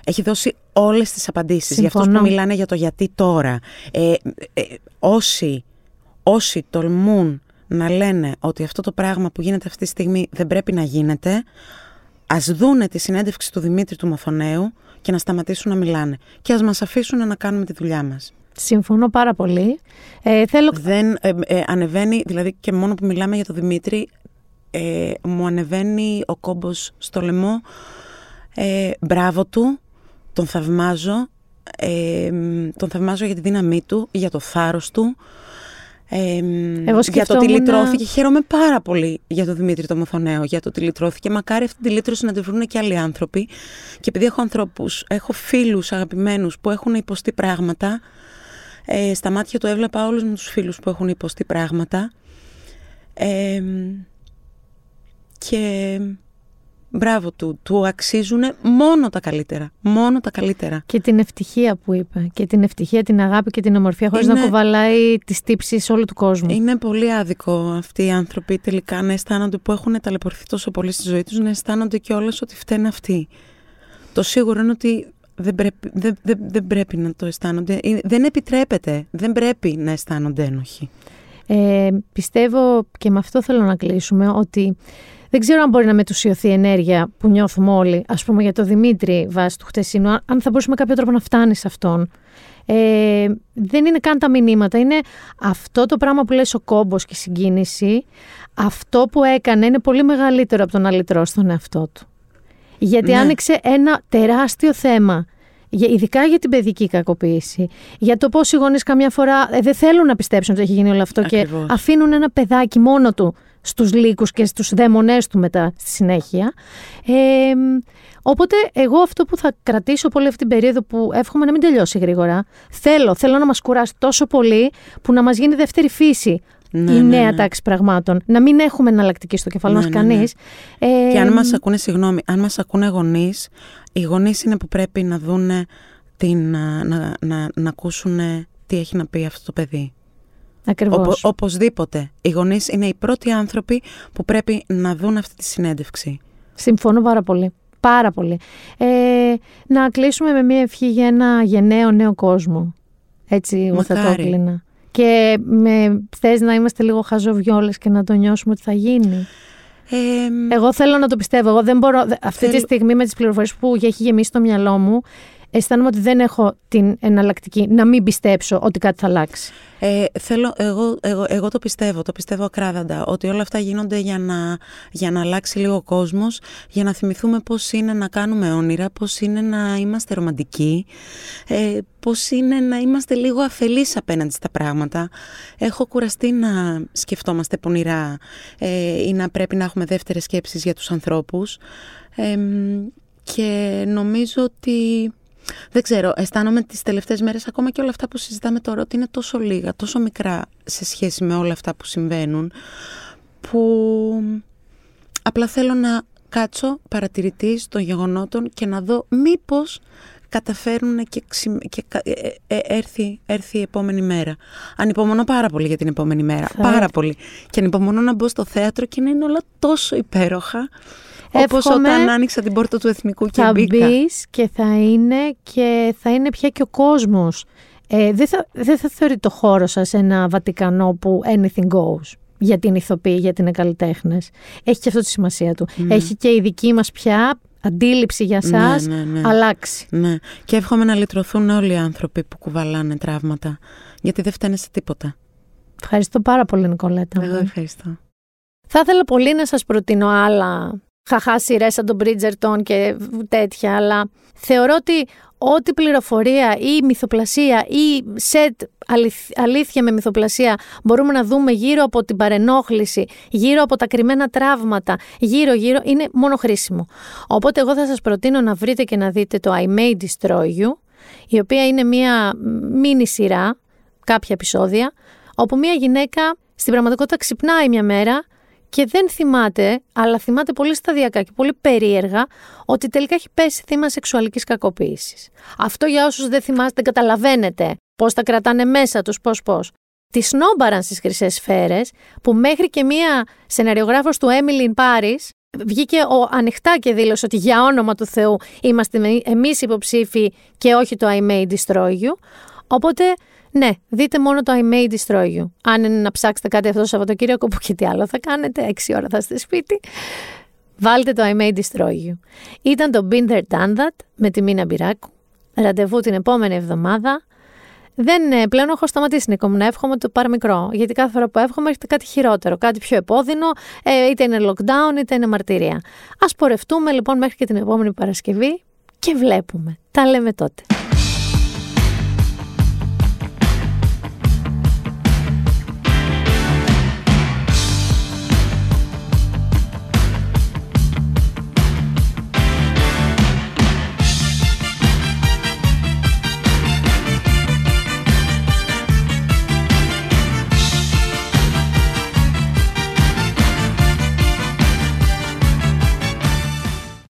Έχει δώσει όλες τις απαντήσεις για αυτούς που
Συμφωνώ.
μιλάνε για το γιατί τώρα. Ε, ε, όσοι, όσοι τολμούν να λένε ότι αυτό το πράγμα που γίνεται αυτή τη στιγμή δεν πρέπει να γίνεται, ας δούνε τη συνέντευξη του Δημήτρη του Μοθονέου και να σταματήσουν να μιλάνε. Και ας μας αφήσουν να κάνουμε τη δουλειά μας.
Συμφωνώ πάρα πολύ. Ε, θέλω...
Δεν ε, ε, ανεβαίνει, δηλαδή και μόνο που μιλάμε για τον Δημήτρη, ε, μου ανεβαίνει ο κόμπος στο λαιμό. Ε, μπράβο του, τον θαυμάζω. Ε, μ, τον θαυμάζω για τη δύναμή του, για το θάρρος του. Ε, μ,
Εγώ
για το ότι
σκεφτόμουν-
λυτρώθηκε. Χαίρομαι πάρα πολύ για τον Δημήτρη το Μοθονέο, για το ότι λυτρώθηκε. Μακάρι αυτή τη λύτρωση να τη βρουν και άλλοι άνθρωποι. Και επειδή έχω ανθρώπους, έχω φίλους αγαπημένους που έχουν υποστεί πράγματα, Ε, στα μάτια του έβλεπα όλους με τους φίλους που έχουν υποστεί πράγματα. Ε, και μπράβο του, του αξίζουν μόνο τα καλύτερα. Μόνο τα καλύτερα.
Και την ευτυχία που είπε. Και την ευτυχία, την αγάπη και την ομορφιά, χωρίς
Είναι-
να κουβαλάει τις τύψεις όλου του κόσμου.
Είναι πολύ άδικο αυτοί οι άνθρωποι τελικά να αισθάνονται που έχουν ταλαιπωρηθεί τόσο πολύ στη ζωή τους, να αισθάνονται κιόλας ότι φταίνουν αυτοί. Το σίγουρο είναι ότι δεν πρέπει, δεν, δεν, δεν πρέπει να το αισθάνονται. Είναι- Δεν επιτρέπεται. Δεν πρέπει να αισθάνονται ένοχοι.
Ε, πιστεύω και με αυτό θέλω να κλείσουμε ότι δεν ξέρω αν μπορεί να μετουσιωθεί η ενέργεια που νιώθουμε όλοι, ας πούμε για το Δημήτρη βάσει του χτεσινού, αν- αν θα μπορούσε με κάποιο τρόπο να φτάνει σε αυτόν. Ε, δεν είναι καν τα μηνύματα, είναι αυτό το πράγμα που λες ο κόμπος και η συγκίνηση, αυτό που έκανε είναι πολύ μεγαλύτερο από το να λυτρώσει τον εαυτό του. Γιατί
Ναι.
άνοιξε ένα τεράστιο θέμα. Για, ειδικά για την παιδική κακοποίηση. Για το πώς οι γονείς καμιά φορά ε, δεν θέλουν να πιστέψουν ότι έχει γίνει όλο αυτό
Ακριβώς.
και αφήνουν ένα παιδάκι μόνο του στους λύκους και στους δαίμονές του μετά στη συνέχεια. Ε, οπότε εγώ αυτό που θα κρατήσω πολύ αυτή την περίοδο που εύχομαι να μην τελειώσει γρήγορα, θέλω, θέλω να μας κουράσει τόσο πολύ που να μας γίνει δεύτερη φύση
Ναι,
η
ναι,
νέα
ναι.
τάξη πραγμάτων. Να μην έχουμε εναλλακτική στο κεφάλι
Ναι,
μας
ναι, ναι.
κανείς. Ε,
Και αν μας ακούνε, συγγνώμη, αν μας ακούνε γονείς, οι γονείς είναι που πρέπει να δούνε την, α, να, να, να ακούσουν τι έχει να πει αυτό το παιδί.
Ακριβώς.
Οπο- οπωσδήποτε. Οι γονείς είναι οι πρώτοι άνθρωποι που πρέπει να δουν αυτή τη συνέντευξη.
Συμφωνώ πάρα πολύ. Πάρα πολύ. Ε, να κλείσουμε με μια ευχή για ένα γενναίο νέο κόσμο. Έτσι εγώ θα το
Μακάρι.
έκλεινα. Και με, θες να είμαστε λίγο χαζοβιόλες και να το νιώσουμε ότι θα γίνει;
Ε,
Εγώ θέλω να το πιστεύω. Εγώ δεν μπορώ. δε- Αυτή τη
Θέλω-
στιγμή με τις πληροφορίες που έχει γεμίσει το μυαλό μου, αισθάνομαι ότι δεν έχω την εναλλακτική να μην πιστέψω ότι κάτι θα αλλάξει.
Ε, θέλω, εγώ, εγώ, εγώ το πιστεύω, το πιστεύω ακράδαντα, ότι όλα αυτά γίνονται για να, για να αλλάξει λίγο ο κόσμος, για να θυμηθούμε πώς είναι να κάνουμε όνειρα, πώς είναι να είμαστε ρομαντικοί, ε, πώς είναι να είμαστε λίγο αφελείς απέναντι στα πράγματα. Έχω κουραστεί να σκεφτόμαστε πονηρά ε, ή να πρέπει να έχουμε δεύτερες σκέψεις για τους ανθρώπους ε, και νομίζω ότι δεν ξέρω, αισθάνομαι τις τελευταίες μέρες ακόμα και όλα αυτά που συζητάμε τώρα ότι είναι τόσο λίγα, τόσο μικρά σε σχέση με όλα αυτά που συμβαίνουν που απλά θέλω να κάτσω παρατηρητής των γεγονότων και να δω μήπως καταφέρουν και, ξυ- και κα- ε, ε, έρθει, έρθει η επόμενη μέρα. Ανυπομονώ πάρα πολύ για την επόμενη μέρα.
Θα
πάρα
έρθει.
πολύ. Και ανυπομονώ να μπω στο θέατρο και να είναι όλα τόσο υπέροχα. Όπως
Εύχομαι
όταν άνοιξα την πόρτα του Εθνικού και
θα
μπήκα.
μπεις και θα είναι και θα είναι πια και ο κόσμος. Ε, δεν, θα, δεν θα θεωρεί το χώρο σας ένα Βατικανό που anything goes για την ηθοποιή, για την καλλιτέχνες. Έχει και αυτό τη σημασία του. Έχει και η δική μας πια αντίληψη για σας
ναι, ναι.
αλλάξει.
Ναι. Και εύχομαι να λυτρωθούν όλοι οι άνθρωποι που κουβαλάνε τραύματα. Γιατί δεν φταίνε σε τίποτα.
Ευχαριστώ πάρα πολύ Νικολέτα.
Εγώ
μου.
ευχαριστώ.
Θα ήθελα πολύ να σας προτείνω άλλα χαχά σειρές σαν τον Bridgerton και τέτοια, αλλά θεωρώ ότι ό,τι πληροφορία ή μυθοπλασία ή σετ αληθ- αλήθεια με μυθοπλασία μπορούμε να δούμε γύρω από την παρενόχληση, γύρω από τα κρυμμένα τραύματα, γύρω-γύρω, είναι μόνο χρήσιμο. Οπότε εγώ θα σας προτείνω να βρείτε και να δείτε το I May Destroy You, η οποία είναι μια μίνι σειρά, κάποια επεισόδια, όπου μια γυναίκα στην πραγματικότητα ξυπνάει μια μέρα και δεν θυμάται, αλλά θυμάται πολύ σταδιακά και πολύ περίεργα, ότι τελικά έχει πέσει θύμα σεξουαλικής κακοποίησης. Αυτό για όσους δεν θυμάστε, δεν καταλαβαίνετε πώς τα κρατάνε μέσα τους, πώς πώς. Τη σνόμπαραν στις χρυσές σφαίρες, που μέχρι και μία σεναριογράφος του Emily in Paris βγήκε ο, ανοιχτά και δήλωσε ότι για όνομα του Θεού είμαστε με- εμείς υποψήφοι και όχι το I may destroy you. Οπότε, ναι, δείτε μόνο το I may destroy you. Αν είναι να ψάξετε κάτι αυτό το Σαββατοκύριακο που και τι άλλο θα κάνετε, 6 ώρα θα είστε σπίτι, βάλτε το I may destroy you. Ήταν το Been There Done That με τη Μίνα Μπυράκου. Ραντεβού την επόμενη εβδομάδα. Δεν, ε, πλέον έχω σταματήσει Νίκο μου να εύχομαι το παραμικρό. Γιατί κάθε φορά που εύχομαι έρχεται κάτι χειρότερο, κάτι πιο επώδυνο, ε, είτε είναι lockdown είτε είναι μαρτυρία. Ας πορευτούμε λοιπόν μέχρι και την επόμενη Παρασκευή και βλέπουμε. Τα λέμε τότε.